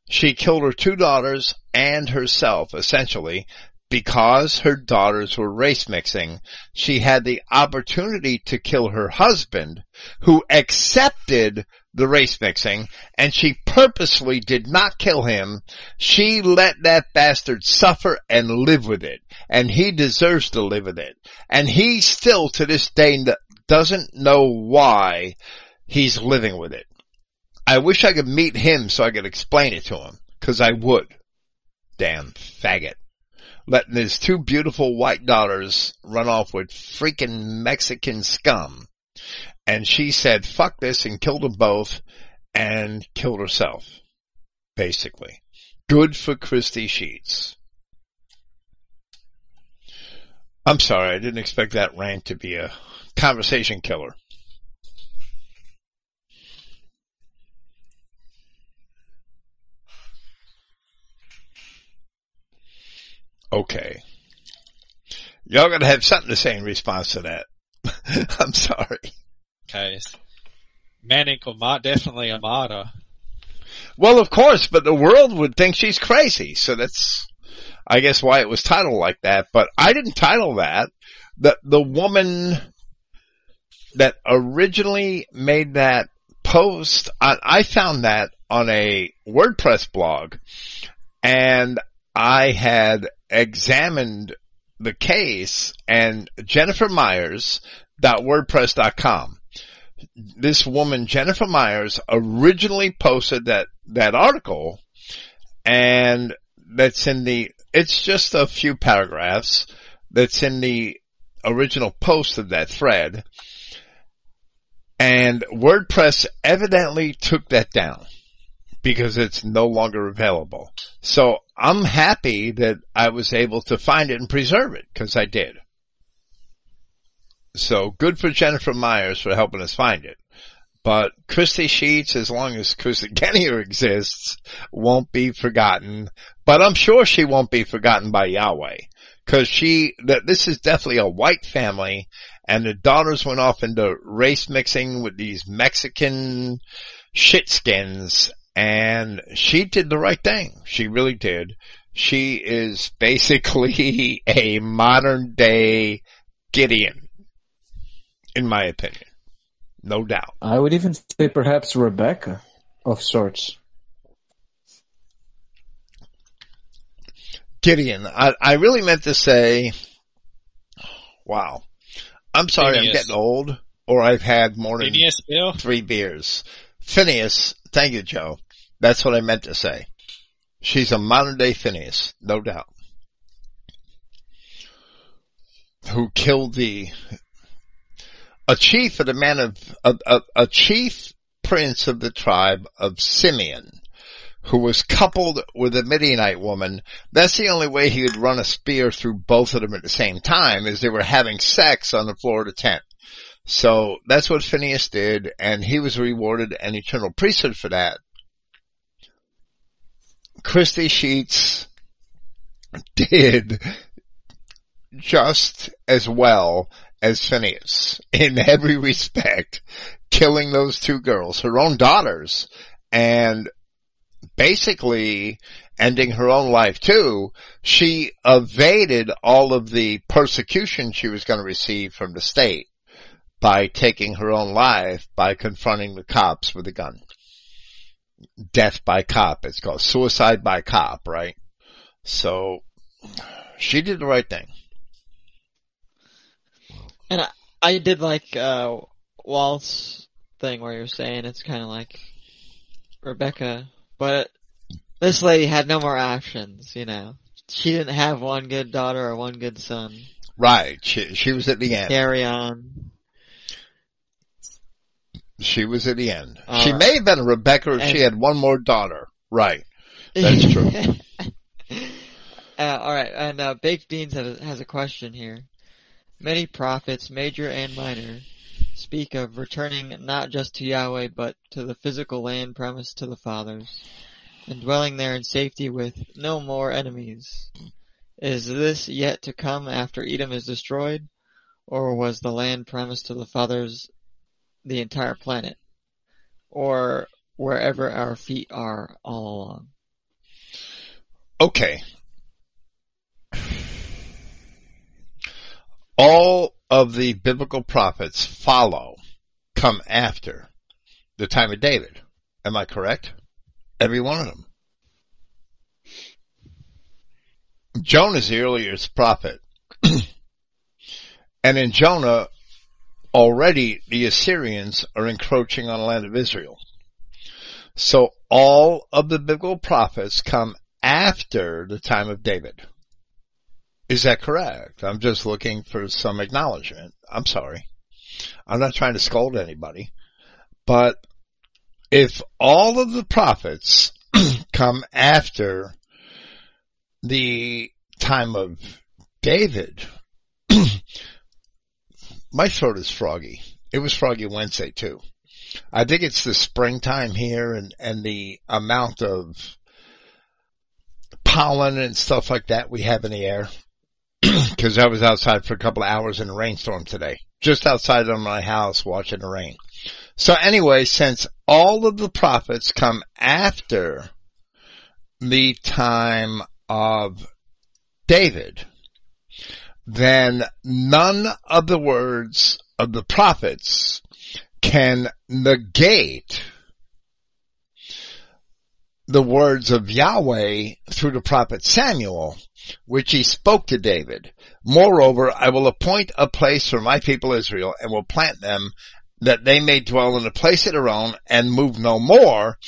She killed her two daughters and herself, essentially, because her daughters were race mixing. She had the opportunity to kill her husband, who accepted the race mixing, and she purposely did not kill him. She let that bastard suffer and live with it, and he deserves to live with it. And he still to this day doesn't know why he's living with it. I wish I could meet him so I could explain it to him, cause I would. Damn faggot. Letting his two beautiful white daughters run off with freaking Mexican scum. And she said, fuck this and killed them both and killed herself. Basically. Good for Christy Sheets. I'm sorry, I didn't expect that rant to be a conversation killer. Okay. Y'all gotta have something to say in response to that. I'm sorry. Okay. Manic or Mar- definitely a martyr. Well, of course, but the world would think she's crazy. So that's, I guess, why it was titled like that. But I didn't title that. The the woman that originally made that post, I, I found that on a WordPress blog, and I had examined the case and Jennifer Myers. This woman, Jennifer Myers, originally posted that, that article and that's in the, it's just a few paragraphs that's in the original post of that thread. And WordPress evidently took that down because it's no longer available. So I'm happy that I was able to find it and preserve it because I did. So good for Jennifer Myers for helping us find it. But Christy Sheets, as long as Christy Kennier exists, won't be forgotten. But I'm sure she won't be forgotten by Yahweh. Cause she, this is definitely a white family and the daughters went off into race mixing with these Mexican shitskins and she did the right thing. She really did. She is basically a modern day Gideon in my opinion. No doubt. I would even say perhaps Rebecca of sorts. Gideon. I, I really meant to say, wow. I'm sorry, Phineas. I'm getting old, or I've had more than Phineas, three beers. Phineas, thank you, Joe. That's what I meant to say. She's a modern day Phineas, no doubt. Who killed the a chief of the man of a, a, a chief prince of the tribe of Simeon, who was coupled with a Midianite woman. That's the only way he would run a spear through both of them at the same time, is they were having sex on the floor of the tent. So that's what Phineas did, and he was rewarded an eternal priesthood for that. Christy Sheets did just as well as Phineas in every respect, killing those two girls, her own daughters, and basically ending her own life too. She evaded all of the persecution she was going to receive from the state by taking her own life by confronting the cops with a gun. Death by cop. It's called suicide by cop, right? So she did the right thing. And I, I did like uh, Walt's thing where you're saying it's kind of like Rebecca, but this lady had no more options, you know. She didn't have one good daughter or one good son. Right. She, she was at the end. Carry on. She was at the end. All she right. may have been a Rebecca if she had one more daughter. Right. That's true. uh, alright, and uh, Baked Beans has, has a question here. Many prophets, major and minor, speak of returning not just to Yahweh but to the physical land promised to the fathers, and dwelling there in safety with no more enemies. Is this yet to come after Edom is destroyed, or was the land promised to the fathers the entire planet, or wherever our feet are all along? Okay. All of the biblical prophets follow, come after the time of David. Am I correct? Every one of them. Jonah's the earliest prophet. and in Jonah, already the Assyrians are encroaching on the land of Israel. So all of the biblical prophets come after the time of David. Is that correct? I'm just looking for some acknowledgement. I'm sorry. I'm not trying to scold anybody. But if all of the prophets come after the time of David, my throat is froggy. It was froggy Wednesday too. I think it's the springtime here and, and the amount of pollen and stuff like that we have in the air. Cause I was outside for a couple of hours in a rainstorm today. Just outside of my house watching the rain. So anyway, since all of the prophets come after the time of David, then none of the words of the prophets can negate the words of Yahweh through the prophet Samuel, which he spoke to David. Moreover, I will appoint a place for my people Israel and will plant them that they may dwell in a place of their own and move no more.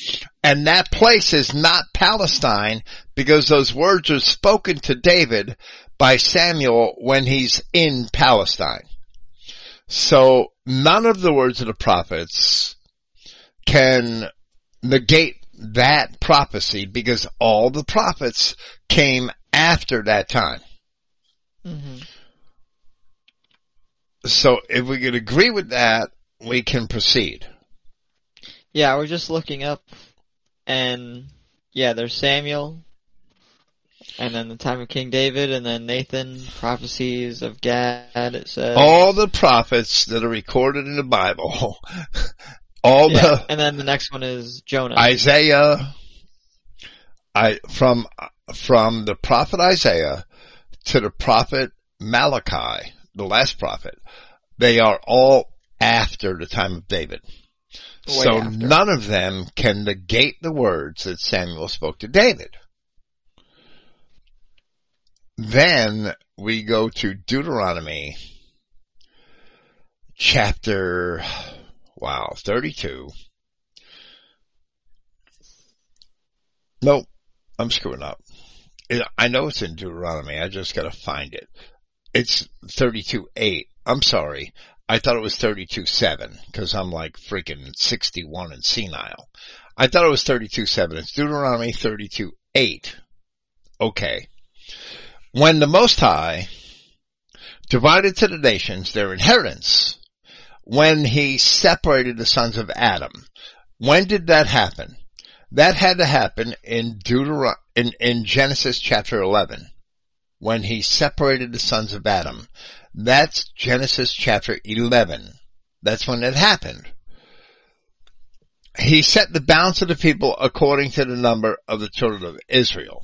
And that place is not Palestine because those words are spoken to David by Samuel when he's in Palestine. So none of the words of the prophets can negate that prophecy because all the prophets came after that time. hmm So if we could agree with that, we can proceed. Yeah, we're just looking up, and yeah, there's Samuel, and then the time of King David, and then Nathan, prophecies of Gad, it says. All the prophets that are recorded in the Bible, all yeah, the and then the next one is Jonah. Isaiah, I, from, from the prophet Isaiah to the prophet Malachi, the last prophet, they are all after the time of David. Way so after. none of them can negate the words that Samuel spoke to David. Then we go to Deuteronomy chapter, wow, 32. Nope, I'm screwing up. I know it's in Deuteronomy, I just gotta find it. It's 32.8. I'm sorry. I thought it was 32.7 because I'm like freaking 61 and senile. I thought it was 32.7. It's Deuteronomy 32.8. Okay. When the Most High divided to the nations their inheritance, when he separated the sons of Adam, when did that happen? That had to happen in Deuteron in, in Genesis chapter 11 when he separated the sons of Adam. That's Genesis chapter 11. That's when it happened. He set the bounds of the people according to the number of the children of Israel.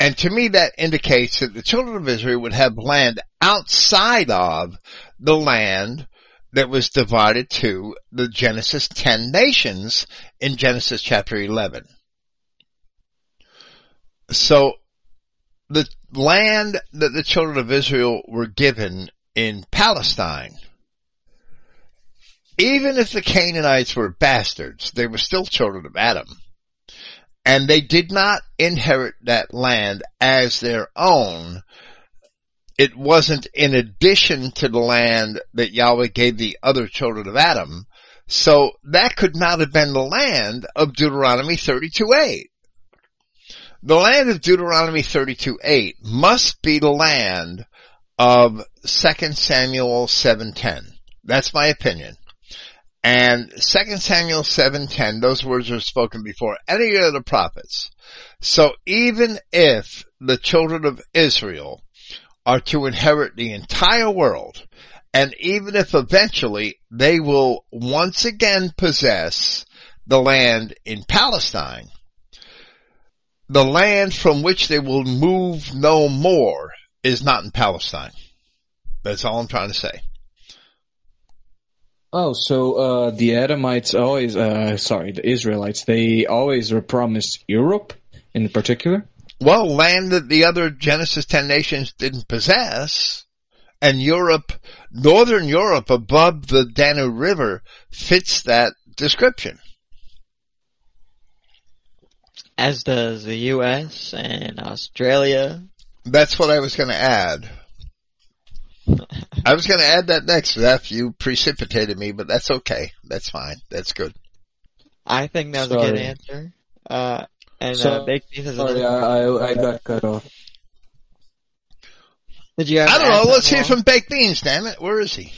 And to me that indicates that the children of Israel would have land outside of the land that was divided to the Genesis 10 nations in Genesis chapter 11. So the land that the children of Israel were given in Palestine even if the Canaanites were bastards, they were still children of Adam. And they did not inherit that land as their own. It wasn't in addition to the land that Yahweh gave the other children of Adam. So that could not have been the land of Deuteronomy 32.8. The land of Deuteronomy 32.8 must be the land of 2 Samuel 7.10. That's my opinion. And 2 Samuel 7.10, those words are spoken before any of the prophets. So even if the children of Israel are to inherit the entire world, and even if eventually they will once again possess the land in Palestine, the land from which they will move no more is not in Palestine. That's all I'm trying to say. Oh, so uh, the Adamites always, uh, sorry, the Israelites, they always were promised Europe in particular? Well, land that the other Genesis 10 nations didn't possess, and Europe, Northern Europe above the Danube River fits that description. As does the U.S. and Australia. That's what I was going to add. I was going to add that next after you precipitated me, but that's okay. That's fine. That's good. I think that was a good answer. Uh, and So- uh, Baked Beans has Sorry, another. I, I, I got cut off. Did you have I don't know. Let's hear from Baked Beans, damn it. Where is he?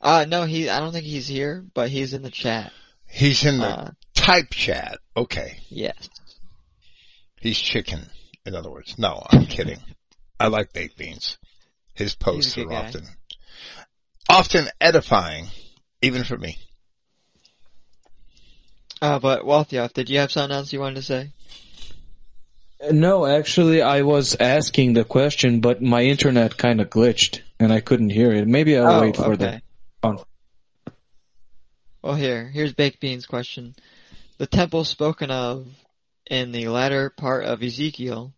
Uh, no, he. I don't think he's here, but he's in the chat. He's in the Uh, type chat. Okay. yes. He's chicken, in other words. No, I'm kidding. I like Baked Beans. His posts are guy. often, often edifying, even for me. Uh, but Walthioff, did you have something else you wanted to say? No, actually, I was asking the question, but my internet kind of glitched, and I couldn't hear it. Maybe I'll oh, wait for okay. the. Well, here, here's Baked Beans' question. The temple spoken of in the latter part of Ezekiel,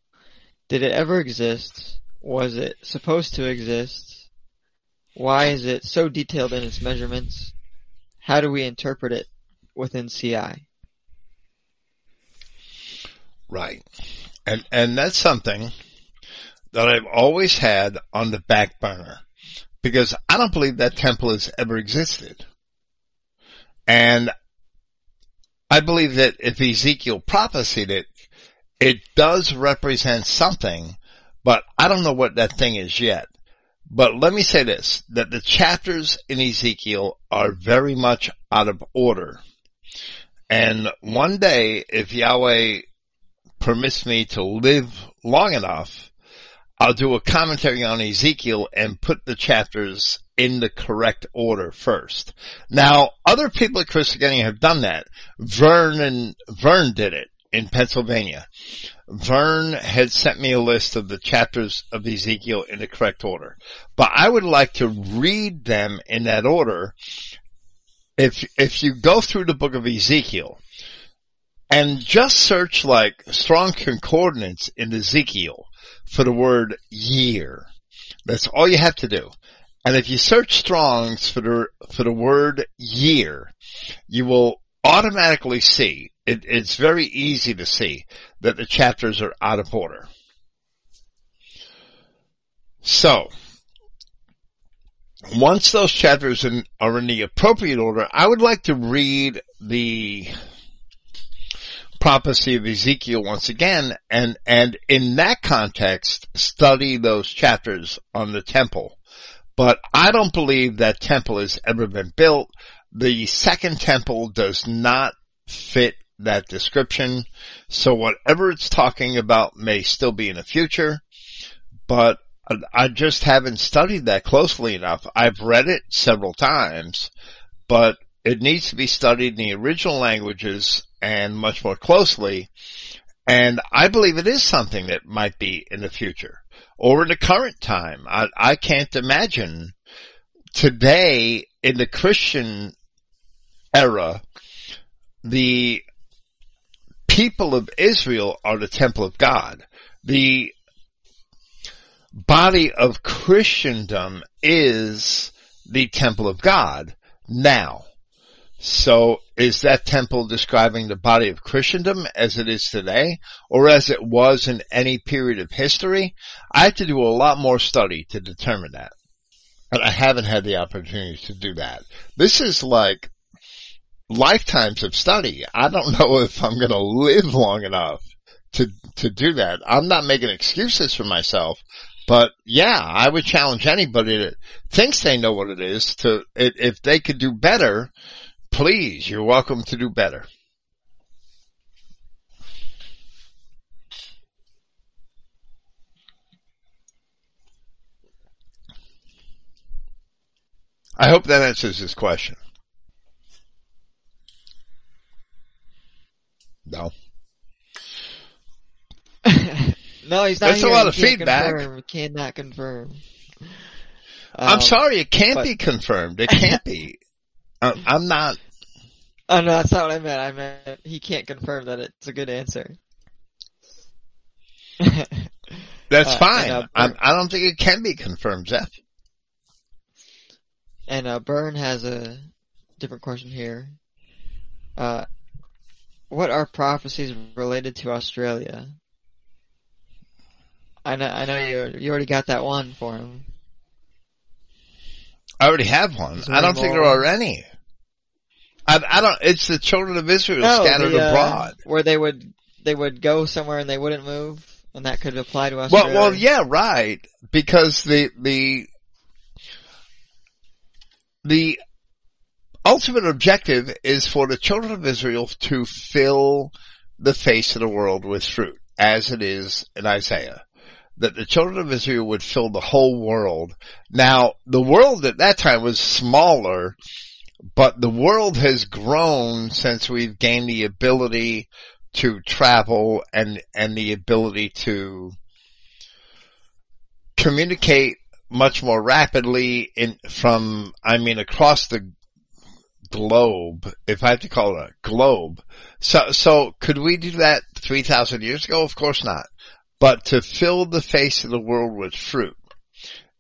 did it ever exist? Was it supposed to exist? Why is it so detailed in its measurements? How do we interpret it within CI? Right. And, and that's something that I've always had on the back burner because I don't believe that temple has ever existed. And I believe that if Ezekiel prophesied it, it does represent something, but I don't know what that thing is yet. But let me say this, that the chapters in Ezekiel are very much out of order. And one day, if Yahweh permits me to live long enough, I'll do a commentary on Ezekiel and put the chapters in the correct order first. Now, other people at Christogenea have done that. Vern and Vern did it in Pennsylvania. Vern had sent me a list of the chapters of Ezekiel in the correct order. But I would like to read them in that order. If, if you go through the book of Ezekiel and just search like strong concordance in Ezekiel for the word year, that's all you have to do. And if you search Strong's for the, for the word year, you will automatically see, it, it's very easy to see that the chapters are out of order. So, once those chapters in, are in the appropriate order, I would like to read the prophecy of Ezekiel once again and, and in that context, study those chapters on the temple. But I don't believe that temple has ever been built. The second temple does not fit that description. So whatever it's talking about may still be in the future, but I- just haven't studied that closely enough. I've read it several times, but it needs to be studied in the original languages and much more closely. And I believe it is something that might be in the future or in the current time. I, I can't imagine today in the Christian era, the people of Israel are the temple of God. The body of Christendom is the temple of God. now. So is that temple describing the body of Christendom as it is today or as it was in any period of history? I have to do a lot more study to determine that. And I haven't had the opportunity to do that. This is like lifetimes of study. I don't know if I'm going to live long enough to, to do that. I'm not making excuses for myself, but yeah, I would challenge anybody that thinks they know what it is to, if they could do better, please, you're welcome to do better. I hope that answers his question. No. no, he's not That's a lot of can't feedback. Confirm. Cannot confirm. I'm Um, sorry, it can't but- be confirmed. It can't be. I- I'm not. Oh no, that's not what I meant. I meant he can't confirm that it's a good answer. That's Uh, fine. uh, I'm, I don't think it can be confirmed, Zeph. and uh, Byrne has a different question here. Uh, what are prophecies related to Australia? I know, I know you you already got that one for him. I already have one. I don't think there are any. I, I don't. It's the children of Israel No, scattered the, uh, abroad. where they would they would go somewhere and they wouldn't move, and that could apply to us. Well, well, yeah, right. Because the the the ultimate objective is for the children of Israel to fill the face of the world with fruit, as it is in Isaiah. That the children of Israel would fill the whole world. Now, the world at that time was smaller, but the world has grown since we've gained the ability to travel and, and the ability to communicate much more rapidly in, from, I mean, across the globe, if I have to call it a globe. So, so could we do that 3,000 years ago? Of course not. But to fill the face of the world with fruit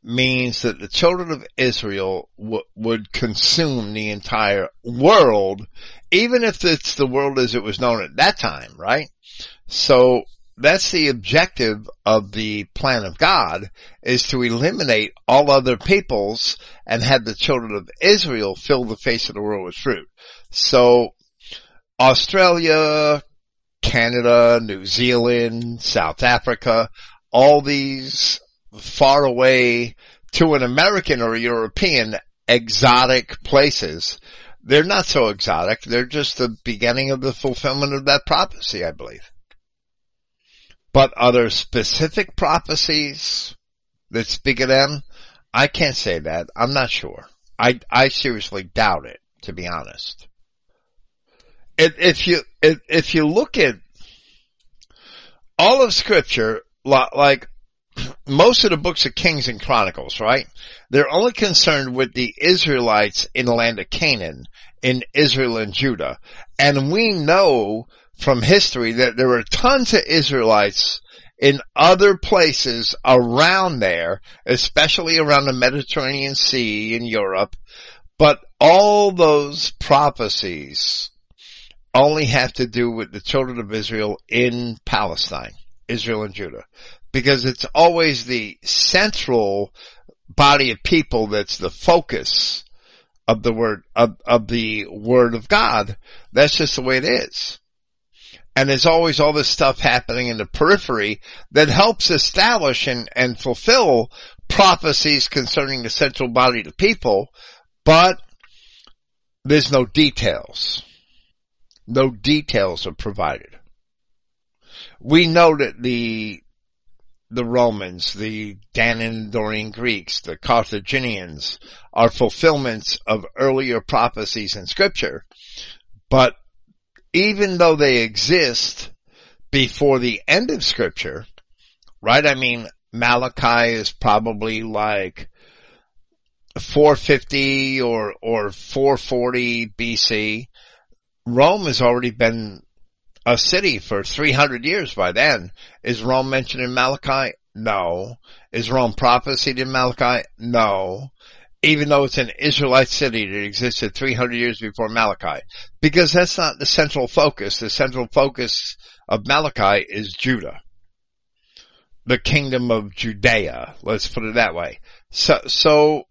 means that the children of Israel w- would consume the entire world, even if it's the world as it was known at that time, right? So that's the objective of the plan of God is to eliminate all other peoples and have the children of Israel fill the face of the world with fruit. So Australia, Canada, New Zealand, South Africa, all these far away to an American or European exotic places. They're not so exotic. They're just the beginning of the fulfillment of that prophecy, I believe. But are there specific prophecies that speak of them? I can't say that. I'm not sure. I, I seriously doubt it, to be honest. If, you, if, you look at all of scripture, li- like most of the books of Kings and Chronicles, right? They're only concerned with the Israelites in the land of Canaan, in Israel and Judah. And we know from history that there were tons of Israelites in other places around there, especially around the Mediterranean Sea in Europe. But all those prophecies only have to do with the children of Israel in Palestine, Israel and Judah. Because it's always the central body of people that's the focus of the word, of, of the word of God. That's just the way it is. And there's always all this stuff happening in the periphery that helps establish and, and fulfill prophecies concerning the central body of the people, but there's no details. No details are provided. We know that the the Romans, the Danandorian Greeks, the Carthaginians are fulfillments of earlier prophecies in scripture. But even though they exist before the end of scripture, right? I mean, Malachi is probably like 450 or, or 440 BC. Rome has already been a city for 300 years by then. Is Rome mentioned in Malachi? No. Is Rome prophesied in Malachi? No. even though it's an Israelite city that existed 300 years before Malachi, because that's not the central focus. The central focus of Malachi is Judah. The kingdom of Judea, let's put it that way. So, so,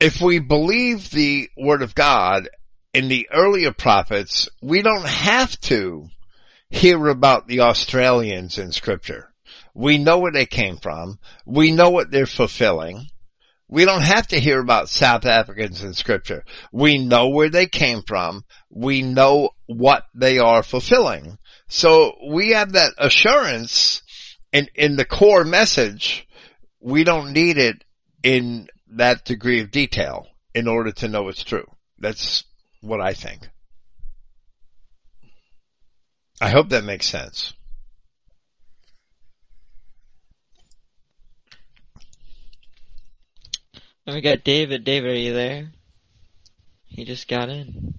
if we believe the word of God in the earlier prophets, we don't have to hear about the Australians in scripture. We know where they came from. We know what they're fulfilling. We don't have to hear about South Africans in scripture. We know where they came from. We know what they are fulfilling. So we have that assurance in, in the core message. We don't need it in that degree of detail in order to know it's true. That's what I think. I hope that makes sense. And we got David. David, are you there? He just got in.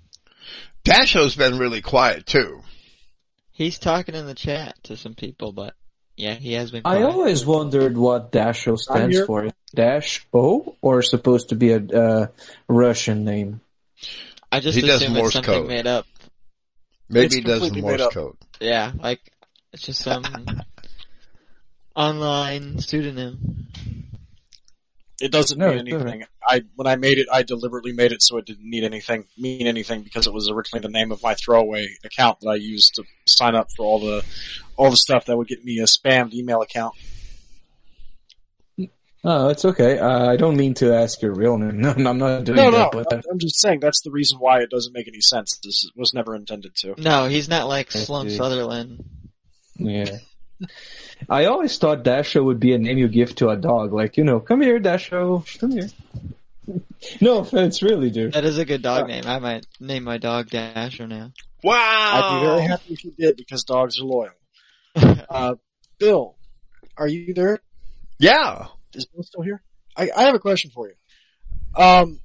Dasho's been really quiet too. He's talking in the chat to some people, but yeah, he has been I always wondered what Dasho stands for. Dash O or supposed to be a uh, Russian name? I just He does Morse it's something code. made up. Maybe It's he does the completely made Morse code. Yeah, like it's just some online pseudonym. It doesn't No, mean it's alright. anything. I when I made it, I deliberately made it so it didn't need anything mean anything because it was originally the name of my throwaway account that I used to sign up for all the all the stuff that would get me a spammed email account. Oh, it's okay. Uh, I don't mean to ask your real name. No, I'm not doing No, that. no, But I'm- I'm just saying that's the reason why it doesn't make any sense. This was never intended to. No, he's not like I Sloan. Sutherland. yeah, I always thought Dasho would be a name you give to a dog. Like you know, come here, Dasho, come here. no offense, really, dude. That is a good dog name. I might name my dog Dasho now. Wow! I'd be very happy if you did because dogs are loyal. Uh, Bill, are you there? Yeah. Is Bill still here? I, I have a question for you. Um,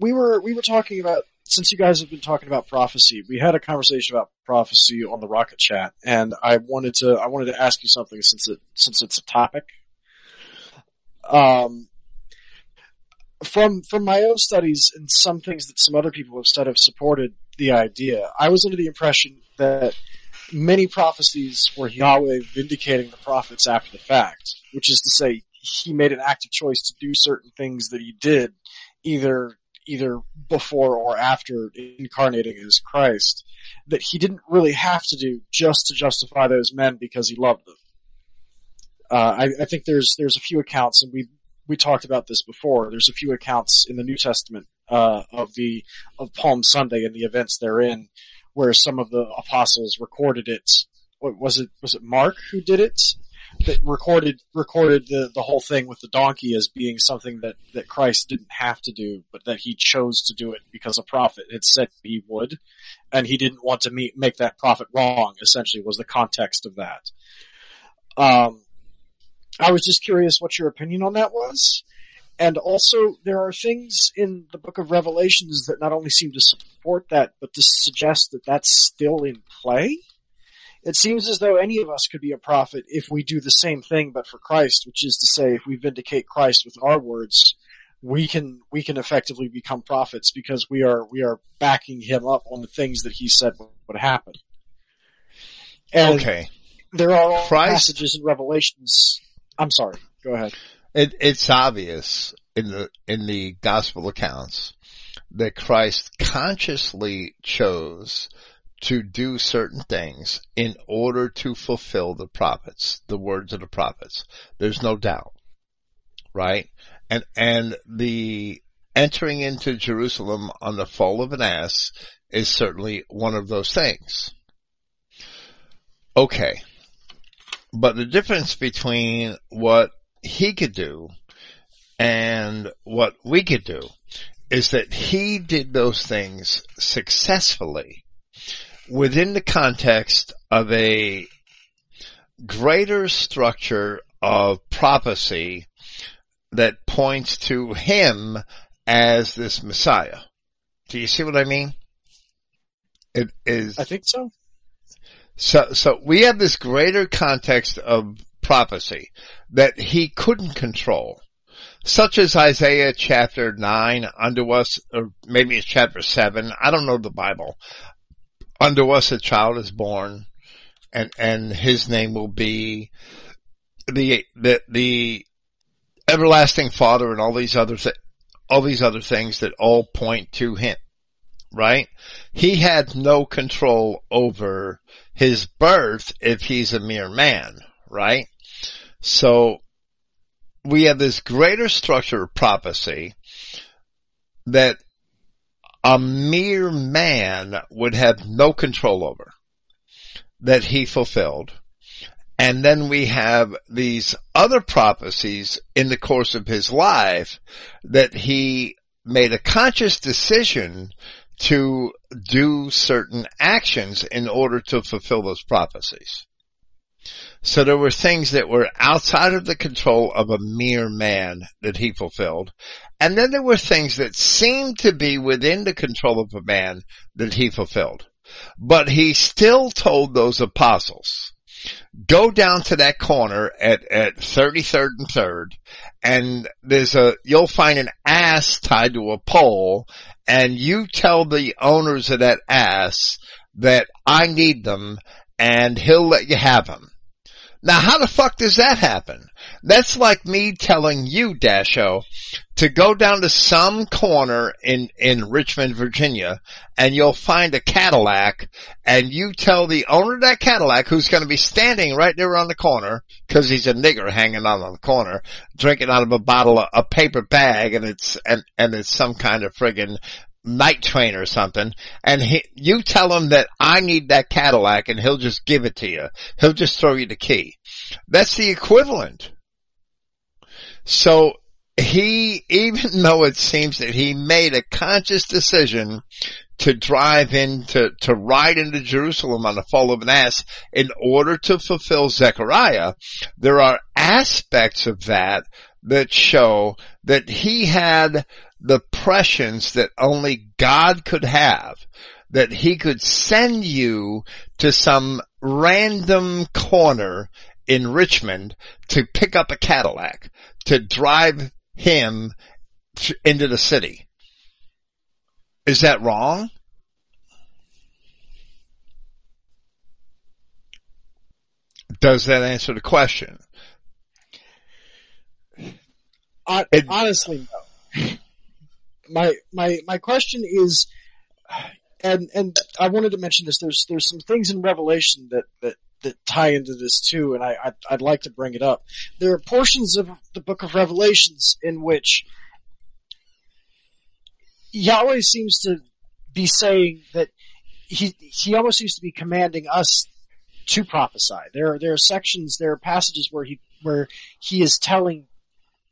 we were we were talking about since you guys have been talking about prophecy. We had a conversation about prophecy on the Rocket Chat, and I wanted to I wanted to ask you something since it since it's a topic. Um, from from my own studies and some things that some other people have said have supported the idea. I was under the impression that many prophecies were Yahweh vindicating the prophets after the fact, which is to say, he made an active choice to do certain things that he did, either either before or after incarnating as Christ, that he didn't really have to do just to justify those men because he loved them. Uh, I, I think there's there's a few accounts, and we we talked about this before. There's a few accounts in the New Testament uh, of the of Palm Sunday and the events therein, where some of the apostles recorded it. What was it? Was it Mark who did it? That recorded recorded the the whole thing with the donkey as being something that that Christ didn't have to do, but that he chose to do it because a prophet had said he would, and he didn't want to meet, make that prophet wrong. Essentially, was the context of that. Um, I was just curious what your opinion on that was. And also, there are things in the book of Revelations that not only seem to support that, but to suggest that that's still in play. It seems as though any of us could be a prophet if we do the same thing, but for Christ, which is to say, if we vindicate Christ with our words, we can we can effectively become prophets because we are we are backing him up on the things that he said would happen. And Okay. there are all Christ- passages in Revelations. I'm sorry. Go ahead. It, it's obvious in the, in the gospel accounts that Christ consciously chose to do certain things in order to fulfill the prophets, the words of the prophets. There's no doubt. Right? And, and the entering into Jerusalem on the foal of an ass is certainly one of those things. Okay. But the difference between what he could do and what we could do is that he did those things successfully within the context of a greater structure of prophecy that points to him as this Messiah. Do you see what I mean? It is I think so. so, so we have this greater context of prophecy that he couldn't control. such as Isaiah chapter 9, unto us, or maybe it's chapter 7, I don't know the Bible. Unto us a child is born, and, and his name will be the, the, the everlasting father and all these other, th- all these other things that all point to him, right? He had no control over his birth if he's a mere man, right? So we have this greater structure of prophecy that a mere man would have no control over that he fulfilled. And then we have these other prophecies in the course of his life that he made a conscious decision to do certain actions in order to fulfill those prophecies. So there were things that were outside of the control of a mere man that he fulfilled. And then there were things that seemed to be within the control of a man that he fulfilled. But he still told those apostles, go down to that corner at, at 33rd and 3rd and there's a, you'll find an ass tied to a pole and you tell the owners of that ass that I need them and he'll let you have them. Now how the fuck does that happen? That's like me telling you, Dasho, to go down to some corner in, in Richmond, Virginia, and you'll find a Cadillac, and you tell the owner of that Cadillac, who's gonna be standing right there on the corner, cause he's a nigger hanging out on the corner, drinking out of a bottle, of, a paper bag, and it's, and, and it's some kind of friggin' night train or something, and he, you tell him that I need that Cadillac and he'll just give it to you. He'll just throw you the key. That's the equivalent. So he, even though it seems that he made a conscious decision to drive into, to ride into Jerusalem on the fall of an ass in order to fulfill Zechariah, there are aspects of that that show that he had the prescience that only God could have, that he could send you to some random corner in Richmond to pick up a Cadillac, to drive him into the city. Is that wrong? Does that answer the question? Honestly, no. My my my question is, and and I wanted to mention this. There's there's some things in Revelation that that that tie into this too, and I I'd, I'd like to bring it up. There are portions of the Book of Revelations in which Yahweh seems to be saying that he he almost seems to be commanding us to prophesy. There are there are sections, there are passages where he where he is telling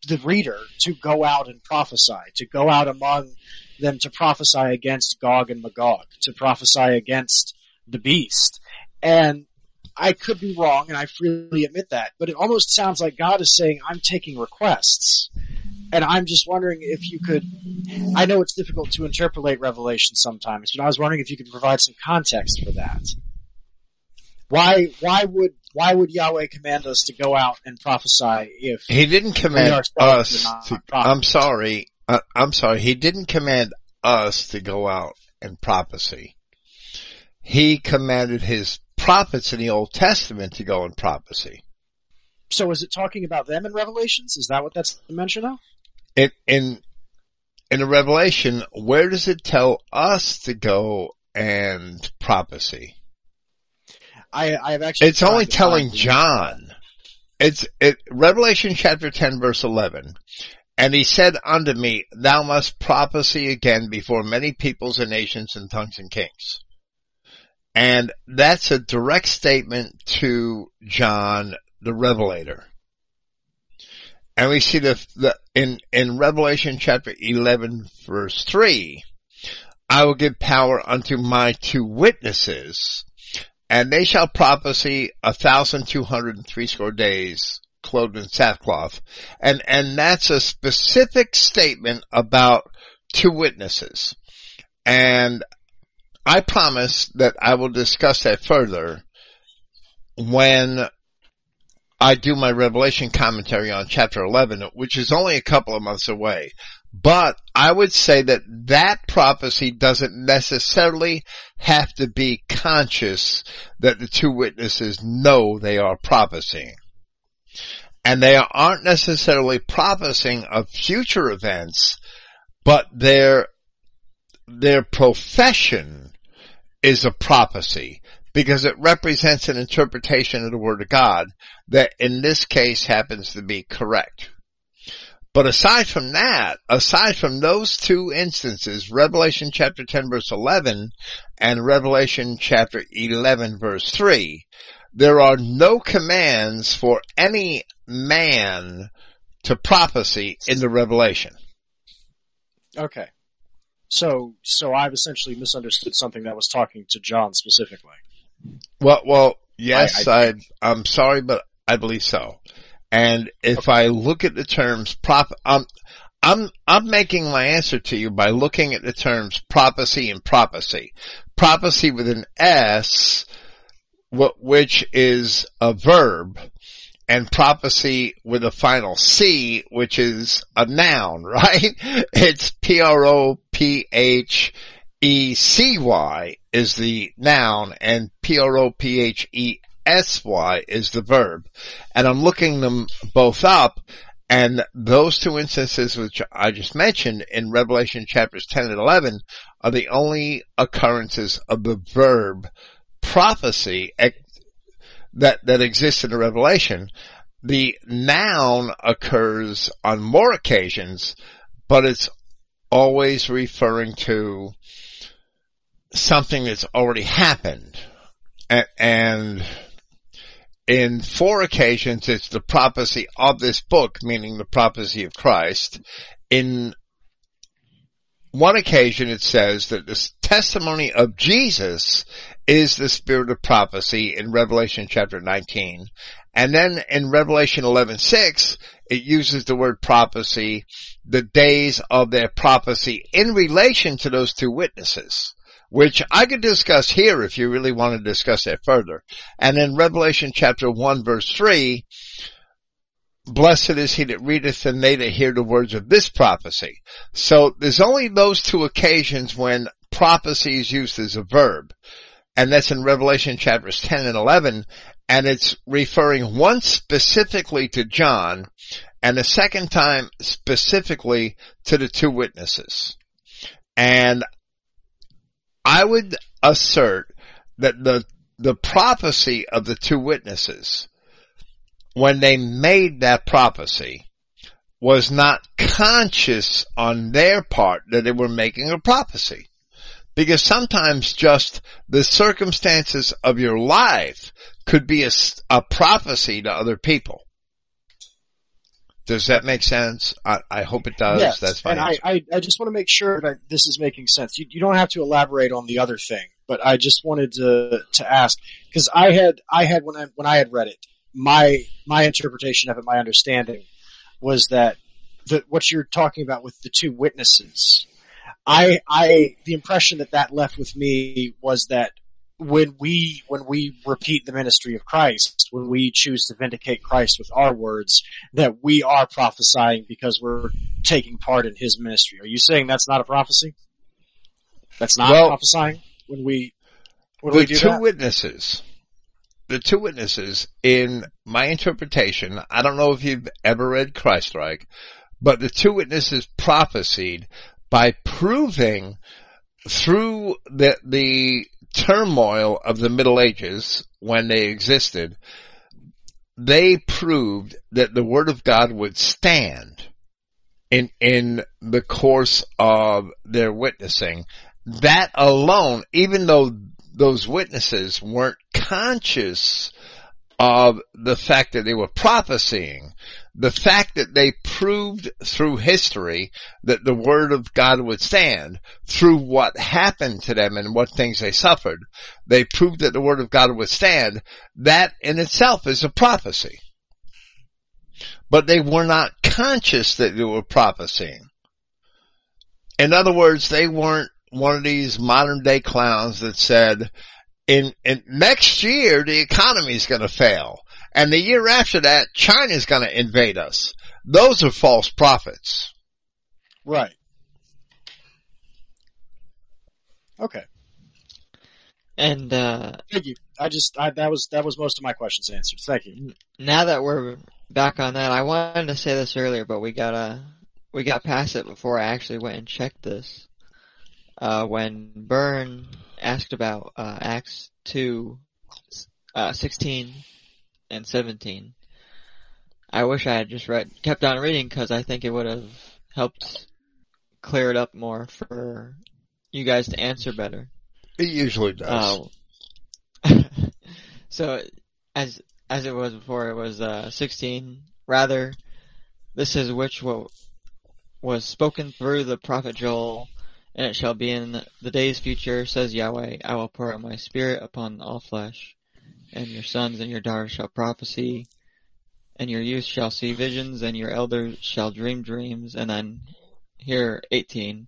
the reader to go out and prophesy, to go out among them to prophesy against Gog and Magog, to prophesy against the beast. And I could be wrong, and I freely admit that, but it almost sounds like God is saying, I'm taking requests. And I'm just wondering if you could, I know it's difficult to interpolate Revelation sometimes, but I was wondering if you could provide some context for that. Why, why would, why would Yahweh command us to go out and prophesy if He didn't command us to. I'm sorry, uh, I'm sorry, he didn't command us to go out and prophecy. He commanded his prophets in the Old Testament to go and prophecy. So is it talking about them in Revelations? Is that what that's the mention of? In, in, in the Revelation, where does it tell us to go and prophecy? I, I have actually. It's only telling John. It's it, Revelation chapter 10 verse 11. And he said unto me, thou must prophesy again before many peoples and nations and tongues and kings. And that's a direct statement to John the Revelator. And we see the, the in, in Revelation chapter 11 verse 3, I will give power unto my two witnesses, and they shall prophesy a thousand two hundred and threescore days, clothed in sackcloth. And, and that's a specific statement about two witnesses. And I promise that I will discuss that further when I do my Revelation commentary on chapter 11, which is only a couple of months away. But I would say that that prophecy doesn't necessarily have to be conscious that the two witnesses know they are prophesying. And they aren't necessarily prophesying of future events, but their, their profession is a prophecy because it represents an interpretation of the Word of God that in this case happens to be correct. But aside from that, aside from those two instances, Revelation chapter 10 verse 11 and Revelation chapter 11 verse 3, there are no commands for any man to prophecy in the Revelation. Okay. So, so I've essentially misunderstood something that was talking to John specifically. Well, well, yes, I- I, I, am sorry, but I believe so. And if I look at the terms prop, um, I'm, I'm making my answer to you by looking at the terms prophecy and prophecy. Prophecy with an S, which is a verb, and prophecy with a final C, which is a noun, right? It's P-R-O-P-H E-C-Y is the noun and P-R-O-P-H-E-S-Y is the verb. And I'm looking them both up and those two instances which I just mentioned in Revelation chapters 10 and 11 are the only occurrences of the verb prophecy that, that exists in the Revelation. The noun occurs on more occasions, but it's always referring to something that's already happened. A- And in four occasions, it's the prophecy of this book, meaning the prophecy of Christ. In one occasion, it says that the testimony of Jesus is the spirit of prophecy in Revelation chapter 19. And then in Revelation 11:6, it uses the word prophecy, the days of their prophecy in relation to those two witnesses, which I could discuss here if you really want to discuss that further. And in Revelation chapter 1 verse 3, blessed is he that readeth and they that hear the words of this prophecy. So there's only those two occasions when prophecy is used as a verb. And that's in Revelation chapters 10 and 11. And it's referring once specifically to John and the second time specifically to the two witnesses. And I would assert that the, the prophecy of the two witnesses, when they made that prophecy, was not conscious on their part that they were making a prophecy. Because sometimes just the circumstances of your life could be a prophecy to other people. Does that make sense? I, I hope it does. yes, That's fine. and I. I, I just want to make sure that this is making sense. You, you don't have to elaborate on the other thing, but I just wanted to to ask because I had I had when I when I had read it, my my interpretation of it, my understanding was that the, what you're talking about with the two witnesses. I I the impression that that left with me was that when we when we repeat the ministry of Christ, when we choose to vindicate Christ with our words, that we are prophesying because we're taking part in his ministry. Are you saying that's not a prophecy? That's not Well- prophesying when we when the we do two that? witnesses, the two witnesses in my interpretation, I don't know if you've ever read Christreich, but the two witnesses prophesied by proving through the, the turmoil of the Middle Ages when they existed, they proved that the Word of God would stand in, in the course of their witnessing. That alone, even though those witnesses weren't conscious of the fact that they were prophesying, the fact that they proved through history that the word of God would stand through what happened to them and what things they suffered, they proved that the word of God would stand. That in itself is a prophecy. But they were not conscious that they were prophesying. In other words, they weren't one of these modern day clowns that said, in, in next year the economy is going to fail And the year after that, China's gonna invade us. Those are false prophets. Right. Okay. And uh, Thank you. I just I, that was that was most of my questions answered. Thank you. now that we're back on that, I wanted to say this earlier, but we gotta we got past it before I actually went and checked this. Uh, when Byrne asked about uh, Acts two, uh, sixteen and seventeen, I wish I had just read kept on reading because I think it would have helped clear it up more for you guys to answer better. It usually does. Oh. so as as it was before, it was uh, 16. Rather, this is which what was spoken through the prophet Joel, and it shall be in the days future, says Yahweh, I will pour out my spirit upon all flesh, and your sons and your daughters shall prophesy, and your youth shall see visions, and your elders shall dream dreams, and then here 18.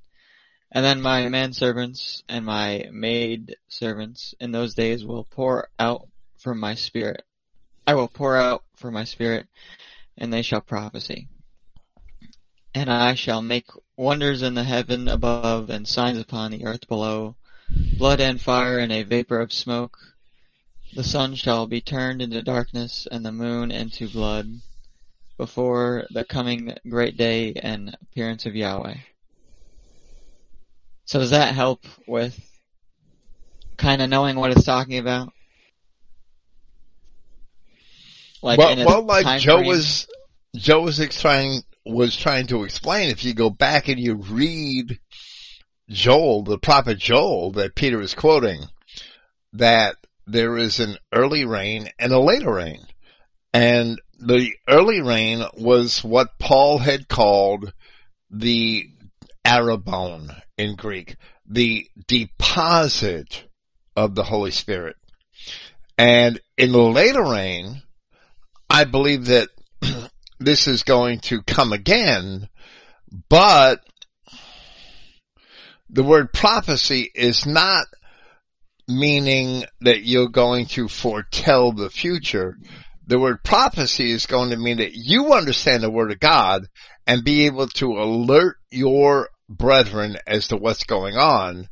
And then my manservants and my maid servants in those days will pour out from my spirit. I will pour out from my spirit, and they shall prophesy. And I shall make wonders in the heaven above and signs upon the earth below, blood and fire and a vapor of smoke. The sun shall be turned into darkness and the moon into blood before the coming great day and appearance of Yahweh. So does that help with kind of knowing what it's talking about? Like well, well, like Joe frame? was, Joe was trying, was trying to explain, if you go back and you read Joel, the prophet Joel that Peter is quoting, that there is an early rain and a later rain. And the early rain was what Paul had called the arrabon in Greek, the deposit of the Holy Spirit. And in the later rain, I believe that this is going to come again, but the word prophecy is not meaning that you're going to foretell the future. The word prophecy is going to mean that you understand the word of God and be able to alert your brethren as to what's going on.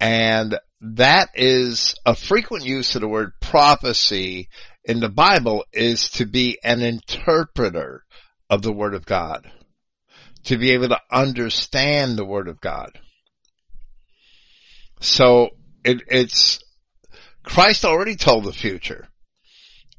And that is a frequent use of the word prophecy in the Bible is to be an interpreter of the word of God. To be able to understand the word of God. So it, it's, Christ already told the future.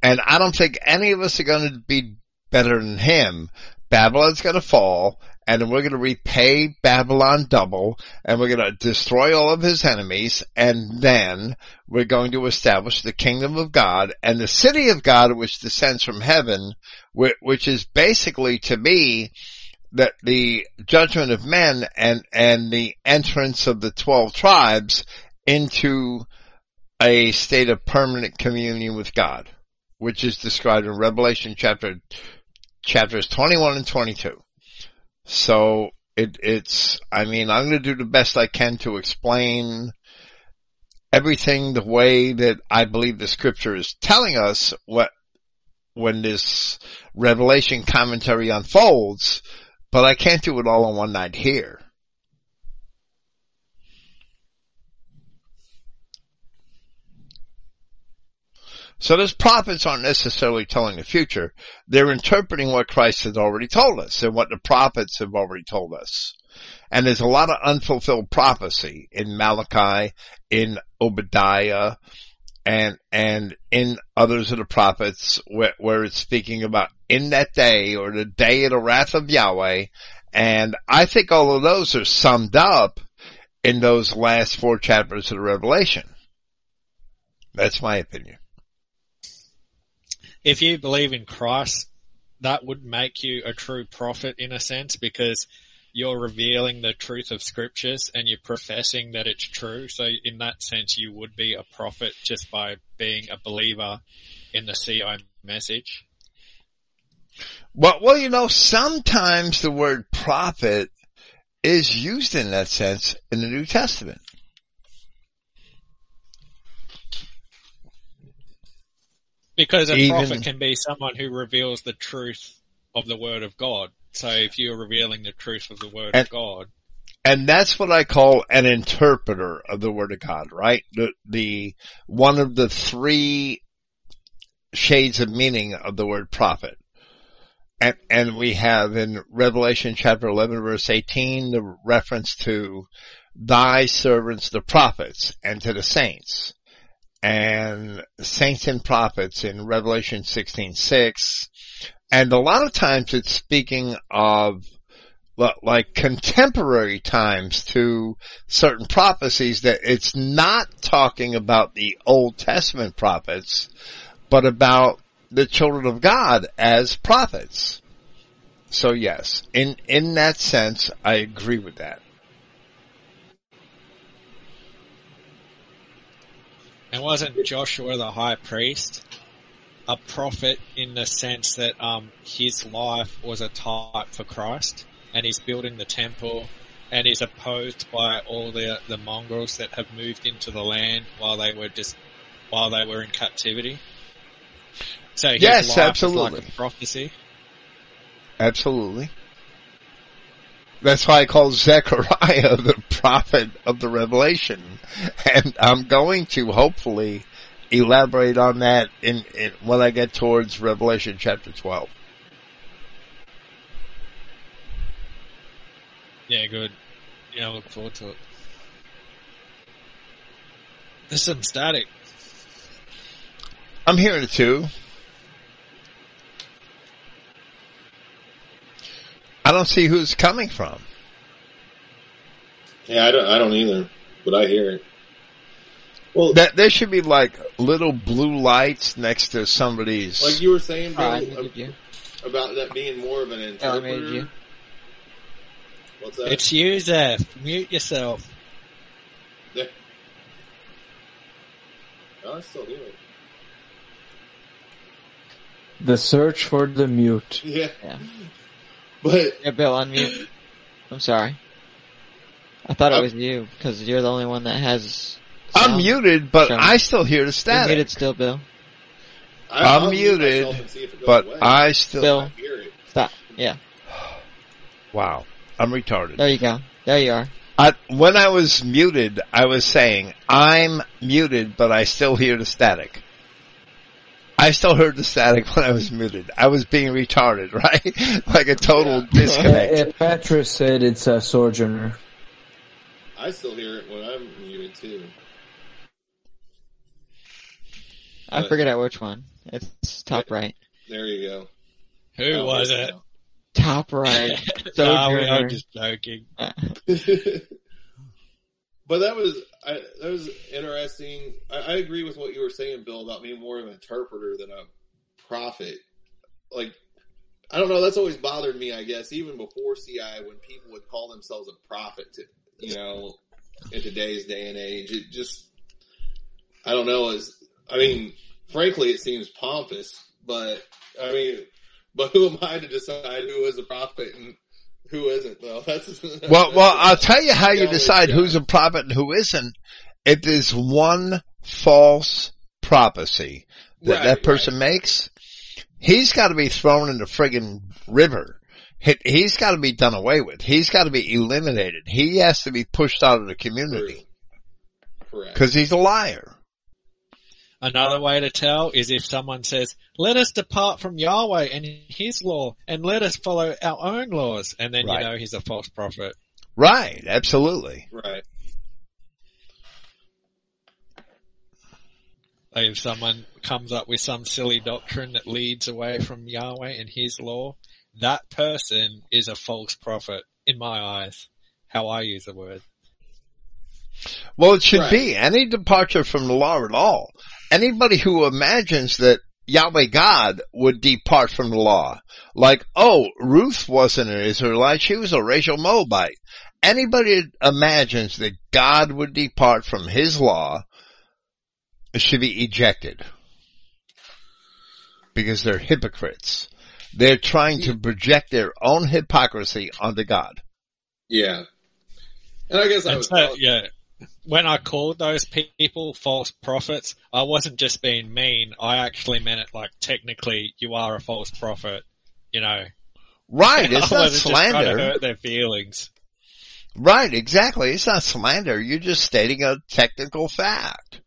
And I don't think any of us are going to be better than him. Babylon's going to fall and we're going to repay Babylon double and we're going to destroy all of his enemies and then we're going to establish the kingdom of God and the city of God which descends from heaven, whi- which is basically to me that the judgment of men and, and the entrance of the 12 tribes into a state of permanent communion with God, which is described in Revelation chapter, chapters 21 and 22. So it, it's, I mean, I'm going to do the best I can to explain everything the way that I believe the scripture is telling us what, when this revelation commentary unfolds, but I can't do it all in one night here. So those prophets aren't necessarily telling the future. They're interpreting what Christ has already told us and what the prophets have already told us. And there's a lot of unfulfilled prophecy in Malachi, in Obadiah, and, and in others of the prophets where, where it's speaking about in that day or the day of the wrath of Yahweh. And I think all of those are summed up in those last four chapters of the Revelation. That's my opinion. If you believe in Christ, that would make you a true prophet in a sense because you're revealing the truth of scriptures and you're professing that it's true. So in that sense, you would be a prophet just by being a believer in the CI message. Well, well, you know, sometimes the word prophet is used in that sense in the New Testament. Because a Even- prophet can be someone who reveals the truth of the word of God. So if you're revealing the truth of the word And- of God, And that's what I call an interpreter of the word of God, right? The, the, one of the three shades of meaning of the word prophet. And, and we have in Revelation chapter 11 verse 18 the reference to thy servants the prophets and to the saints. And saints and prophets in Revelation 16:6. And a lot of times it's speaking of like contemporary times to certain prophecies that it's not talking about the Old Testament prophets, but about the children of God as prophets. So yes, in, in that sense, I agree with that. And wasn't Joshua the high priest a prophet in the sense that um, his life was a type for Christ, and he's building the temple, and he's opposed by all the the mongrels that have moved into the land while they were just while they were in captivity. So Yes, absolutely. like prophecy. Absolutely. That's why I call Zechariah the prophet of the revelation. And I'm going to hopefully elaborate on that in, in when I get towards Revelation chapter 12. Yeah, good. Yeah, I look forward to it. There's some static. I'm hearing it too. I don't see who it's coming from. Yeah, I don't, I don't either, but I hear it. Well, That there should be like little blue lights next to somebody's. like you were saying, Oh, I Bill, muted you. about that being more of an Oh, interpreter. muted you. What's that? It's you, Zeph. Mute yourself. Yeah. Oh, I still do it. The search for the mute. Yeah. Yeah. But Yeah, Bill, unmute. I'm sorry. I thought it was you because you're the only one that has. I'm muted, but Sure. I still hear the You're static. muted still, Bill. I, I'm I'll muted, myself and see if it goes but away. I still. Bill. I hear it. Stop. Yeah. Wow, I'm retarded. There you go. There you are. I, when I was muted, I was saying, I'm muted, but I still hear the static. I still heard the static when I was muted. I was being retarded, right? like a total Yeah. disconnect. Uh, Petra said it's a sojourner. I still hear it when I'm muted too. I But- forget out which one. It's top right. There you go. Who Oh, was there it? Top right. no, we Sojourner. are just joking. but that was I, that was interesting. I, I agree with what you were saying, Bill, about being more of an interpreter than a prophet. Like I don't know. That's always bothered me. I guess even before CI, when people would call themselves a prophet, to, you know, in today's day and age, it just I don't know. Is I mean, frankly, it seems pompous, but I mean, but who am I to decide who is a prophet and who isn't? Though that's Well, well, I'll tell you how you decide yeah. who's a prophet and who isn't. If there's one false prophecy that Right, that person right. makes, he's got to be thrown in the friggin' river. He, he's got to be done away with. He's got to be eliminated. He has to be pushed out of the community Correct. because he's a liar. Another way to tell is if someone says, let us depart from Yahweh and his law and let us follow our own laws. And then Right. you know he's a false prophet. Right, absolutely. Right. Like if someone comes up with some silly doctrine that leads away from Yahweh and his law, that person is a false prophet in my eyes. How I use the word. Well, it should Right. be any departure from the law at all. Anybody who imagines that Yahweh God would depart from the law, like, oh, Ruth wasn't an Israelite, she was a racial Moabite. Anybody that imagines that God would depart from his law should be ejected. Because they're hypocrites. They're trying to project their own hypocrisy onto God. Yeah. And I guess I And was so, yeah. When I called those people false prophets, I wasn't just being mean. I actually meant it like technically you are a false prophet. You know, Right, it's I not wasn't just to slander. hurt their feelings. Right, exactly. It's not slander. You're just stating a technical fact.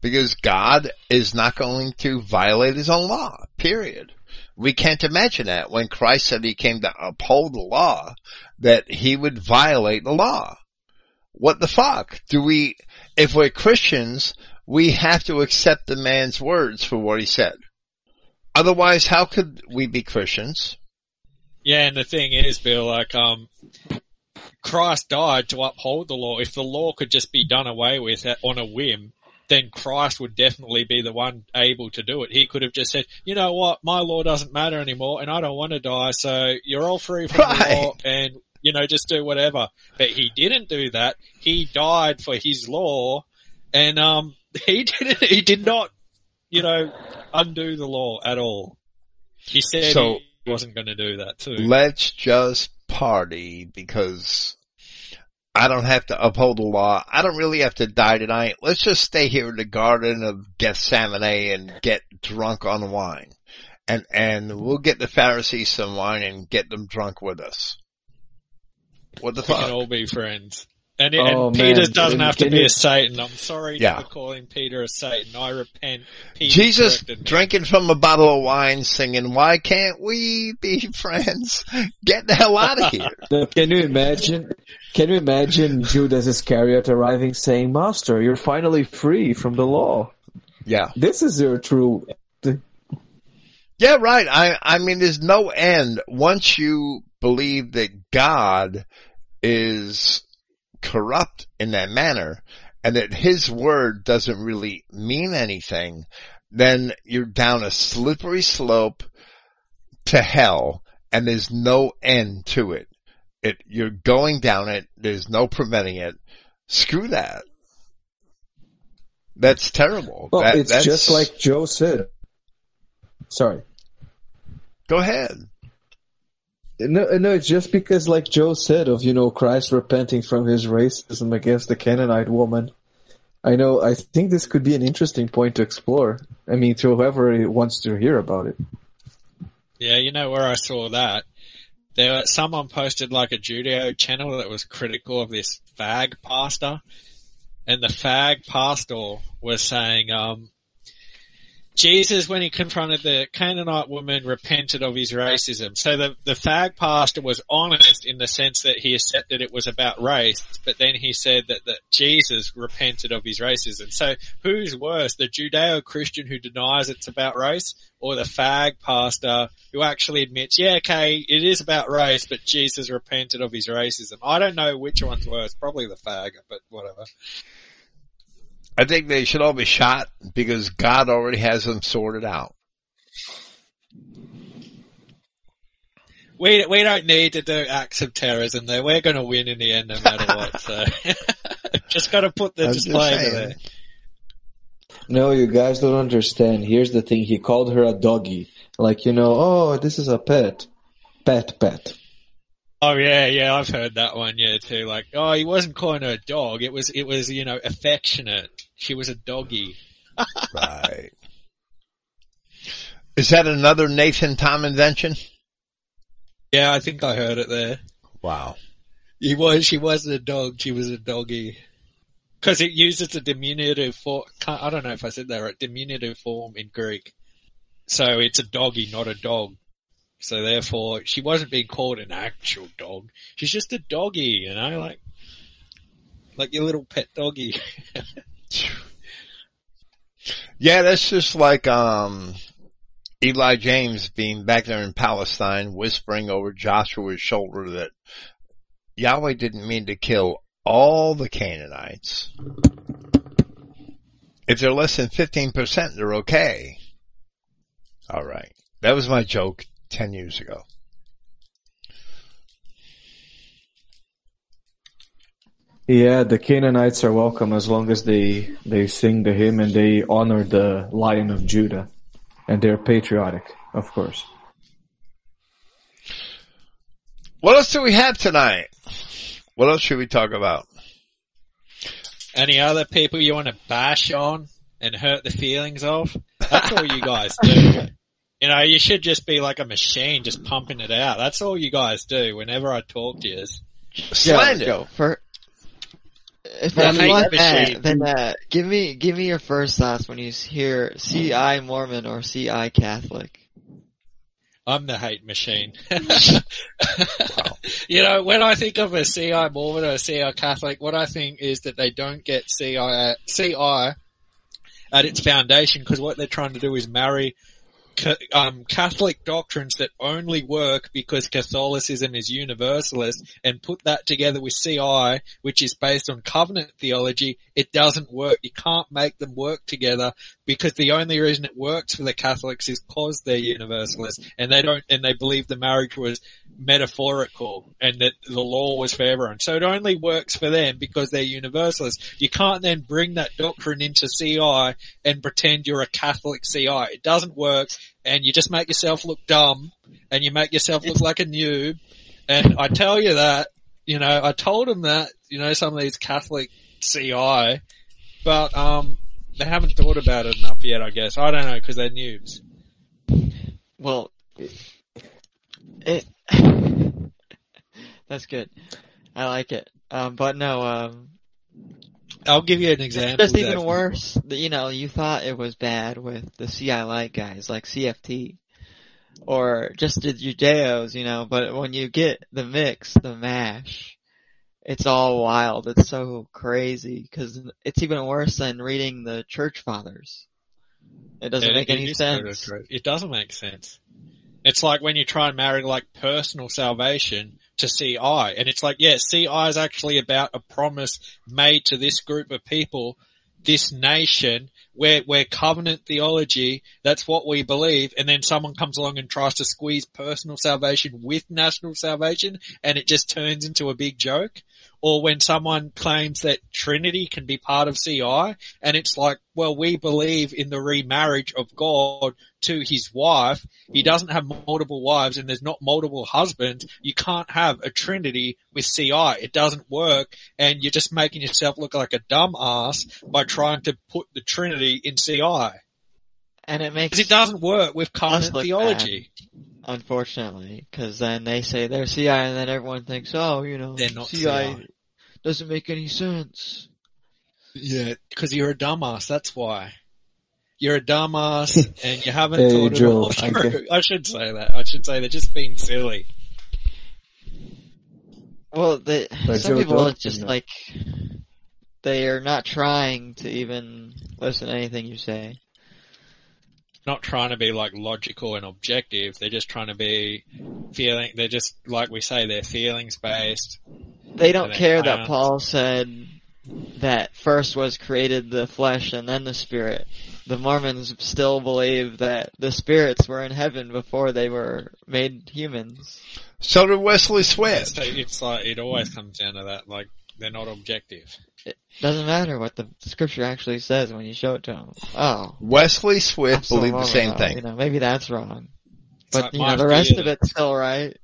Because God is not going to violate his own law, period. We can't imagine that when Christ said he came to uphold the law, that he would violate the law. What the fuck? Do we, if we're Christians, we have to accept the man's words for what he said. Otherwise, how could we be Christians? Yeah, and the thing is, Bill, like, um, Christ died to uphold the law. If the law could just be done away with on a whim, then Christ would definitely be the one able to do it. He could have just said, you know what, my law doesn't matter anymore and I don't want to die, so you're all free from Right. the law and, you know, just do whatever. But he didn't do that. He died for his law and, um, he didn't, he did not, you know, undo the law at all. He said So- he wasn't going to do that too. let's just party because I don't have to uphold the law. I don't really have to die tonight. Let's just stay here in the garden of Gethsemane and get drunk on wine. And, and we'll get the Pharisees some wine and get them drunk with us. What the We can fuck? all be friends. And, it, Oh, and Peter man. doesn't have to be a Satan. I'm sorry Yeah. for calling Peter a Satan. I repent. Peter Jesus drinking from a bottle of wine singing, why can't we be friends? Get the hell out of here. Can you imagine? Can you imagine Judas Iscariot arriving saying, "Master, you're finally free from the law. Yeah. This is your true." Yeah, right. I, I mean, there's no end. Once you believe that God is corrupt in that manner and that his word doesn't really mean anything, then you're down a slippery slope to hell and there's no end to it. It, you're going down it. There's no preventing it. Screw that. That's terrible. Well, That- it's that's- just like Joe said. Sorry. go ahead. No, no, it's just because, like Joe said, of you know Christ repenting from his racism against the Canaanite woman. I know. I think this could be an interesting point to explore. I mean, to whoever wants to hear about it. Yeah, you know where I saw that? There, someone posted like a Judeo channel that was critical of this fag pastor, and the fag pastor was saying, um, Jesus, when he confronted the Canaanite woman, repented of his racism. So the, the fag pastor was honest in the sense that he accepted it was about race, but then he said that, that Jesus repented of his racism. So who's worse, the Judeo-Christian who denies it's about race, or the fag pastor who actually admits, yeah, okay, it is about race, but Jesus repented of his racism? I don't know which one's worse. Probably the fag, but whatever. I think they should all be shot because God already has them sorted out. We we don't need to do acts of terrorism there. We're going to win in the end, no matter what. So just got to put the I'm just disclaimer there. No, you guys don't understand. Here's the thing. He called her a doggy. Like, you know, oh, this is a pet. Pet, pet. Oh yeah, yeah, I've heard that one. Yeah, too. Like, oh, he wasn't calling her a dog. It was it was you know affectionate. She was a doggy. Right. Is that another Nathan Tom invention? Yeah, I think I heard it there. Wow. He was. She wasn't a dog. She was a doggy. Because it uses a diminutive form. I don't know if I said that right. Diminutive form in Greek. So it's a doggy, not a dog. So therefore, she wasn't being called an actual dog. She's just a doggy, you know, like, like your little pet doggy. Yeah, that's just like, um, Eli James being back there in Palestine whispering over Joshua's shoulder that Yahweh didn't mean to kill all the Canaanites. If they're less than 15%, they're okay. Alright. That was my joke 10 years ago. Yeah, the Canaanites are welcome as long as they they sing the hymn and they honor the Lion of Judah, and they're patriotic, of course. What else do we have tonight? What else should we talk about? Any other people you want to bash on and hurt the feelings of? That's all you guys do. You know, you should just be like a machine, just pumping it out. That's all you guys do. Whenever I talk to you, Slander. Joe, for if you want that, then uh, give me give me your first thoughts when you hear CI Mormon or CI Catholic. I'm the hate machine. You know, when I think of a CI Mormon or a CI Catholic, what I think is that they don't get CI, CI at its foundation because what they're trying to do is marry um, Catholic doctrines that only work because Catholicism is universalist and put that together with CI, which is based on covenant theology, it doesn't work. You can't make them work together because the only reason it works for the Catholics is because they're universalist and they don't, and they believe the marriage was metaphorical and that the law was for everyone. So it only works for them because they're universalist. You can't then bring that doctrine into CI and pretend you're a Catholic CI. It doesn't work and you just make yourself look dumb and you make yourself look like a noob. And I tell you that, you know, I told them that, you know, some of these Catholic CI, but, um, they haven't thought about it enough yet, I guess. I don't know, cause they're noobs. Well, it that's good. I like it. Um, but no, um, I'll give you an example. just even worse. You know, you thought it was bad with the CI light guys like CFT or just the Judeos, you know, but when you get the mix, the mash, it's all wild. It's so crazy because it's even worse than reading the church fathers. It doesn't It- make it any is sort of sense. It doesn't make sense. It's like when you try and marry like personal salvation to CI, and it's like, yeah, CI is actually about a promise made to this group of people, this nation, where we're covenant theology, that's what we believe, and then someone comes along and tries to squeeze personal salvation with national salvation, and it just turns into a big joke. Or when someone claims that Trinity can be part of CI, and it's like, well, we believe in the remarriage of God to his wife. He doesn't have multiple wives and there's not multiple husbands. You can't have a trinity with CI. It doesn't work and you're just making yourself look like a dumb ass by trying to put the trinity in CI. And it makes it doesn't work with look theology. Unfortunately, because then they say they're CI, and then everyone thinks, oh, you know, They're not CI, CI. doesn't make any sense. Yeah. Because you're a dumbass, that's why. You're a dumbass and you haven't Hey, thought it all I through. get- I should say that. I should say they're just being silly. Well, they, But some Joe people Dalton, it's just like they are not trying to even listen to anything you say. Not trying to be like logical and objective. They're just trying to be feeling. They're just like we say. They're feelings based. They don't And they care that. Paul said that first was created the flesh and then the spirit. The Mormons still believe that the spirits were in heaven before they were made humans. So did Wesley Swift. It's like it always comes down to that. Like they're not objective. It doesn't matter what the scripture actually says when you show it to them. Oh, Wesley Swift so believed the same about it. thing. You know, maybe that's wrong. It's But like you know, the rest of it's still right.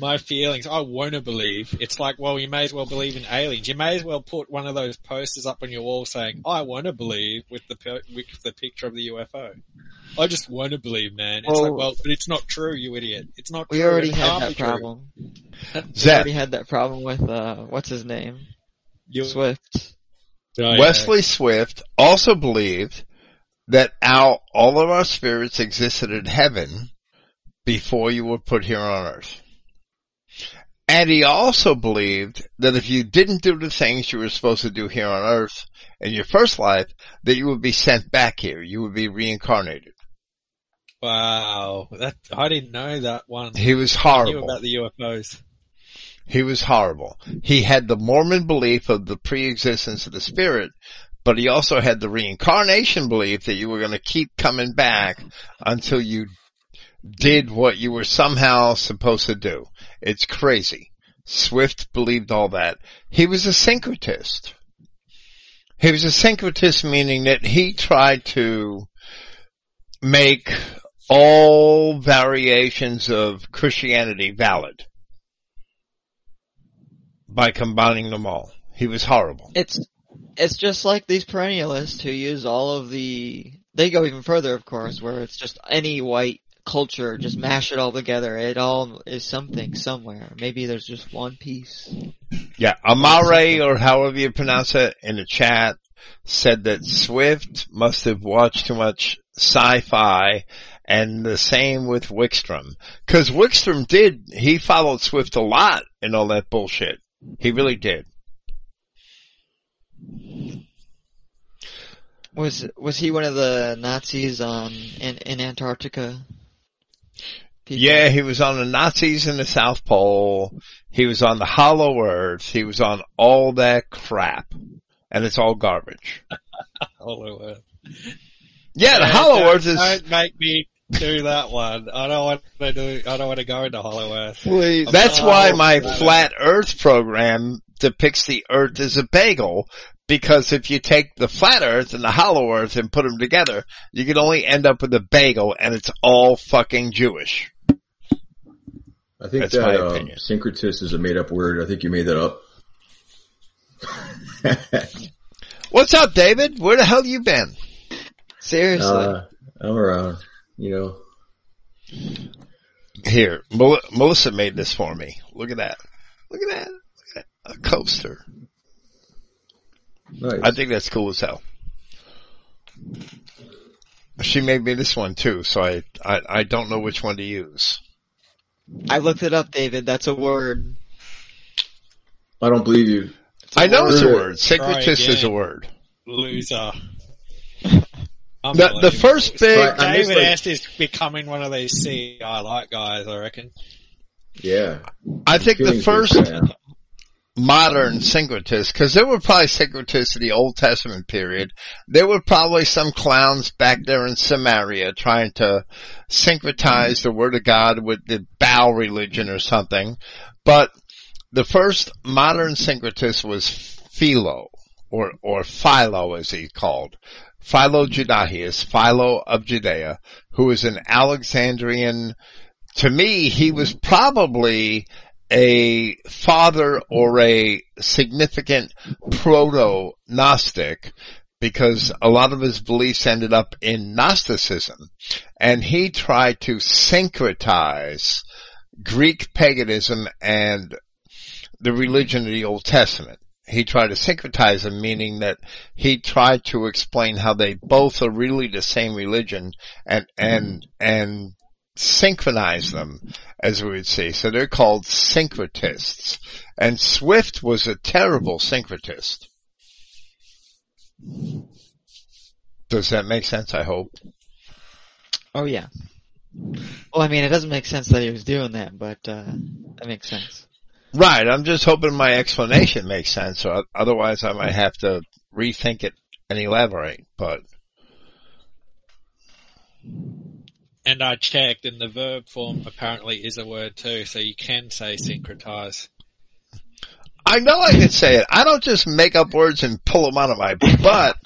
My feelings. I want to believe. It's like well, you may as well believe in aliens. You may as well put one of those posters up on your wall saying "I want to believe" with the with the picture of the UFO. I just want to believe, man. It's Well- like, well, but it's not true, you idiot. It's not true. We true. already It had that problem. We Zach, already had that problem with uh, what's his name, You- Swift. Oh, yeah. Wesley Swift also believed that our, all of our spirits existed in heaven before you were put here on earth. And he also believed that if you didn't do the things you were supposed to do here on earth in your first life, that you would be sent back here. You would be reincarnated. Wow, that I didn't know that one. He was horrible. about the UFOs. He was horrible. He had the Mormon belief of the pre-existence of the spirit, but he also had the reincarnation belief that you were going to keep coming back until you did what you were somehow supposed to do. It's crazy. Swift believed all that. He was a syncretist. He was a syncretist meaning that he tried to make all variations of Christianity valid by combining them all. He was horrible. It's it's just like these perennialists who use all of the. They go even further, of course, where it's just any white culture, just mm-hmm. mash it all together. It all is something somewhere. Maybe there's just one piece. Yeah, Amare or however you pronounce it in the chat said that Swift must have watched too much sci-fi and the same with Wickstrom. Cause Wickstrom did, he followed Swift a lot in all that bullshit. He really did. Was was he one of the Nazis on in in Antarctica? People? Yeah, he was on the Nazis in the South Pole. He was on the Hollow Earth. He was on all that crap. And it's all garbage. Hollow Earth. Yeah, the Don't- Hollow Earth is, Don't make me do that one. I don't want to do. I don't want to go into Hollow Earth. Please. That's why my Oh, flat earth program depicts the earth as a bagel. Because if you take the flat earth and the hollow earth and put them together, you can only end up with a bagel and it's all fucking Jewish. I think That's that um, syncretist is a made up word. I think you made that up. What's up, David? Where the hell you been? Seriously. uh, I'm around, you know. Here, Mel- Melissa made this for me. Look at that. Look at that. Look at that. A coaster. Nice. I think that's cool as hell. She made me this one too, so I, I, I don't know which one to use. I looked it up, David. That's a word. I don't believe you. I know it's a word. word. Syncretist is a word. Loser. The, the first big, Right, I missed, David like- Ast is becoming one of these CI light guys, I reckon. Yeah. I think the Feeling good first right now. Modern syncretists, because there were probably syncretists in the Old Testament period. There were probably some clowns back there in Samaria trying to syncretize the Word of God with the Baal religion or something. But the first modern syncretist was Philo, or, or Philo as he's called. Philo Judaeus, Philo of Judea, who was an Alexandrian to me, he was probably a father or a significant proto-Gnostic because a lot of his beliefs ended up in Gnosticism. And he tried to syncretize Greek paganism and the religion of the Old Testament. He tried to syncretize them, meaning that he tried to explain how they both are really the same religion and, and, and synchronize them, as we would say. So they're called syncretists. And Swift was a terrible syncretist. Does that make sense? I hope. Oh yeah. Well, I mean, it doesn't make sense that he was doing that, but uh, that makes sense. Right. I'm just hoping my explanation makes sense. Or otherwise, I might have to rethink it and elaborate. But And I checked, and the verb form apparently is a word too, so you can say syncretize. I know I can say it. I don't just make up words and pull them out of my butt.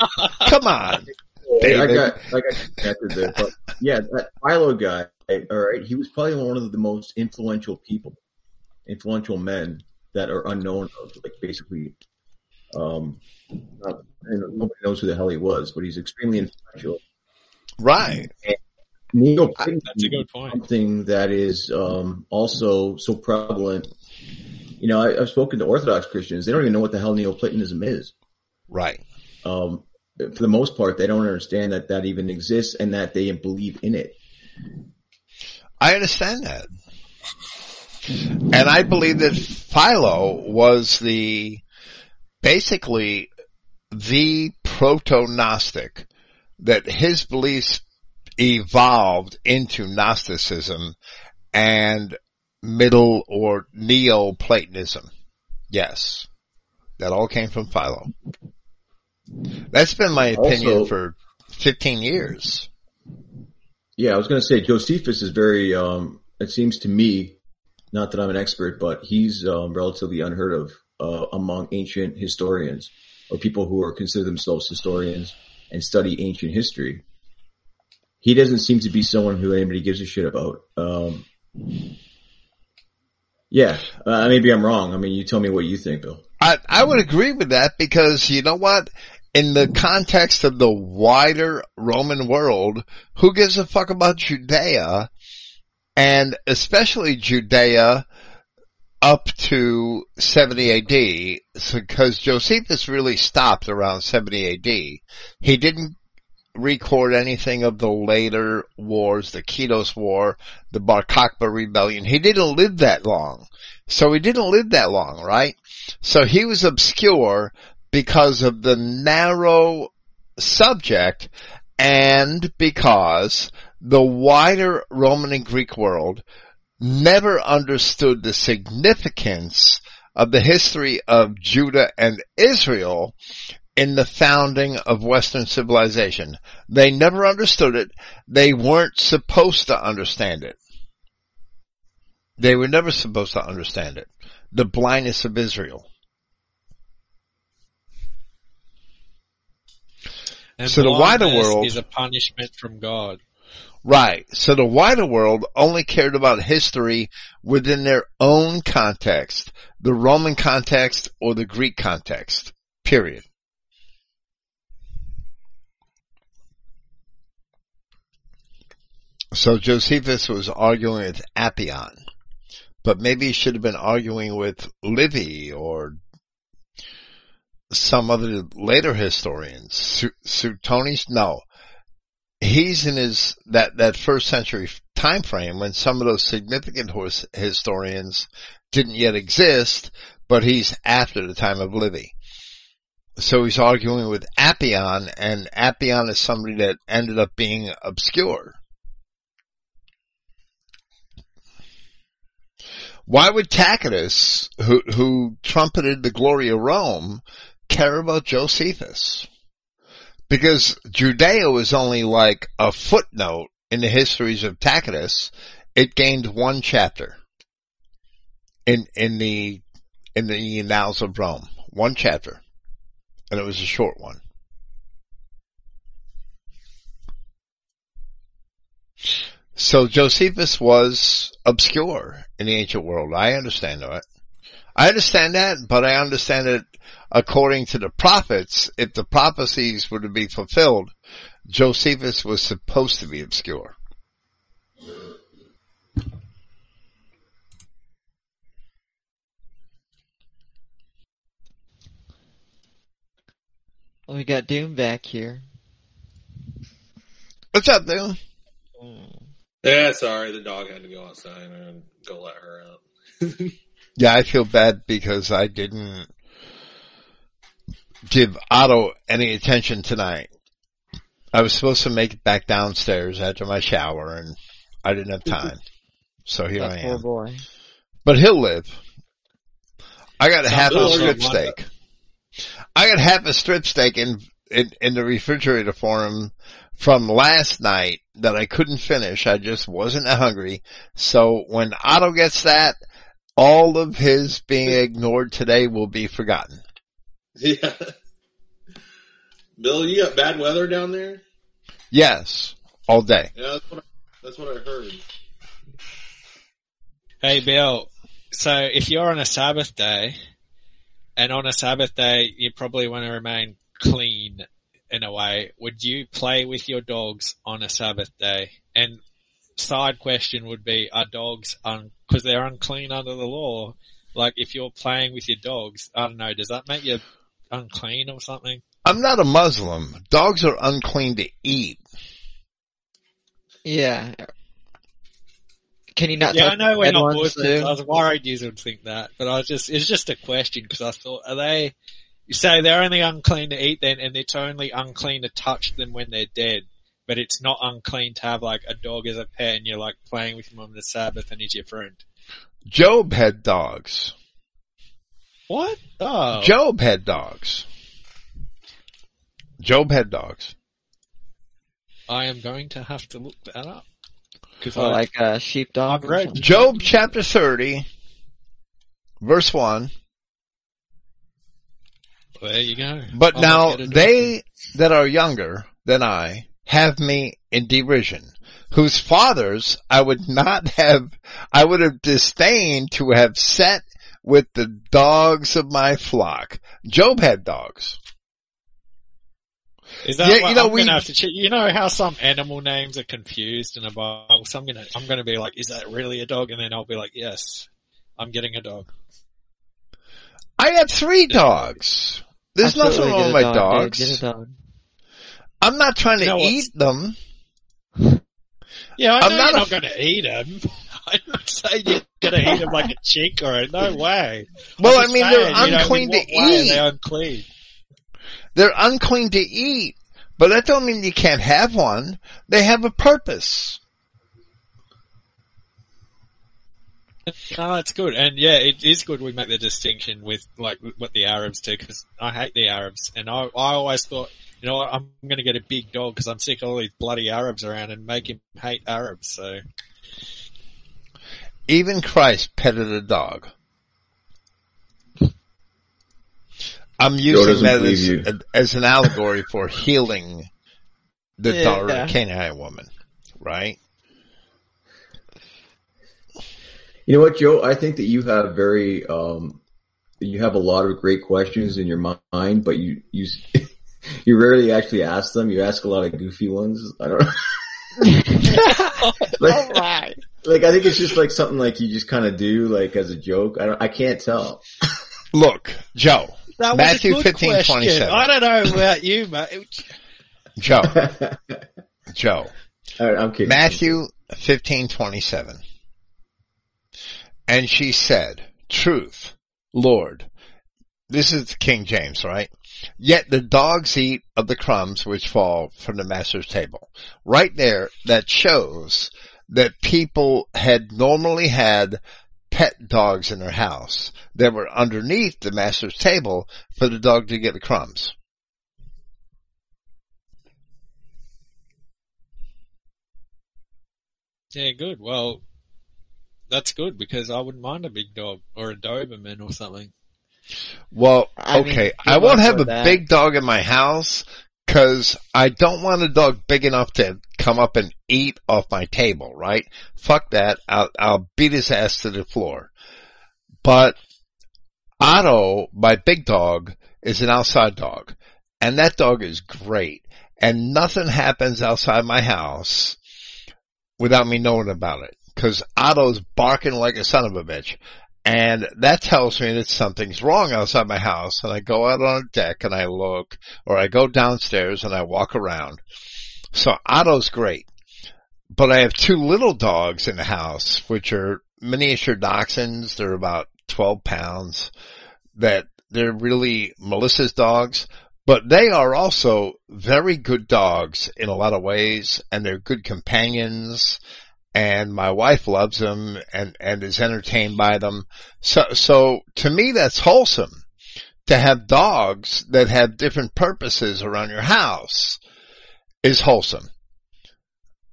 Come on. Hey, I David. got, I got connected there, but yeah, that Philo guy, all right, he was probably one of the most influential people, influential men that are unknown of, like basically, um, not, you know, nobody knows who the hell he was, but he's extremely influential. Right. Neo That's a good point. something that is um, also so prevalent. You know, I, I've spoken to Orthodox Christians; they don't even know what the hell Neoplatonism is. Right. Um, for the most part, they don't understand that that even exists and that they believe in it. I understand that. And I believe that Philo was the, basically the proto-Gnostic, that his beliefs evolved into Gnosticism and middle or Neoplatonism. Yes. That all came from Philo. That's been my opinion Also- for 15 years. Yeah, I was going to say Josephus is very. Um, it seems to me, not that I'm an expert, but he's um, relatively unheard of uh, among ancient historians or people who are consider themselves historians and study ancient history. He doesn't seem to be someone who anybody gives a shit about. Um, yeah, uh, maybe I'm wrong. I mean, you tell me what you think, Bill. I, I would agree with that because you know what? In the context of the wider Roman world, who gives a fuck about Judea and especially Judea up to 70 AD because Josephus really stopped around 70 AD. He didn't record anything of the later wars, the Kitos War, the Bar Kokhba rebellion. He didn't live that long. So he didn't live that long, right? So he was obscure because of the narrow subject and because the wider Roman and Greek world never understood the significance of the history of Judah and Israel in the founding of Western civilization. They never understood it. They weren't supposed to understand it. They were never supposed to understand it. The blindness of Israel. And So the wider world- is a punishment from God. Right. So the wider world only cared about history within their own context, the Roman context or the Greek context. Period. So Josephus was arguing with Apion, but maybe he should have been arguing with Livy or some other later historians. Su- Suetonius? No he's in his that that first century time frame when some of those significant his, historians didn't yet exist, but he's after the time of Livy. So he's arguing with Apion, and Apion is somebody that ended up being obscure. Why would Tacitus, who who trumpeted the glory of Rome, care about Josephus? because Judea was only like a footnote in the histories of Tacitus. It gained one chapter in in the in the Annals of Rome, one chapter, and it was a short one. So Josephus was obscure in the ancient world. I understand that. I understand that, but I understand it according to the prophets. If the prophecies were to be fulfilled, Josephus was supposed to be obscure. Well, we got Doom back here. What's up, dude? Yeah, sorry, the dog had to go outside and go let her out. Yeah, I feel bad because I didn't give Otto any attention tonight. I was supposed to make it back downstairs after my shower and I didn't have time. So here That I poor am. boy. But he'll live. I got a half a strip steak. I got half a strip steak in, in, in the refrigerator for him from last night that I couldn't finish. I just wasn't hungry. So when Otto gets that, all of his being ignored today will be forgotten. Yeah. Bill, you got bad weather down there? Yes, all day. Yeah, that's what I, that's what I heard. Hey Bill, so if you're on a Sabbath day, and on a Sabbath day you probably want to remain clean in a way, would you play with your dogs on a Sabbath day? And side question would be, are dogs un, cause they're unclean under the law? Like if you're playing with your dogs, I don't know, does that make you unclean or something? I'm not a Muslim. Dogs are unclean to eat. Yeah. Can you not Yeah, I know we're not Muslims. too? I was worried you would think that, but I was just, it's just a question because I thought, are they, you say they're only unclean to eat then and it's only unclean to touch them when they're dead, but it's not unclean to have like a dog as a pet and you're like playing with him on the Sabbath and he's your friend. Job had dogs. What? Oh. Job had dogs. Job had dogs. I am going to have to look that up. Cause Or I, like a sheepdog. I've read- Job chapter 30, verse 1. Well, there you go. But I'll now look at it. they that are younger than I have me in derision, whose fathers I would not have, I would have disdained to have set with the dogs of my flock. Job had dogs. Is that Yeah, what you know, I'm we- gonna have to check? You know how some animal names are confused in a Bible, so I'm gonna I'm gonna be like, is that really a dog? And then I'll be like, yes, I'm getting a dog. I have three dogs. There's Absolutely, nothing wrong with my dog, dude. dogs. Get a dog. I'm not trying to You what's- eat them. Yeah, I I'm know not a- not going to eat them. I'm not saying you're going to eat them like a chick or a, no way. Well, I'm I just mean, saying, they're you know, in unclean to eat. They're unclean. They're unclean to eat, but that don't mean you can't have one. They have a purpose. No, it's good, and yeah, it is good. We make the distinction with like what the Arabs do because I hate the Arabs, and I I always thought, you know, what, I'm going to get a big dog because I'm sick of all these bloody Arabs around and make him hate Arabs. So Even Christ petted a dog. I'm using that as, as an allegory for healing the Yeah. daughter of the Canaanite woman, right? You know what, Joe? I think that you have very, um, you have a lot of great questions in your mind, but you, you, you rarely actually ask them. You ask a lot of goofy ones. I don't know. like, like, I think it's just like something like you just kind of do, like as a joke. I don't, I can't tell. Look, Joe, that was Matthew a good 15, question. 27. I don't know about you, mate. Joe, Joe, right, I'm kidding. Matthew fifteen twenty seven. And she said, Truth, Lord. This is King James, right? Yet the dogs eat of the crumbs which fall from the master's table. Right there, that shows that people had normally had pet dogs in their house that were underneath the master's table for the dog to get the crumbs. Yeah, good. Well, that's good because I wouldn't mind a big dog or a Doberman or something. Well, I mean, okay. good I won't have a that. big dog in my house because I don't want a dog big enough to come up and eat off my table, right? Fuck that. I'll, I'll beat his ass to the floor. But Otto, my big dog, is an outside dog. And that dog is great. And nothing happens outside my house without me knowing about it. Cause Otto's barking like a son of a bitch. And that tells me that something's wrong outside my house. And I go out on a deck and I look, or I go downstairs and I walk around. So Otto's great. But I have two little dogs in the house, which are miniature dachshunds. They're about 12 pounds that they're really Melissa's dogs, but they are also very good dogs in a lot of ways and they're good companions and my wife loves them and, and is entertained by them. So, so to me that's wholesome to have dogs that have different purposes around your house is wholesome.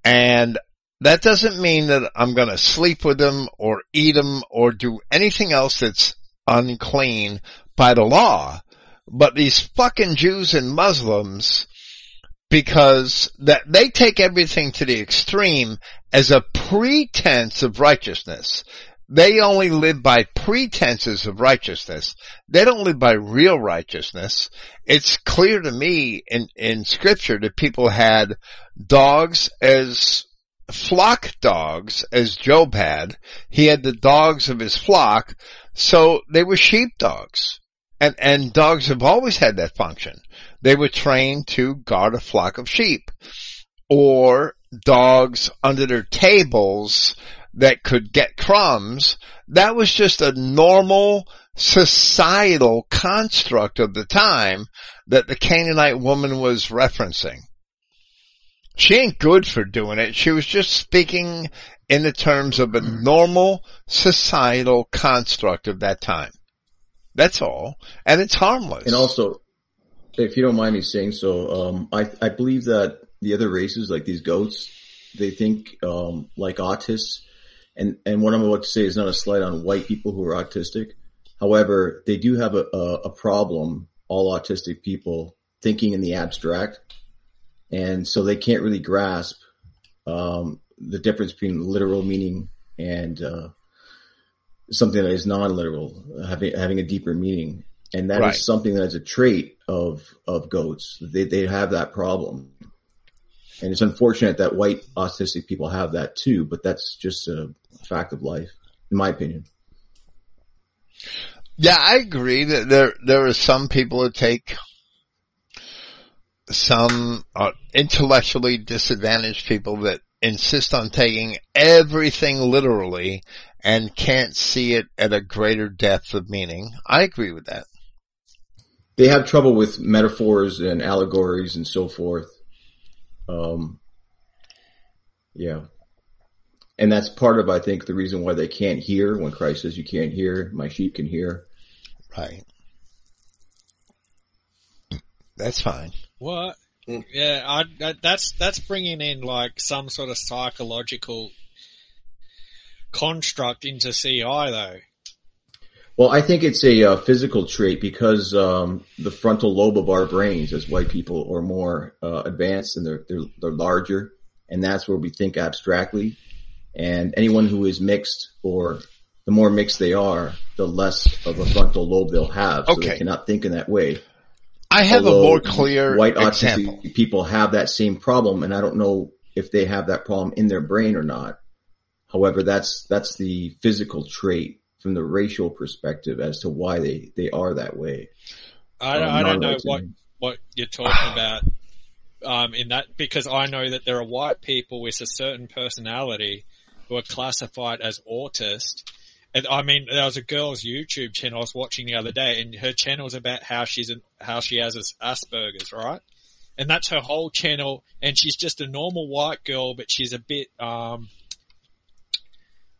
And that doesn't mean that I'm going to sleep with them or eat them or do anything else that's unclean by the law. But these fucking Jews and Muslims, because that they take everything to the extreme as a pretense of righteousness. They only live by pretenses of righteousness. They don't live by real righteousness. It's clear to me in, in scripture that people had dogs as flock dogs as Job had. He had the dogs of his flock. So they were sheep dogs. And, and dogs have always had that function. They were trained to guard a flock of sheep. Or dogs under their tables that could get crumbs. That was just a normal societal construct of the time that the Canaanite woman was referencing. She ain't good for doing it. She was just speaking in the terms of a normal societal construct of that time. That's all. And it's harmless. And also, if you don't mind me saying so, um, I, I believe that the other races, like these goats, they think, um, like autists. And, and what I'm about to say is not a slight on white people who are autistic. However, they do have a, a, a problem, all autistic people thinking in the abstract. And so they can't really grasp, um, the difference between literal meaning and, uh, something that is non-literal, having having a deeper meaning, and that is Right. something that is a trait of of goats. They they have that problem, and it's unfortunate that white autistic people have that too. But that's just a fact of life, in my opinion. Yeah, I agree that there there are some people who take some uh, intellectually disadvantaged people that insist on taking everything literally and can't see it at a greater depth of meaning. I agree with that. They have trouble with metaphors and allegories and so forth. Um, yeah. And that's part of, I think, the reason why they can't hear when Christ says, you can't hear, my sheep can hear. Right. That's fine. What? Mm. Yeah, I, I, that's that's bringing in like some sort of psychological construct into CI though. Well, I think it's a uh, physical trait because um, the frontal lobe of our brains, as white people, are more uh, advanced and they're, they're they're larger, and that's where we think abstractly. And anyone who is mixed, or the more mixed they are, the less of a frontal lobe they'll have. So Okay. they cannot think in that way. I have Although a more clear white example. autistic people have that same problem, and I don't know if they have that problem in their brain or not. However, that's that's the physical trait from the racial perspective as to why they they are that way. I, Um, I don't know what what you're talking about um, in that because I know that there are white people with a certain personality who are classified as autist. And I mean, there was a girl's YouTube channel I was watching the other day, and her channel's about how she's an, how she has as- Asperger's, right? And that's her whole channel, and she's just a normal white girl, but she's a bit um,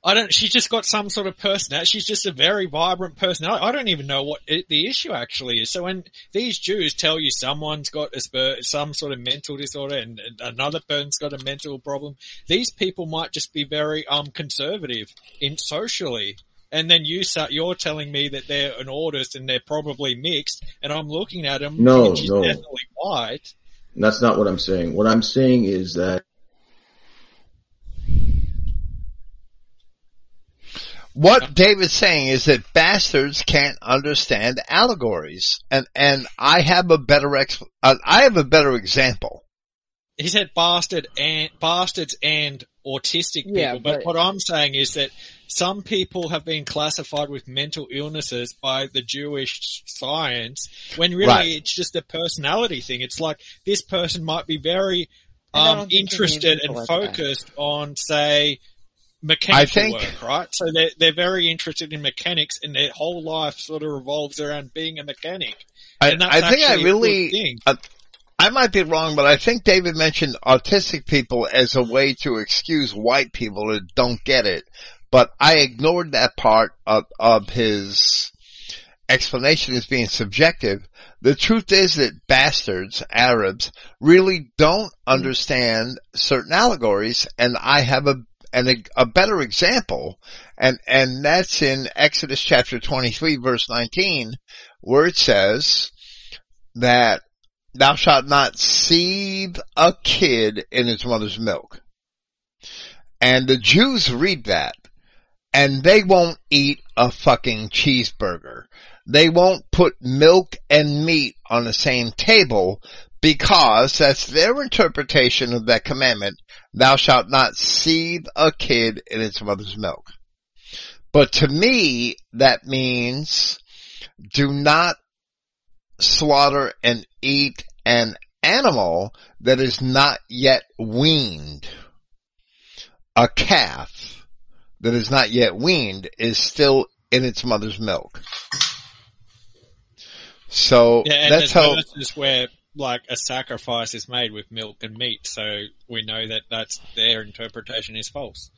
I don't. She's just got some sort of personality. She's just a very vibrant personality. I don't even know what it, the issue actually is. So when these Jews tell you someone's got Asper- some sort of mental disorder and, another person's got a mental problem, these people might just be very um conservative in socially. And then you start, you're telling me that they're an artist and they're probably mixed, and I'm looking at them. No, she's no. definitely white. That's not what I'm saying. What I'm saying is that What David's saying is that bastards can't understand allegories, and and I have a better ex. Uh, I have a better example. he said bastard and bastards and autistic people. Yeah, but, but- what I'm saying is that some people have been classified with mental illnesses by the Jewish science when really Right. it's just a personality thing. It's like this person might be very um, interested and people like focused on, say, mechanical I think- work, right? So they're, they're very interested in mechanics and their whole life sort of revolves around being a mechanic. I, And that's I think I actually a good really. thing. Uh, I might be wrong, but I think David mentioned autistic people as a way to excuse white people that don't get it. But I ignored that part of, of his explanation as being subjective. The truth is that bastards, Arabs, really don't understand certain allegories, and I have a an, a better example, and and that's in Exodus chapter twenty three, verse nineteen, where it says that thou shalt not seethe a kid in his mother's milk. And the Jews read that and they won't eat a fucking cheeseburger. They won't put milk and meat on the same table because that's their interpretation of that commandment. Thou shalt not seethe a kid in its mother's milk. But to me, that means do not slaughter and eat an animal that is not yet weaned. A calf that is not yet weaned is still in its mother's milk. So Yeah, that's how, verses where like a sacrifice is made with milk and meat, so we know that that's their interpretation is false.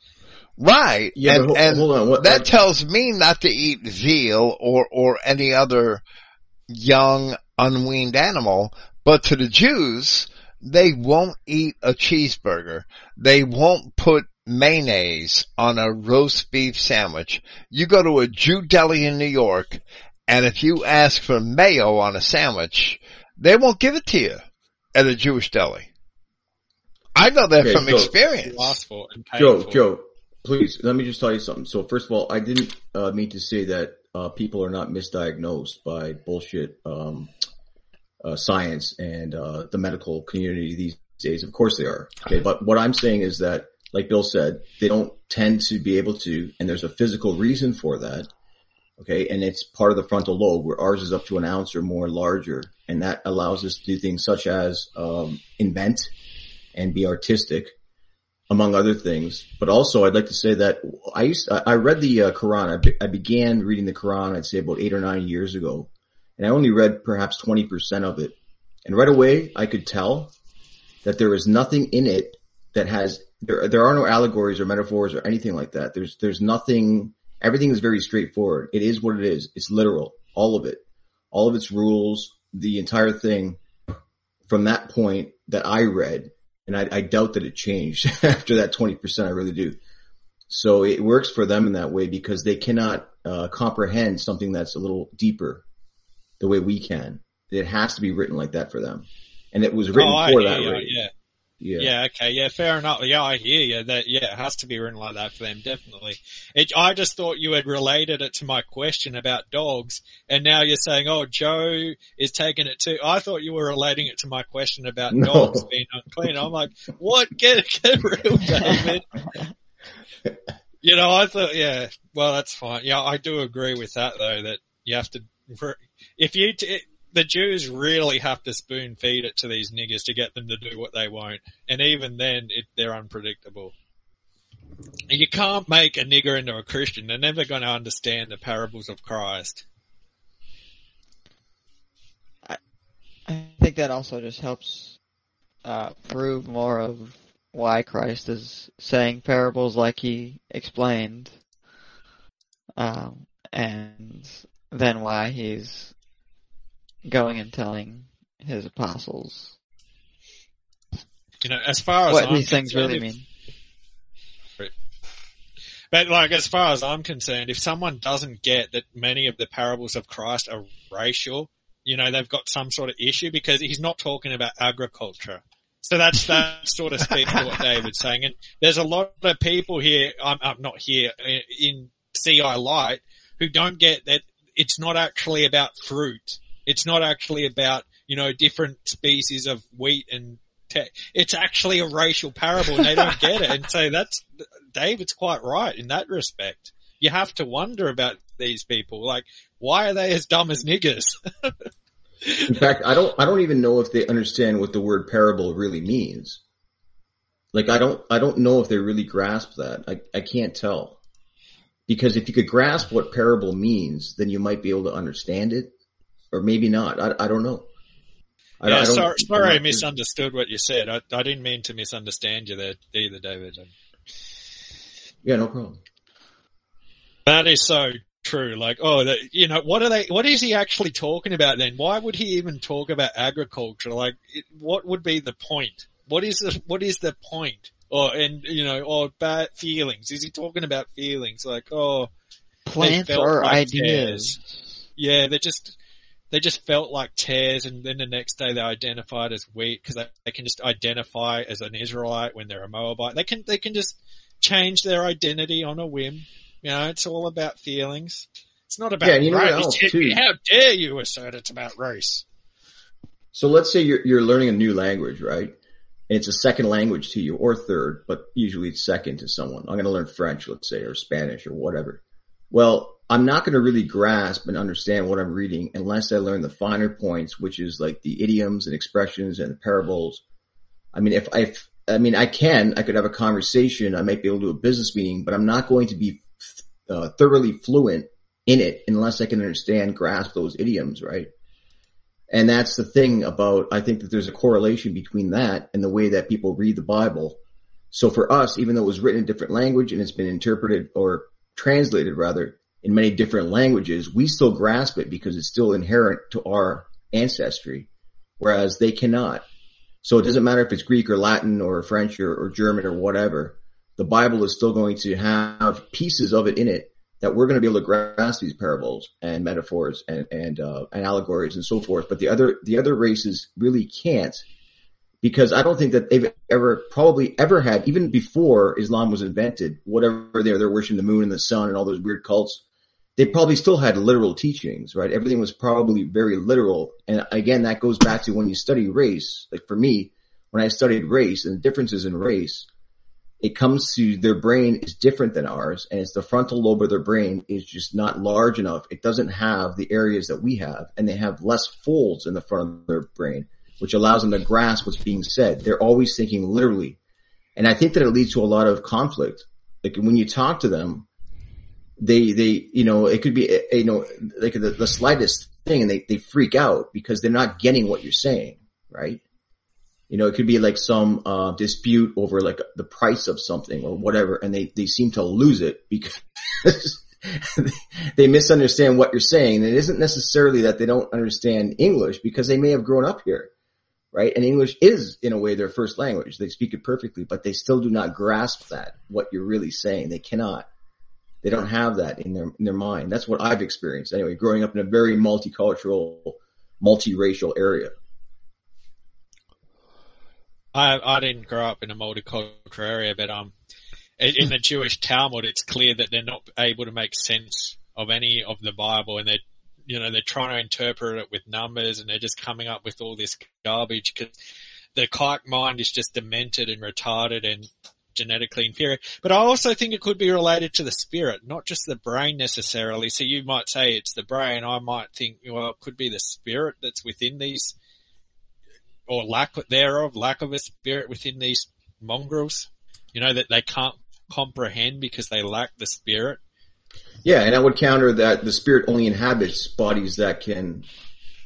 right. Yeah, and hold, and hold on. What, that what- tells me not to eat veal or, or any other young unweaned animal, but to the Jews, they won't eat a cheeseburger. They won't put mayonnaise on a roast beef sandwich. You go to a Jew deli in New York, and if you ask for mayo on a sandwich, they won't give it to you at a Jewish deli. I know that Okay, from so- experience. You ask for it and Joe, for. Joe, Please, let me just tell you something. So first of all, I didn't uh, mean to say that uh, people are not misdiagnosed by bullshit um, uh, science and uh, the medical community these days. Of course they are. Okay, but what I'm saying is that, like Bill said, they don't tend to be able to, and there's a physical reason for that. Okay, and it's part of the frontal lobe where ours is up to an ounce or more larger, and that allows us to do things such as um, invent and be artistic among other things. But also, I'd like to say that I used I read the uh, Quran. I, be, I began reading the Quran, I'd say about eight or nine years ago, and I only read perhaps twenty percent of it. And right away, I could tell that there is nothing in it that has there. There are no allegories or metaphors or anything like that. There's there's nothing. Everything is very straightforward. It is what it is. It's literal. All of it. All of its rules. The entire thing. From that point that I read and I, I doubt that it changed after that 20%. I really do. So it works for them in that way because they cannot uh, comprehend something that's a little deeper the way we can. It has to be written like that for them. And it was written Oh, for I that reason. Yeah. Yeah. Okay, yeah, fair enough. Yeah, I hear you. That yeah, it has to be written like that for them, definitely. It, I just thought you had related it to my question about dogs, and now you're saying, "Oh, Joe is taking it too." I thought you were relating it to my question about No. dogs being unclean. I'm like, "What? Get get real, David." you know, I thought, yeah, well, that's fine. Yeah, I do agree with that though. That you have to, if you. T- the Jews really have to spoon feed it to these niggers to get them to do what they won't. And even then, it, they're unpredictable. You can't make a nigger into a Christian. They're never going to understand the parables of Christ. I think that also just helps uh, prove more of why Christ is saying parables like he explained, um, and then why he's going and telling his apostles You know, as far as what I'm these things really if- mean. But like, as far as I'm concerned, if someone doesn't get that many of the parables of Christ are racial, you know, they've got some sort of issue because he's not talking about agriculture. So that's, that sort of speaks to what David's saying. And there's a lot of people here, I'm, I'm not here, in CI Light, who don't get that it's not actually about fruit. It's not actually about, you know, different species of wheat and te- it's actually a racial parable and they don't get it. And so that's, David's quite right in that respect. You have to wonder about these people. Like, why are they as dumb as niggers? In fact, I don't, I don't even know if they understand what the word parable really means. Like, I don't, I don't know if they really grasp that. I, I can't tell. Because if you could grasp what parable means, then you might be able to understand it, or maybe not. I, I don't know. I, yeah, I don't- sorry, I'm sorry I misunderstood what you said. I, I didn't mean to misunderstand you there either, David. Yeah, no problem. That is so true. Like, oh, that, you know, what are they, what is he actually talking about then? Why would he even talk about agriculture? Like, it, what would be the point? What is the, what is the point? Or, and, you know, or bad feelings. Is he talking about feelings? Like, oh, Plants felt are like ideas. yeah, they're just, they just felt like tares and then the next day they identified as wheat because they, they can just identify as an Israelite when they're a Moabite. They can, they can just change their identity on a whim. You know, it's all about feelings. It's not about Yeah, you know race. too? How dare you assert it's about race? So let's say you're, you're learning a new language, right? And it's a second language to you or third, but usually it's second to someone. I'm going to learn French, let's say, or Spanish or whatever. Well, I'm not going to really grasp and understand what I'm reading unless I learn the finer points, which is like the idioms and expressions and the parables. I mean, if I, I mean, I can, I could have a conversation. I might be able to do a business meeting, but I'm not going to be uh, thoroughly fluent in it unless I can understand, grasp those idioms, right? And that's the thing about, I think that there's a correlation between that and the way that people read the Bible. So for us, even though it was written in different language and it's been interpreted or translated rather in many different languages, we still grasp it because it's still inherent to our ancestry, whereas they cannot. So it doesn't matter if it's Greek or Latin or French or, or German or whatever. The Bible is still going to have pieces of it in it that we're going to be able to grasp these parables and metaphors and and, uh, and allegories and so forth. But the other the other races really can't because I don't think that they've ever probably ever had even before Islam was invented. Whatever they're they're worshiping the moon and the sun and all those weird cults. They probably still had literal teachings, right? Everything was probably very literal. And again, that goes back to when you study race. Like for me, when I studied race and the differences in race, it comes to their brain is different than ours and it's the frontal lobe of their brain is just not large enough. It doesn't have the areas that we have and they have less folds in the front of their brain, which allows them to grasp what's being said. They're always thinking literally. And I think that it leads to a lot of conflict. Like when you talk to them, they, they, you know, it could be, you know, like the, the slightest thing and they, they freak out because they're not getting what you're saying, right? You know, it could be like some uh, dispute over like the price of something or whatever, and they they seem to lose it because they misunderstand what you're saying. And it isn't necessarily that they don't understand English because they may have grown up here, right? And English is in a way their first language. They speak it perfectly, but they still do not grasp that what you're really saying. They cannot. They don't have that in their in their mind. That's what I've experienced anyway. Growing up in a very multicultural, multiracial area. I I didn't grow up in a multicultural area, but um, in, the Jewish Talmud, it's clear that they're not able to make sense of any of the Bible, and they're you know they're trying to interpret it with numbers, and they're just coming up with all this garbage because the kike mind is just demented and retarded and genetically inferior. But I also think it could be related to the spirit, not just the brain necessarily. So you might say it's the brain. I might think, well, it could be the spirit that's within these or lack thereof, lack of a spirit within these mongrels, you know, that they can't comprehend because they lack the spirit. Yeah, and I would counter that the spirit only inhabits bodies that can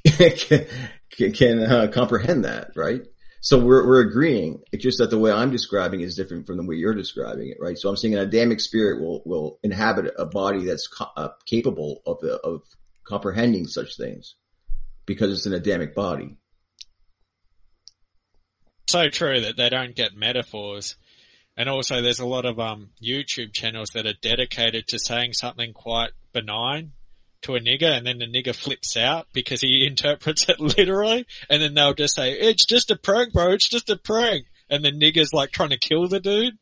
can, can uh, comprehend that, right? So we're we're agreeing. It's just that the way I'm describing is different from the way you're describing it, right? So I'm saying an Adamic spirit will will inhabit a body that's co- uh, capable of of comprehending such things because it's an Adamic body so true that they don't get metaphors. And also there's a lot of um, YouTube channels that are dedicated to saying something quite benign to a nigger and then the nigger flips out because he interprets it literally and then they'll just say, it's just a prank bro, it's just a prank. And the nigger's like trying to kill the dude.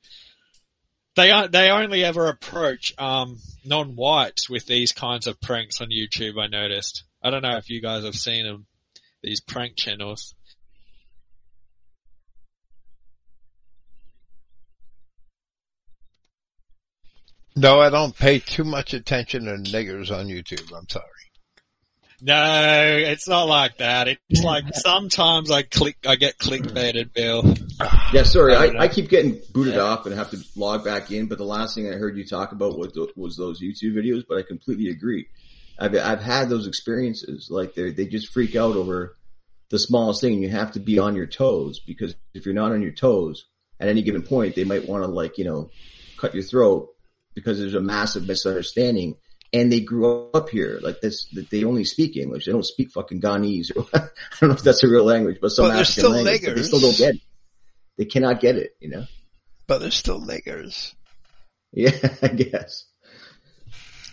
They are, they only ever approach, um, non-whites with these kinds of pranks on YouTube, I noticed. I don't know if you guys have seen them, these prank channels. No, I don't pay too much attention to niggers on YouTube. I'm sorry. No, it's not like that. It's like sometimes I click, I get clickbaited, Bill. Yeah, sorry, I, I, I keep getting booted yeah. off and have to log back in. But the last thing I heard you talk about was, was those YouTube videos. But I completely agree. I've I've had those experiences. Like they they just freak out over the smallest thing. You have to be on your toes because if you're not on your toes at any given point, they might want to like you know cut your throat because there's a massive misunderstanding. And they grew up here like this. They only speak English. They don't speak fucking Ghanese. I don't know if that's a real language, but some but African language. But they still don't get it. They cannot get it. You know. But they're still niggers. Yeah, I guess.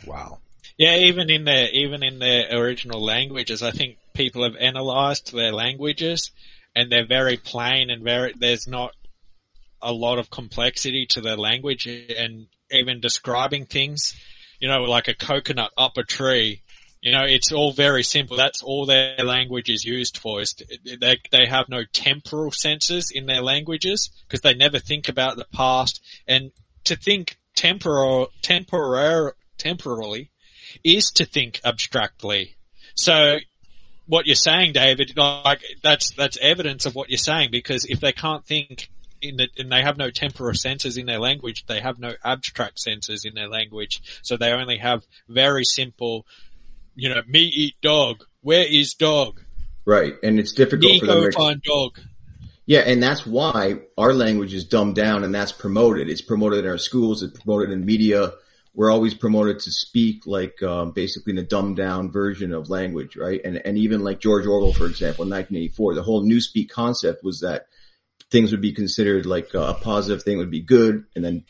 Wow. Yeah, even in their even in their original languages, I think people have analysed their languages, and they're very plain and very. There's not a lot of complexity to their language, and even describing things, you know, like a coconut up a tree. You know, it's all very simple. That's all their language is used for. Is they they have no temporal senses in their languages because they never think about the past. And to think temporal, temporar, temporally is to think abstractly. So what you're saying, David, like that's that's evidence of what you're saying because if they can't think in the, and they have no temporal senses in their language. They have no abstract senses in their language. So they only have very simple, you know, me eat dog. Where is dog? Right. And it's difficult me for them go to find dog. Yeah, and that's why our language is dumbed down and that's promoted. It's promoted in our schools, it's promoted in media. We're always promoted to speak like um, basically in a dumbed down version of language, right? And and even like George Orwell, for example, in 1984, the whole newspeak concept was that things would be considered like a positive thing would be good and then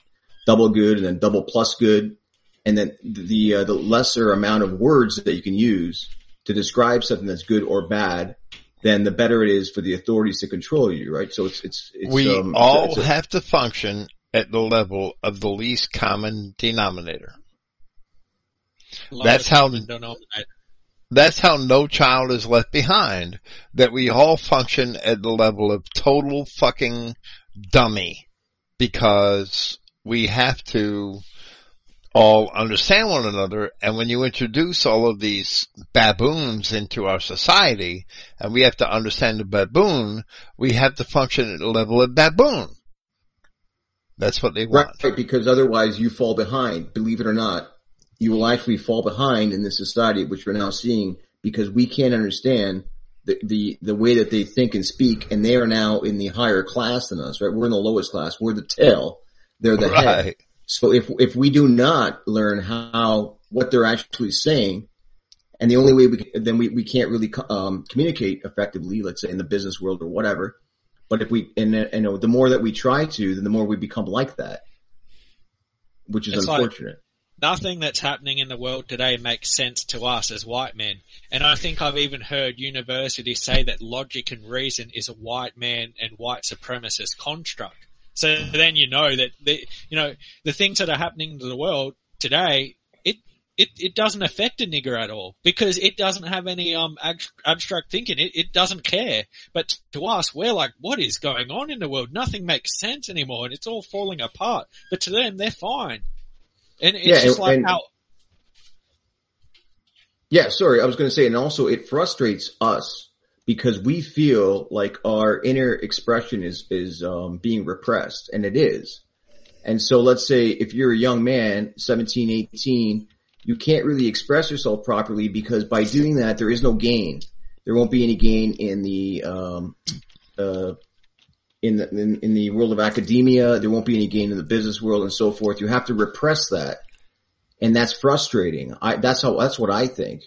double good and then double plus good. And then the, uh, the lesser amount of words that you can use to describe something that's good or bad then the better it is for the authorities to control you, right? So it's it's, it's we um, it's a- all it's a- have to function at the level of the least common denominator. That's Lowest how- common denominator. That's how no child is left behind. That we all function at the level of total fucking dummy because we have to all understand one another. And when you introduce all of these baboons into our society and we have to understand the baboon, we have to function at the level of baboon. That's what they want. Right, because otherwise you fall behind. Believe it or not, you will actually fall behind in this society, which we're now seeing, because we can't understand the, the, the way that they think and speak, and they are now in the higher class than us, right? We're in the lowest class. We're the tail. They're the head. So if, if we do not learn how, what they're actually saying, and the only way we, can- then we, we can't really, um, communicate effectively, let's say in the business world or whatever. But if we, and, and you know, the more that we try to, then the more we become like that. Which is It's like- unfortunate. Nothing that's happening in the world today makes sense to us as white men. And I think I've even heard universities say that logic and reason is a white man and white supremacist construct. So then you know that the, you know, the things that are happening to the world today, it, it, it doesn't affect a nigger at all because it doesn't have any, um, ab- abstract thinking. It, it doesn't care. But to us, we're like, what is going on in the world? Nothing makes sense anymore and it's all falling apart. But to them, they're fine. And it's Yeah, just and- like and- how, Yeah, sorry, I was going to say, and also it frustrates us because we feel like our inner expression is is um, being repressed, and it is. And so, let's say if you're a young man, 17, 18, you can't really express yourself properly because by doing that, there is no gain. There won't be any gain in the um, uh, in the in, in the world of academia. There won't be any gain in the business world, and so forth. You have to repress that and that's frustrating. I, that's how, that's what I think.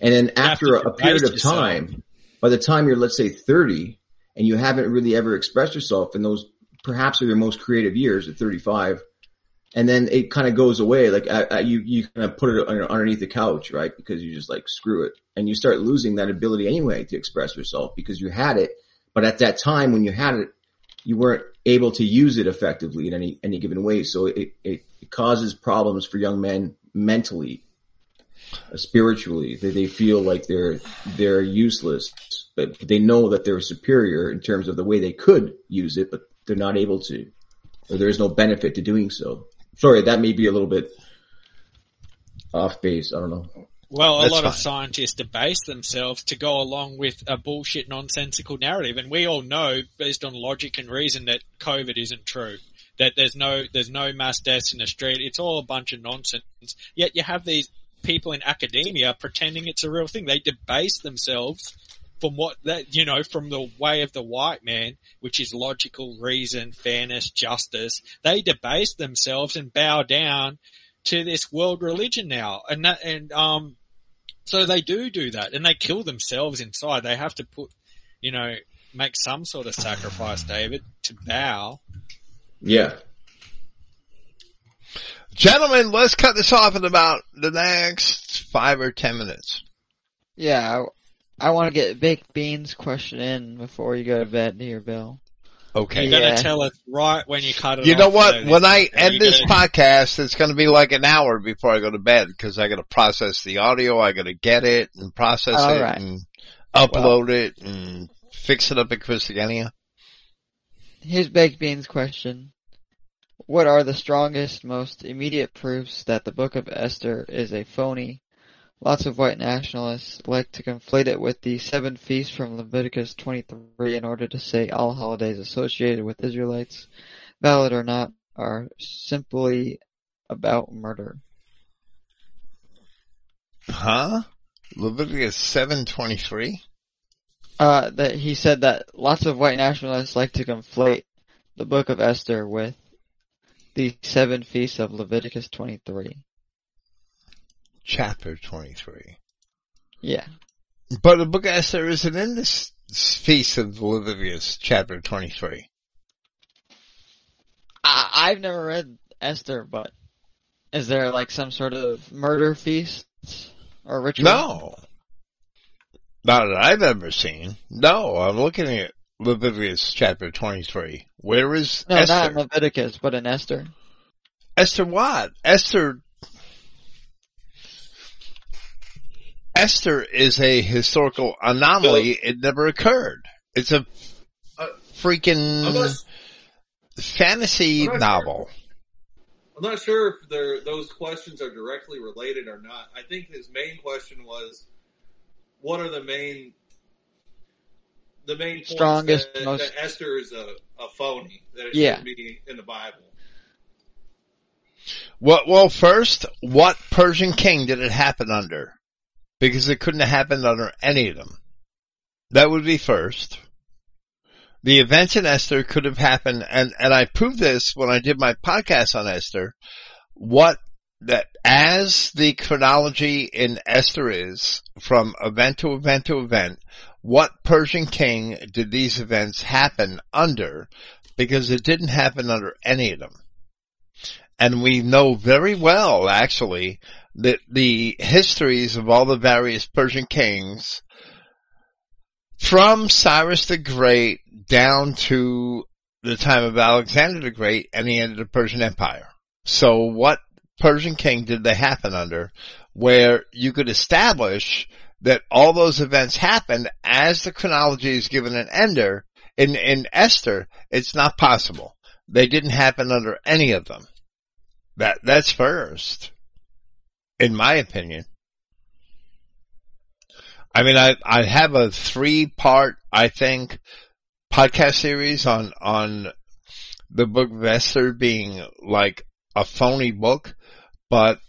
And then after a, a period of yourself. time, by the time you're, let's say 30 and you haven't really ever expressed yourself in those perhaps are your most creative years at 35, and then it kind of goes away. Like you, you kind of put it underneath the couch, right? Because you just like screw it, and you start losing that ability anyway to express yourself because you had it, but at that time when you had it, you weren't able to use it effectively in any any given way. So it it, it causes problems for young men mentally, uh, spiritually. That they feel like they're they're useless, but they know that they're superior in terms of the way they could use it, but they're not able to, or there is no benefit to doing so. Sorry, that may be a little bit off base. I don't know. Well, a That's lot of scientists debase themselves to go along with a bullshit nonsensical narrative, and we all know, based on logic and reason, that COVID isn't true. That there's no there's no mass deaths in the street. It's all a bunch of nonsense. Yet you have these people in academia pretending it's a real thing. They debase themselves from what that you know from the way of the white man, which is logical, reason, fairness, justice. They debase themselves and bow down to this world religion now, and that and um so they do do that, and they kill themselves inside. They have to put, you know, make some sort of sacrifice, David, to bow. Yeah. Gentlemen, let's cut this off in about the next five or ten minutes. Yeah, I, I want to get Baked Beans question in before you go to bed here, Bill. Okay. You're Yeah. gonna tell us right when you cut it. You know off, what? though, When I end this gonna- podcast, it's going to be like an hour before I go to bed because I got to process the audio. I got to get it and process All it right. and upload it and fix it up at Christogenea. Here's Baked Beans question. What are the strongest, most immediate proofs that the Book of Esther is a phony? Lots of white nationalists like to conflate it with the seven feasts from Leviticus 23 in order to say all holidays associated with Israelites, valid or not, are simply about murder. Huh? Leviticus seven twenty three. Uh, that he said that lots of white nationalists like to conflate the Book of Esther with the seven feasts of Leviticus 23. Chapter twenty three. Yeah. But the book of Esther isn't in this feast of Leviticus, chapter twenty three. I, I've never read Esther, but is there like some sort of murder feast or ritual? No. Not that I've ever seen. No, I'm looking at Leviticus chapter 23. Where is No, Esther? not in Leviticus, but in Esther. Esther what? Esther. Esther is a historical anomaly. It never occurred. It's a freaking I'm not, fantasy I'm not sure. novel. I'm not sure if those questions are directly related or not. I think his main question was, what are the main the main Strongest, that, most- that Esther is a, a phony that it Yeah. shouldn't be in the Bible? Well, well, first, what Persian king did it happen under? Because it couldn't have happened under any of them. That would be first. The events in Esther could have happened, and, and I proved this when I did my podcast on Esther, what that as the chronology in Esther is, from event to event to event, what Persian king did these events happen under? Because it didn't happen under any of them. And we know very well, actually, that the histories of all the various Persian kings, from Cyrus the Great down to the time of Alexander the Great and the end of the Persian Empire. So what Persian king did they happen under where you could establish that all those events happened as the chronology is given in Ender, in, in Esther, it's not possible. They didn't happen under any of them. That, that's first. In my opinion. I mean, I, I have a three part, I think, podcast series on, on the book of Esther being like a phony book, but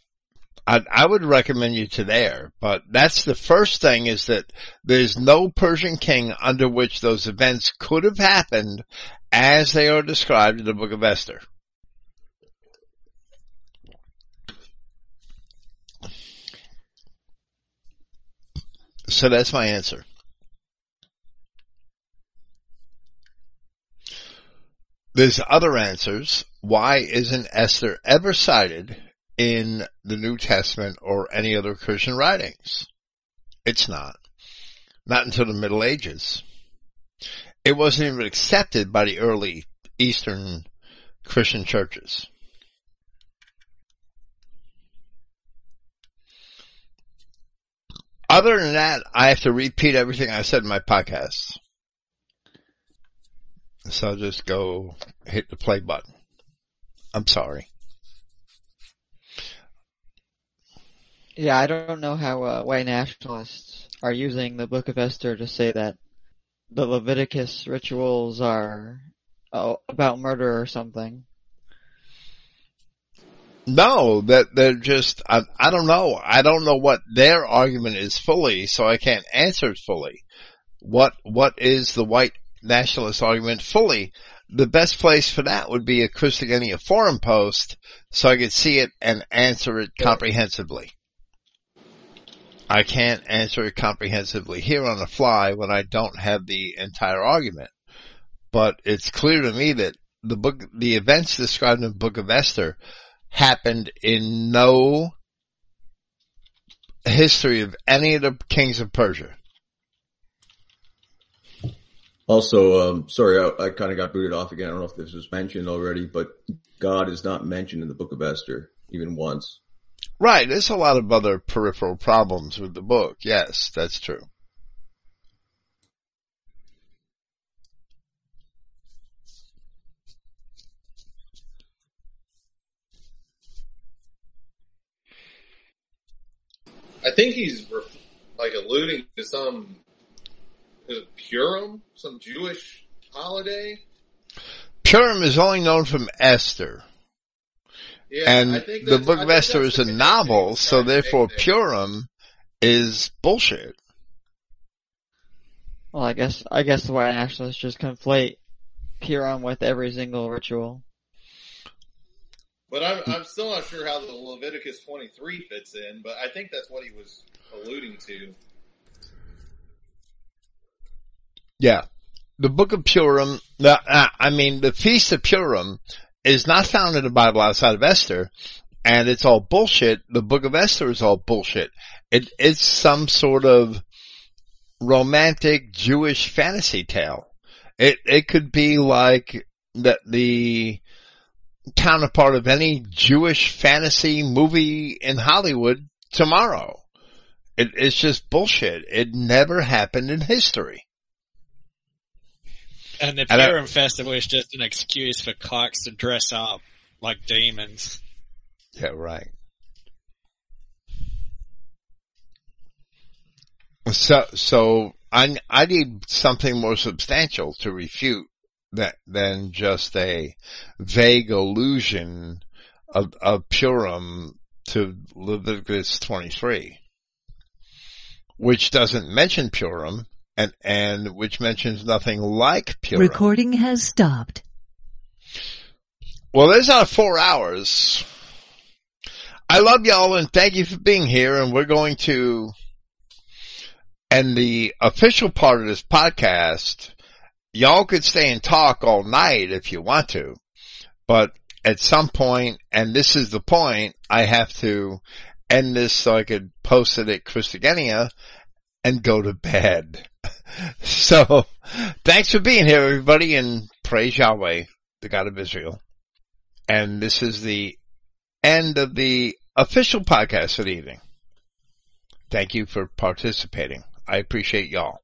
I, I would recommend you to there. But that's the first thing is that there's no Persian king under which those events could have happened as they are described in the book of Esther. So that's my answer. There's other answers. Why isn't Esther ever cited in the New Testament or any other Christian writings? It's not. Not until the Middle Ages. It wasn't even accepted by the early Eastern Christian churches. Other than that, I have to repeat everything I said in my podcast. So I'll just go hit the play button. I'm sorry. Yeah, I don't know how uh, white nationalists are using the Book of Esther to say that the Leviticus rituals are oh, about murder or something. No, that they're just, I, I don't know. I don't know what their argument is fully, so I can't answer it fully. What, what is the white nationalist argument fully? The best place for that would be a Christogenea forum post so I could see it and answer it comprehensively. I can't answer it comprehensively here on the fly when I don't have the entire argument. But it's clear to me that the book, the events described in the book of Esther happened in no history of any of the kings of Persia. Also, um, sorry, I, I kind of got booted off again. I don't know if this was mentioned already, but God is not mentioned in the book of Esther even once. Right, there's a lot of other peripheral problems with the book. Yes, that's true. I think he's ref- like alluding to some is it Purim, some Jewish holiday. Purim is only known from Esther, Yeah, and I think the book I of Esther is a the connection he novel, so trying to make therefore. Purim is bullshit. Well, I guess I guess the white nationalists just conflate Purim with every single ritual. But I'm, I'm still not sure how the Leviticus 23 fits in, but I think that's what he was alluding to. Yeah. The book of Purim, the, uh, I mean, the Feast of Purim is not found in the Bible outside of Esther, and it's all bullshit. The book of Esther is all bullshit. It, it's some sort of romantic Jewish fantasy tale. It, it could be like that the counterpart of any Jewish fantasy movie in Hollywood tomorrow. It, it's just bullshit. It never happened in history. And the And Purim Festival is just an excuse for clerks to dress up like demons. Yeah, right. So, so I, I need something more substantial to refute that than just a vague allusion of, of Purim to Leviticus 23, which doesn't mention Purim and, and which mentions nothing like Purim. Recording has stopped. Well, there's our four hours. I love y'all and thank you for being here. And we're going to end the official part of this podcast. Y'all could stay and talk all night if you want to, but at some point, and this is the point, I have to end this so I could post it at Christogenea and go to bed. so thanks for being here, everybody, and praise Yahweh, the God of Israel. And this is the end of the official podcast for the evening. Thank you for participating. I appreciate y'all.